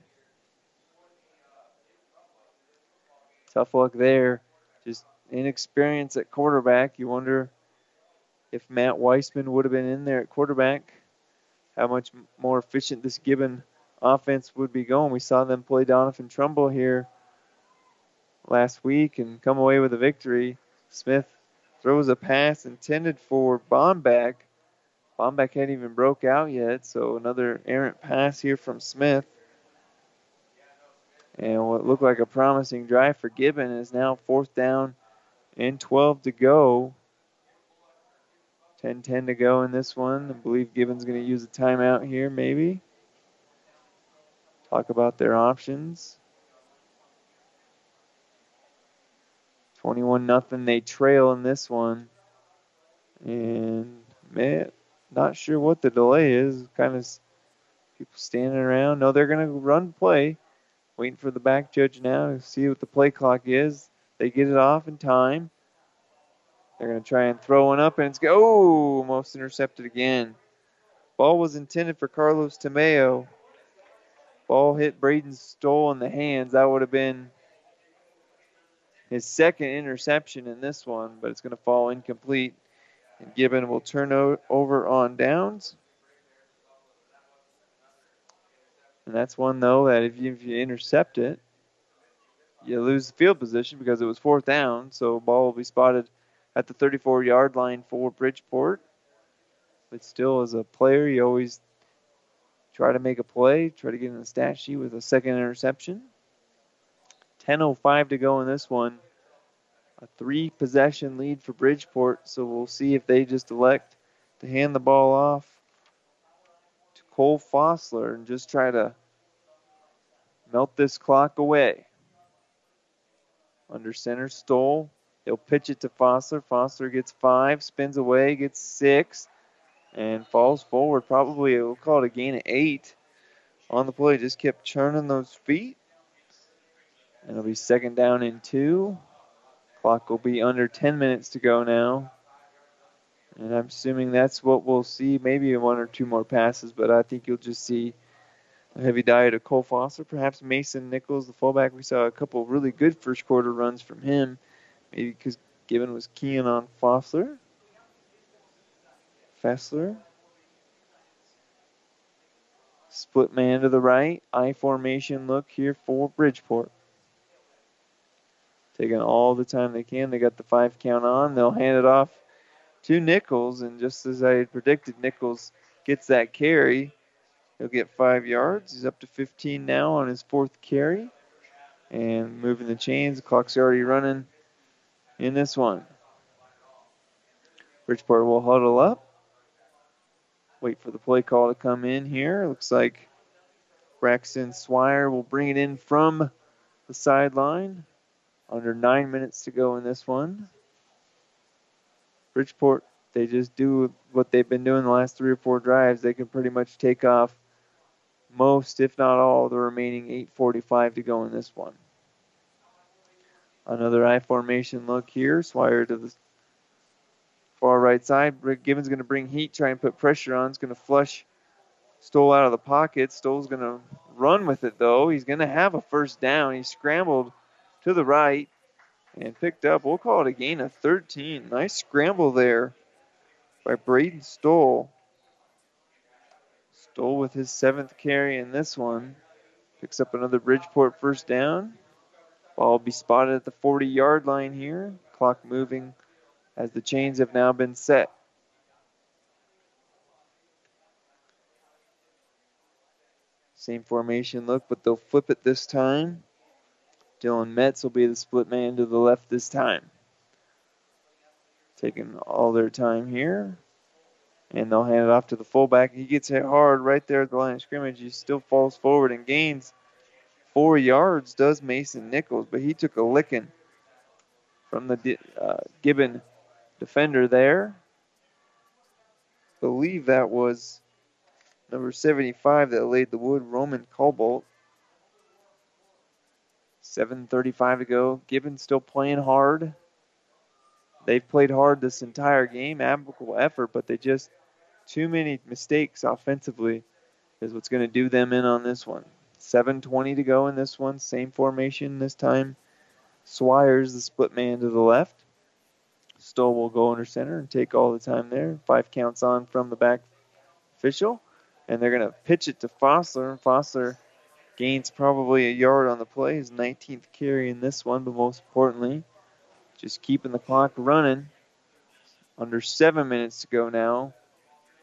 C: Tough luck there. Just inexperience at quarterback. You wonder if Matt Wiseman would have been in there at quarterback, how much more efficient this given offense would be going. We saw them play Doniphan-Trumbull here last week and come away with a victory. Smith throws a pass intended for Bomback. Bomback hadn't even broke out yet, so another errant pass here from Smith. And what looked like a promising drive for Gibbon is now fourth down and 12 to go. 10 10 to go in this one. I believe Gibbon's going to use a timeout here, maybe. Talk about their options. 21 nothing. They trail in this one. And man, not sure what the delay is. Kind of people standing around. No, they're going to run play. Waiting for the back judge now to see what the play clock is. They get it off in time. They're going to try and throw one up, and it's go. Oh, almost intercepted again. Ball was intended for Carlos Tamayo. Ball hit Braden Stoll in the hands. That would have been his second interception in this one, but it's going to fall incomplete. And Gibbon will turn over on downs. And that's one, though, that if you, if you intercept it, you lose the field position because it was fourth down. So ball will be spotted at the 34 yard line for Bridgeport. But still, as a player, you always try to make a play, try to get in the stat sheet with a second interception. 10.05 to go in this one. A three possession lead for Bridgeport, so we'll see if they just elect to hand the ball off to Cole Fossler and just try to melt this clock away. Under center, Stoll. He'll pitch it to Fossler. Fossler gets five, spins away, gets six, and falls forward. Probably, we'll call it a gain of eight on the play. Just kept churning those feet. And it'll be second down in two. Clock will be under 10 minutes to go now. And I'm assuming that's what we'll see. Maybe one or two more passes, but I think you'll just see a heavy diet of Cole Fossler, perhaps Mason Nichols, the fullback. We saw a couple really good first quarter runs from him, maybe because Gibbon was keying on Foster. Fossler. Split man to the right. I formation look here for Bridgeport. Taking all the time they can. They got the five count on. They'll hand it off to Nichols, and just as I had predicted, Nichols gets that carry. He'll get five yards. He's up to 15 now on his fourth carry. And moving the chains. The clock's already running in this one. Bridgeport will huddle up. Wait for the play call to come in here. Looks like Braxton Swire will bring it in from the sideline. Under nine minutes to go in this one. Bridgeport, they just do what they've been doing the last three or four drives. They can pretty much take off most, if not all, the remaining 8:45 to go in this one. Another I formation look here. Swire to the far right side. Rick Gibbons going to bring heat, try and put pressure on. He's going to flush Stoll out of the pocket. Stoll's going to run with it though. He's going to have a first down. He scrambled to the right and picked up. We'll call it a gain of 13. Nice scramble there by Braden Stoll. Stoll with his seventh carry in this one. Picks up another Bridgeport first down. Ball will be spotted at the 40 yard line here. Clock moving as the chains have now been set. Same formation look, but they'll flip it this time. Dylan Metz will be the split man to the left this time. Taking all their time here. And they'll hand it off to the fullback. He gets hit hard right there at the line of scrimmage. He still falls forward and gains four yards, does Mason Nichols, but he took a licking from the uh, Gibbon defender there. believe that was number 75 that laid the wood, Roman Colbert. 7.35 to go. Gibbon still playing hard. They've played hard this entire game, admirable effort, but they just too many mistakes offensively is what's going to do them in on this one. 7.20 to go in this one. Same formation this time. Swires the split man to the left. Stoll will go under center and take all the time there. Five counts on from the back official. And they're going to pitch it to Fossler. And Fossler gains probably a yard on the play. His 19th carry in this one, but most importantly, just keeping the clock running. Under seven minutes to go now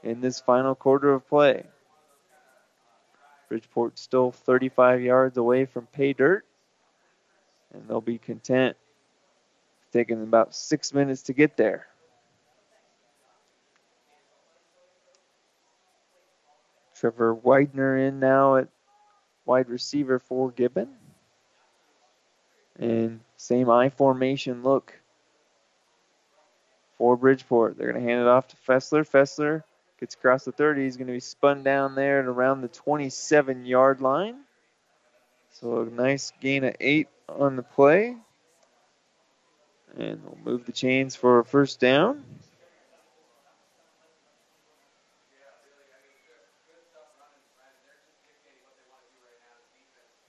C: in this final quarter of play. Bridgeport still 35 yards away from pay dirt, and they'll be content. taking about six minutes to get there. Trevor Widener in now at wide receiver for Gibbon. And same I formation look for Bridgeport. They're going to hand it off to Fossler. Fossler Gets across the 30. He's going to be spun down there at around the 27 yard line. So a nice gain of eight on the play. And we'll move the chains for a first down.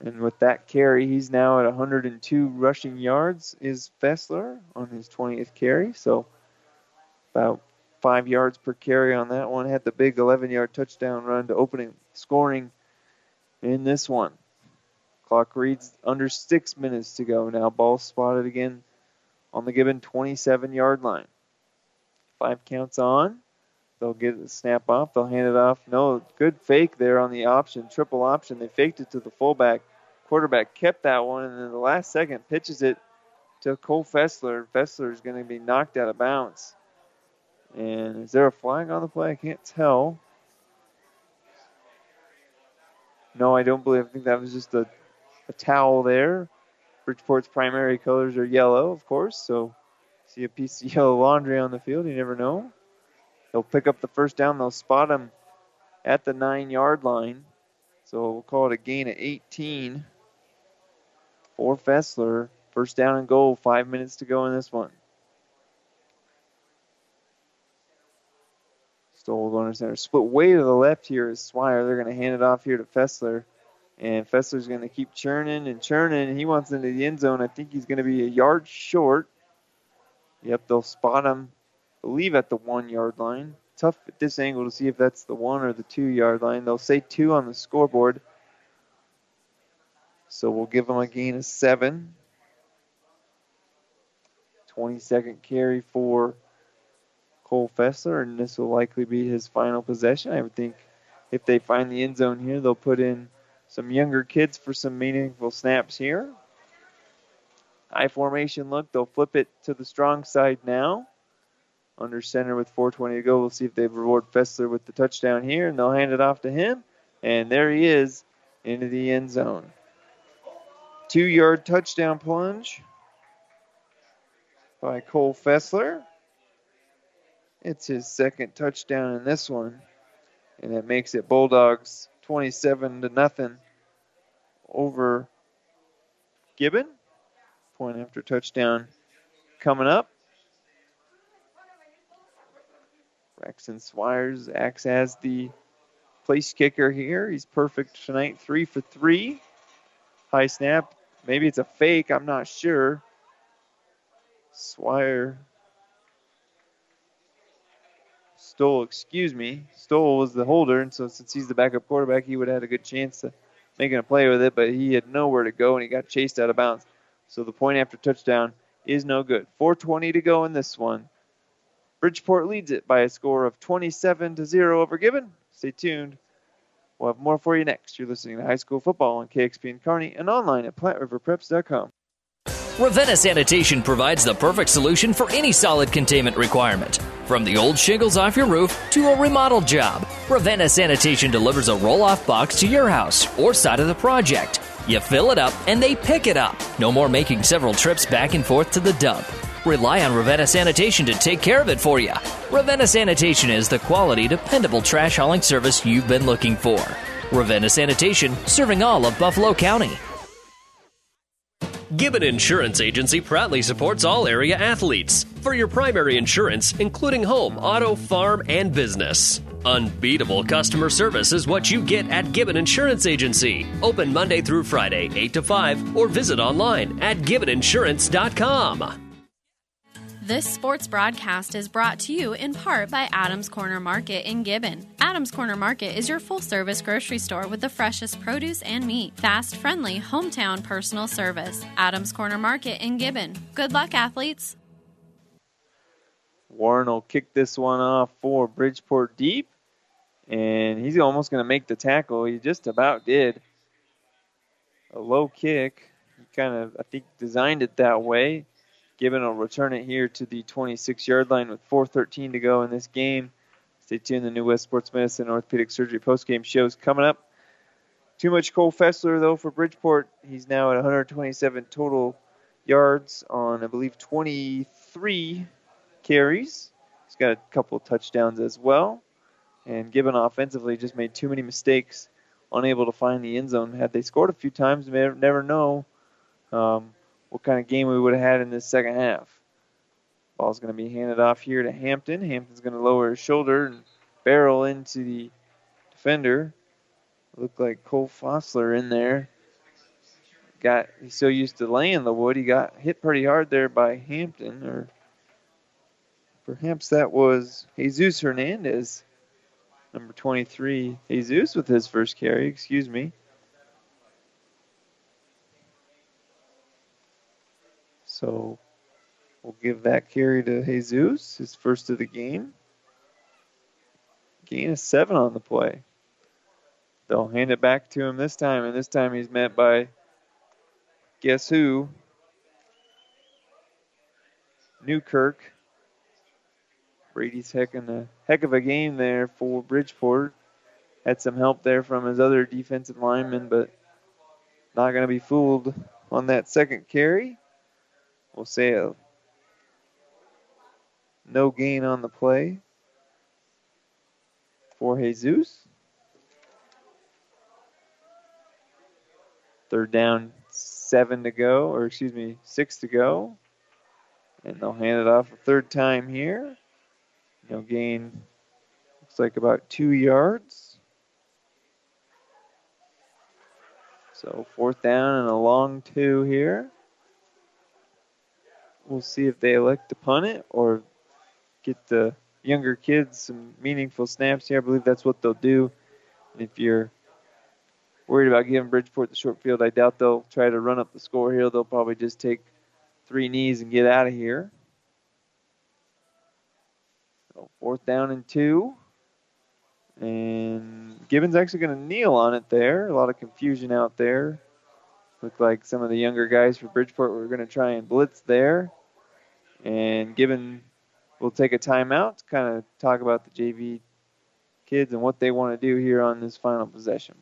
C: And with that carry, he's now at 102 rushing yards, is Fossler on his 20th carry. So about five yards per carry on that one. Had the big 11 yard touchdown run to opening scoring in this one. Clock reads under six minutes to go now. Ball spotted again on the given 27 yard line. Five counts on. They'll get the snap off. They'll hand it off. No, good fake there on the option, triple option. They faked it to the fullback. Quarterback kept that one, and then the last second pitches it to Cole Fossler. Fossler is going to be knocked out of bounds. And is there a flag on the play? I can't tell. No, I don't believe. I think that was just a, a towel there. Bridgeport's primary colors are yellow, of course. So see a piece of yellow laundry on the field. You never know. They'll pick up the first down. They'll spot him at the nine yard line. So we'll call it a gain of 18 for Fossler. First down and goal. Five minutes to go in this one. Stoll going to center. Split way to the left here is Swire. They're going to hand it off here to Fossler. And Fossler's going to keep churning and churning. He wants into the end zone. I think he's going to be a yard short. Yep, they'll spot him, I believe, at the one yard line. Tough at this angle to see if that's the one or the two yard line. They'll say two on the scoreboard. So we'll give him a gain of seven. 20 second carry for Cole Fossler, and this will likely be his final possession. I would think if they find the end zone here, they'll put in some younger kids for some meaningful snaps here. High formation look. They'll flip it to the strong side now. Under center with 420 to go. We'll see if they reward Fossler with the touchdown here, and they'll hand it off to him. And there he is into the end zone. Two yard touchdown plunge by Cole Fossler. It's his second touchdown in this one, and it makes it Bulldogs 27 to nothing over Gibbon. Point after touchdown coming up. Braxton Swires acts as the place kicker here. He's perfect tonight, three for three. High snap. Maybe it's a fake. I'm not sure. Swire Stoll, excuse me. Stoll was the holder, and so since he's the backup quarterback, he would have had a good chance to making a play with it, but he had nowhere to go and he got chased out of bounds. So the point after touchdown is no good. 4:20 to go in this one. Bridgeport leads it by a score of 27 to 0 over Gibbon. Stay tuned. We'll have more for you next. You're listening to High School Football on KXP KXPN Kearney and online at PlatteRiverPreps.com.
Q: Ravenna Sanitation provides the perfect solution for any solid containment requirement. From the old shingles off your roof to a remodel job, Ravenna Sanitation delivers a roll off box to your house or side of the project. You fill it up and they pick it up. No more making several trips back and forth to the dump. Rely on Ravenna Sanitation to take care of it for you. Ravenna Sanitation is the quality, dependable trash hauling service you've been looking for. Ravenna Sanitation, serving all of Buffalo County.
I: Gibbon Insurance Agency proudly supports all area athletes for your primary insurance, including home, auto, farm, and business. Unbeatable customer service is what you get at Gibbon Insurance Agency. Open Monday through Friday, 8 to 5, or visit online at gibboninsurance.com.
J: This sports broadcast is brought to you in part by Adams Corner Market in Gibbon. Adams Corner Market is your full service grocery store with the freshest produce and meat, fast, friendly, hometown personal service. Adams Corner Market in Gibbon. Good luck, athletes.
C: Warren will kick this one off for Bridgeport deep, and he's almost going to make the tackle. He just about did. A low kick. He kind of, I think, designed it that way. Gibbon will return it here to the 26 yard line with 4.13 to go in this game. Stay tuned. The New West Sports Medicine Orthopedic Surgery postgame shows coming up. Too much Cole Fossler, though, for Bridgeport. He's now at 127 total yards on, I believe, 23 carries. He's got a couple touchdowns as well. And Gibbon offensively just made too many mistakes, unable to find the end zone. Had they scored a few times, may never know. Um, what kind of game we would have had in this second half. Ball's going to be handed off here to Hampton. Hampton's going to lower his shoulder and barrel into the defender. Looked like Cole Fossler in there. Got he's so used to laying the wood, he got hit pretty hard there by Hampton, or perhaps that was Jesus Hernandez, number 23. Jesus with his first carry, excuse me. So we'll give that carry to Jesus, his first of the game. Gain of seven on the play. They'll hand it back to him this time, and this time he's met by guess who? Newkirk. Brady's heck, a heck of a game there for Bridgeport. Had some help there from his other defensive lineman, but not going to be fooled on that second carry. We'll say a no gain on the play for Jesus. Third down, seven to go, or excuse me, six to go. And they'll hand it off a third time here. No gain Looks like about two yards. So fourth down and a long two here. We'll see if they elect to punt it or get the younger kids some meaningful snaps here. I believe that's what they'll do. And if you're worried about giving Bridgeport the short field, I doubt they'll try to run up the score here. They'll probably just take three knees and get out of here. So fourth down and two. And Gibbon's actually going to kneel on it there. A lot of confusion out there. Looked like some of the younger guys for Bridgeport were going to try and blitz there. And Gibbon will take a timeout to kind of talk about the JV kids and what they want to do here on this final possession.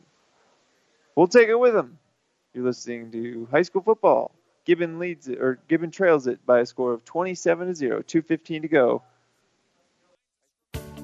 C: We'll take it with them. You're listening to high school football. Gibbon leads it, or Gibbon trails it by a score of 27 to 0. 2:15 to go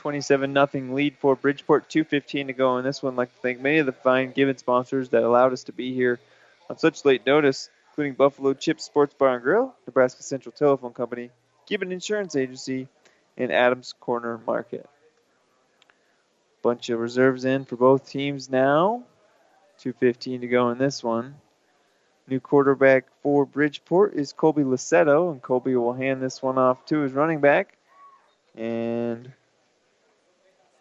C: 27 nothing lead for Bridgeport. 2.15 to go in this one. I'd like to thank many of the fine Gibbon sponsors that allowed us to be here on such late notice, including Buffalo Chips Sports Bar and Grill, Nebraska Central Telephone Company, Gibbon Insurance Agency, and Adams Corner Market. Bunch of reserves in for both teams now. 2.15 to go in this one. New quarterback for Bridgeport is Colby Lissetto, and Colby will hand this one off to his running back. And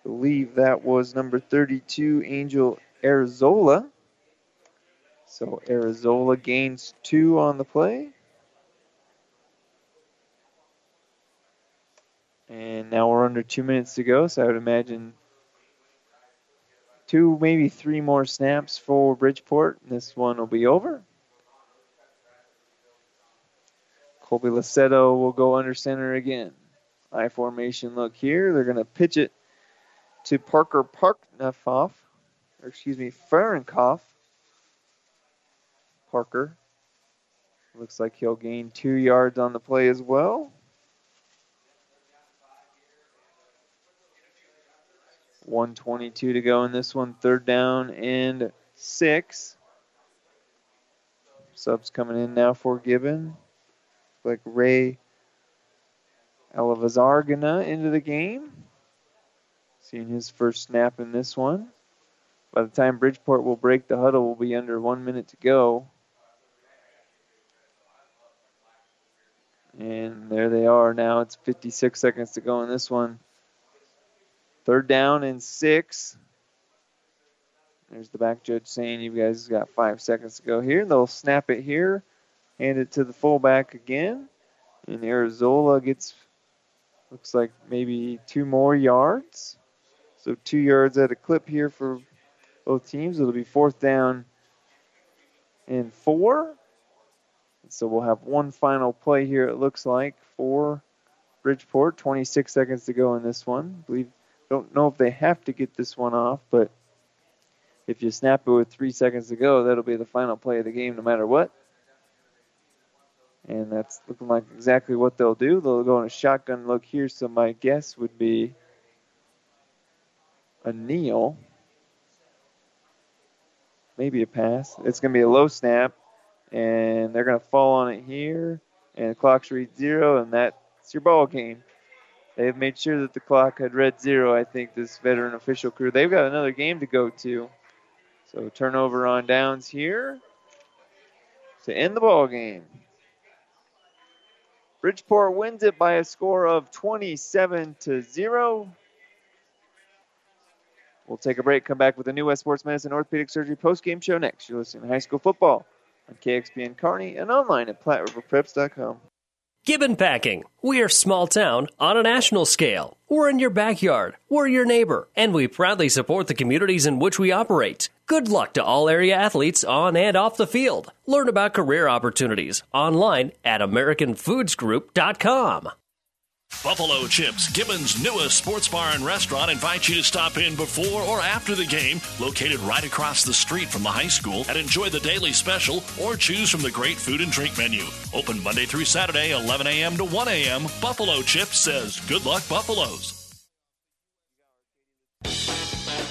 C: believe that was number 32, Angel Arizola. So Arizola gains two on the play. And now we're under two minutes to go, so I would imagine two, maybe three more snaps for Bridgeport, and this one will be over. Colby Lassetto will go under center again. I formation look here. They're going to pitch it to Parker Parknefoff, or excuse me, Ferenkopf. Parker. Looks like he'll gain two yards on the play as well. One twenty-two to go in this one. Third down and six. Subs coming in now for Gibbon. Like Ray Alavazargana into the game. Seeing his first snap in this one. By the time Bridgeport will break the huddle, we'll be under one minute to go. And there they are now. It's 56 seconds to go in this one. Third down and six. There's the back judge saying you guys got five seconds to go here. They'll snap it here, hand it to the fullback again. And Arizola gets, looks like maybe two more yards. So two yards at a clip here for both teams. It'll be fourth down and four. So we'll have one final play here, it looks like, for Bridgeport. 26 seconds to go in this one. believe don't know if they have to get this one off, but if you snap it with three seconds to go, that'll be the final play of the game no matter what. And that's looking like exactly what they'll do. They'll go in a shotgun look here, so my guess would be a kneel. Maybe a pass. It's going to be a low snap, and they're going to fall on it here, and the clock's read zero, and that's your ball game. They've made sure that the clock had read zero, I think, this veteran official crew. They've got another game to go to. So turnover on downs here to end the ball game. Bridgeport wins it by a score of 27 to 0. We'll take a break, come back with a New West Sports Medicine Orthopedic Surgery post-game show next. You're listening to High School Football on KXPN Kearney and online at PlatteRiverPreps.com.
I: Gibbon Packing. We are small town on a national scale. We're in your backyard. We're your neighbor. And we proudly support the communities in which we operate. Good luck to all area athletes on and off the field. Learn about career opportunities online at AmericanFoodsGroup.com.
A: Buffalo Chips, Gibbon's newest sports bar and restaurant, invites you to stop in before or after the game, located right across the street from the high school, and enjoy the daily special or choose from the great food and drink menu. Open Monday through Saturday, 11 a.m. to 1 a.m. Buffalo Chips says, Good luck, Buffaloes.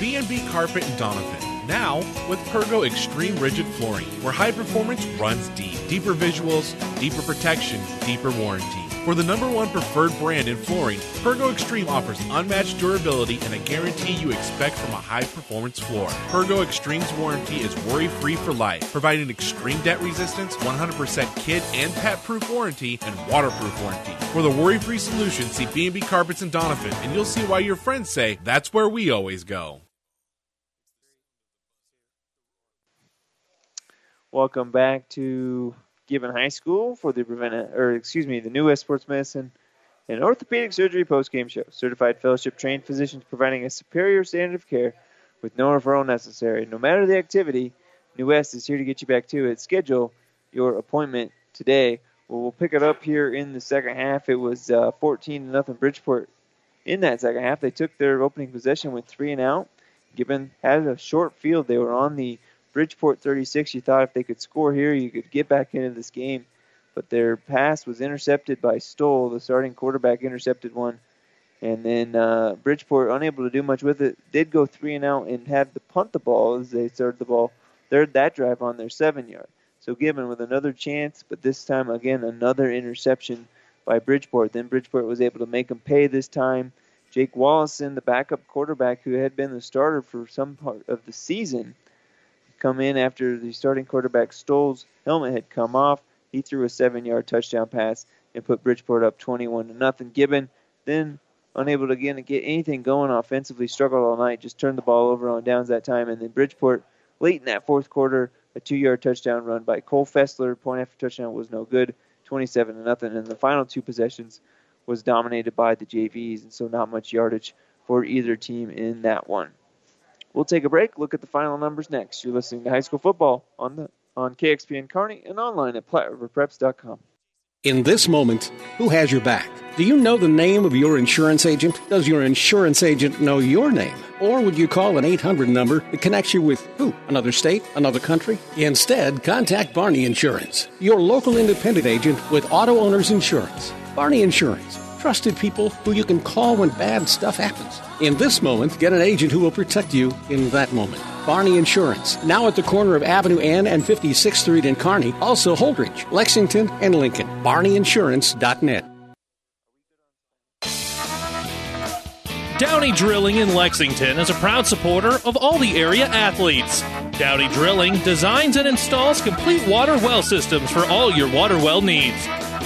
P: B&B Carpet and Doniphan. Now with Pergo Extreme Rigid Flooring, where high performance runs deep. Deeper visuals, deeper protection, deeper warranty. For the number one preferred brand in flooring, Pergo Extreme offers unmatched durability and a guarantee you expect from a high performance floor. Pergo Extreme's warranty is worry free for life, providing extreme debt resistance, 100% kid and pet proof warranty, and waterproof warranty. For the worry free solution, see B&B Carpets and Doniphan, and you'll see why your friends say that's where we always go.
C: Welcome back to Gibbon High School for the prevent or excuse me, the New West Sports Medicine and Orthopedic Surgery post-game show. Certified fellowship trained physicians providing a superior standard of care with no referral necessary. No matter the activity, New West is here to get you back to it. Schedule your appointment today. Well, we'll pick it up here in the second half. It was uh, 14 to nothing Bridgeport in that second half. They took their opening possession with three and out. Gibbon had a short field. They were on the Bridgeport 36. You thought if they could score here, you could get back into this game. But their pass was intercepted by Stoll. The starting quarterback intercepted one. And then uh, Bridgeport, unable to do much with it, did go three and out and had to punt the ball as they started the ball. Third that drive on their seven yard. So Gibbon with another chance, but this time again another interception by Bridgeport. Then Bridgeport was able to make them pay this time. Jake Wallison, the backup quarterback who had been the starter for some part of the season, come in after the starting quarterback Stoll's helmet had come off. He threw a seven-yard touchdown pass and put Bridgeport up 21 to nothing. Gibbon then unable to again get anything going offensively, struggled all night, just turned the ball over on downs that time, and then Bridgeport late in that fourth quarter, a two-yard touchdown run by Cole Fossler, point after touchdown was no good, 27 to nothing, and the final two possessions was dominated by the JVs, and so not much yardage for either team in that one. We'll take a break. Look at the final numbers next. You're listening to High School Football on the on KXPN Kearney and online at PlatteRiverPreps.com.
K: In this moment, who has your back? Do you know the name of your insurance agent? Does your insurance agent know your name? Or would you call an 800 number that connects you with who? Another state? Another country? Instead, contact Barney Insurance, your local independent agent with auto owners insurance. Barney Insurance trusted people who you can call when bad stuff happens. In this moment, get an agent who will protect you in that moment. Barney Insurance, now at the corner of Avenue N and 56th Street in Kearney, also Holdrege, Lexington, and Lincoln. BarneyInsurance.net.
R: Downey Drilling in Lexington is a proud supporter of all the area athletes. Downey Drilling designs and installs complete water well systems for all your water well needs.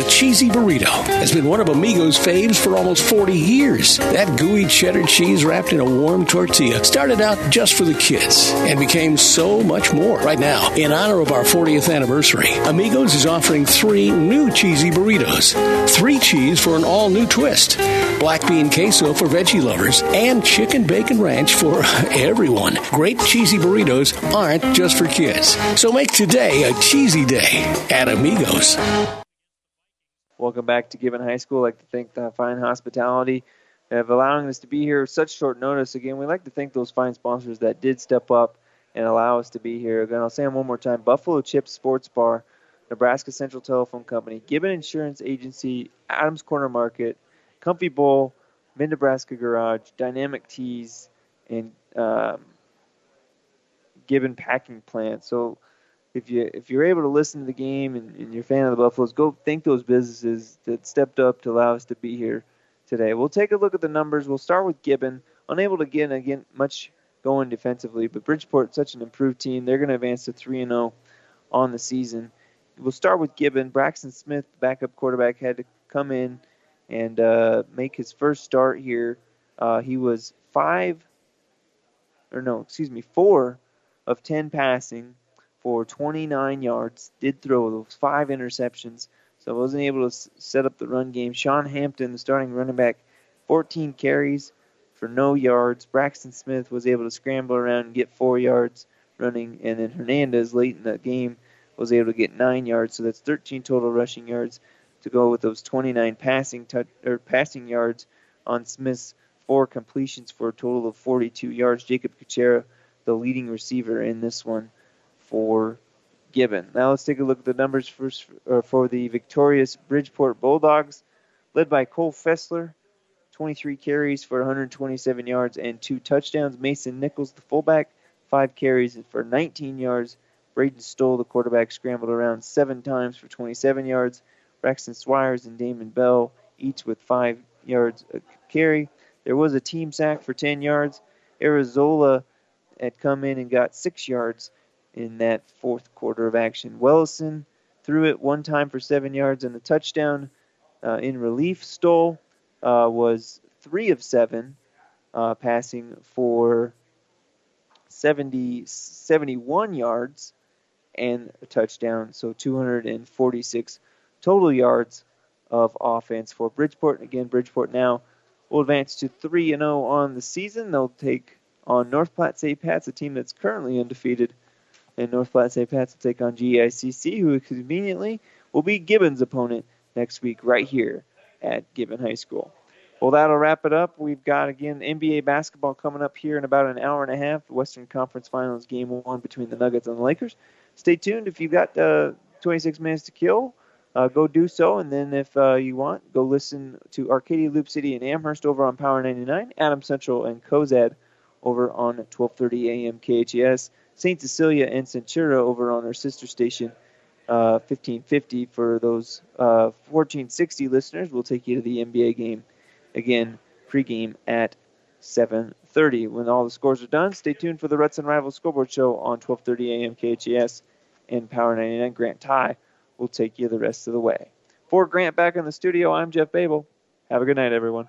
K: The cheesy burrito has been one of Amigo's faves for almost 40 years. That gooey cheddar cheese wrapped in a warm tortilla started out just for the kids and became so much more. Right now, in honor of our 40th anniversary, Amigos is offering three new cheesy burritos. Three cheese for an all new twist, black bean queso for veggie lovers, and chicken bacon ranch for everyone. Great cheesy burritos aren't just for kids. So make today a cheesy day at Amigos.
C: Welcome back to Gibbon High School. I'd like to thank the fine hospitality of allowing us to be here such short notice. Again, we'd like to thank those fine sponsors that did step up and allow us to be here. Again, I'll say them one more time Buffalo Chips Sports Bar, Nebraska Central Telephone Company, Gibbon Insurance Agency, Adams Corner Market, Comfy Bowl, Mid Nebraska Garage, Dynamic Tees, and um, Gibbon Packing Plant. So if you if you're able to listen to the game and, and you're a fan of the Buffaloes, go thank those businesses that stepped up to allow us to be here today. We'll take a look at the numbers. We'll start with Gibbon, unable to get again much going defensively, but Bridgeport such an improved team. They're going to advance to 3 and 0 on the season. We'll start with Gibbon. Braxton Smith, backup quarterback, had to come in and uh, make his first start here. Uh, he was five, or no, excuse me, four of 10 passing for 29 yards. Did throw those five interceptions, so wasn't able to set up the run game. Sean Hampton, the starting running back, 14 carries for no yards. Braxton Smith was able to scramble around and get four yards running, and then Hernandez late in the game was able to get nine yards. So that's 13 total rushing yards to go with those 29 passing touch, or passing yards on Smith's four completions for a total of 42 yards. Jacob Kuchera, the leading receiver in this one for Gibbon. Now let's take a look at the numbers first uh, for the victorious Bridgeport Bulldogs, led by Cole Fossler, 23 carries for 127 yards and two touchdowns. Mason Nichols, the fullback, five carries for 19 yards. Braden Stoll, the quarterback, scrambled around seven times for 27 yards. Braxton Swires and Damon Bell, each with five yards a carry. There was a team sack for 10 yards. Arizola had come in and got six yards in that fourth quarter of action. Wellison threw it one time for seven yards and a touchdown. Uh, in relief, Stoll uh, was three of seven, uh, passing for 70, 71 yards and a touchdown. So 246 total yards of offense for Bridgeport. Again, Bridgeport now will advance to 3 0 on the season. They'll take on North Platte St. Pat's, a team that's currently undefeated. And North Platte St. Pat's will take on GICC, who conveniently will be Gibbon's opponent next week right here at Gibbon High School. Well, that'll wrap it up. We've got, again, NBA basketball coming up here in about an hour and a half. Western Conference Finals game one between the Nuggets and the Lakers. Stay tuned. If you've got uh, 26 minutes to kill, uh, go do so. And then if uh, you want, go listen to Arcadia Loop City and Amherst over on Power 99, Adams Central and Cozad over on 1230 AM KHAS, St. Cecilia and Centura over on our sister station, uh, 1550. For those 1460 uh, listeners, we'll take you to the NBA game again pregame at 7:30. When all the scores are done, stay tuned for the Ruts and Rivals scoreboard show on 12:30 a.m. KHAS and Power 99. Grant Ty will take you the rest of the way. For Grant back in the studio, I'm Jeff Babel. Have a good night, everyone.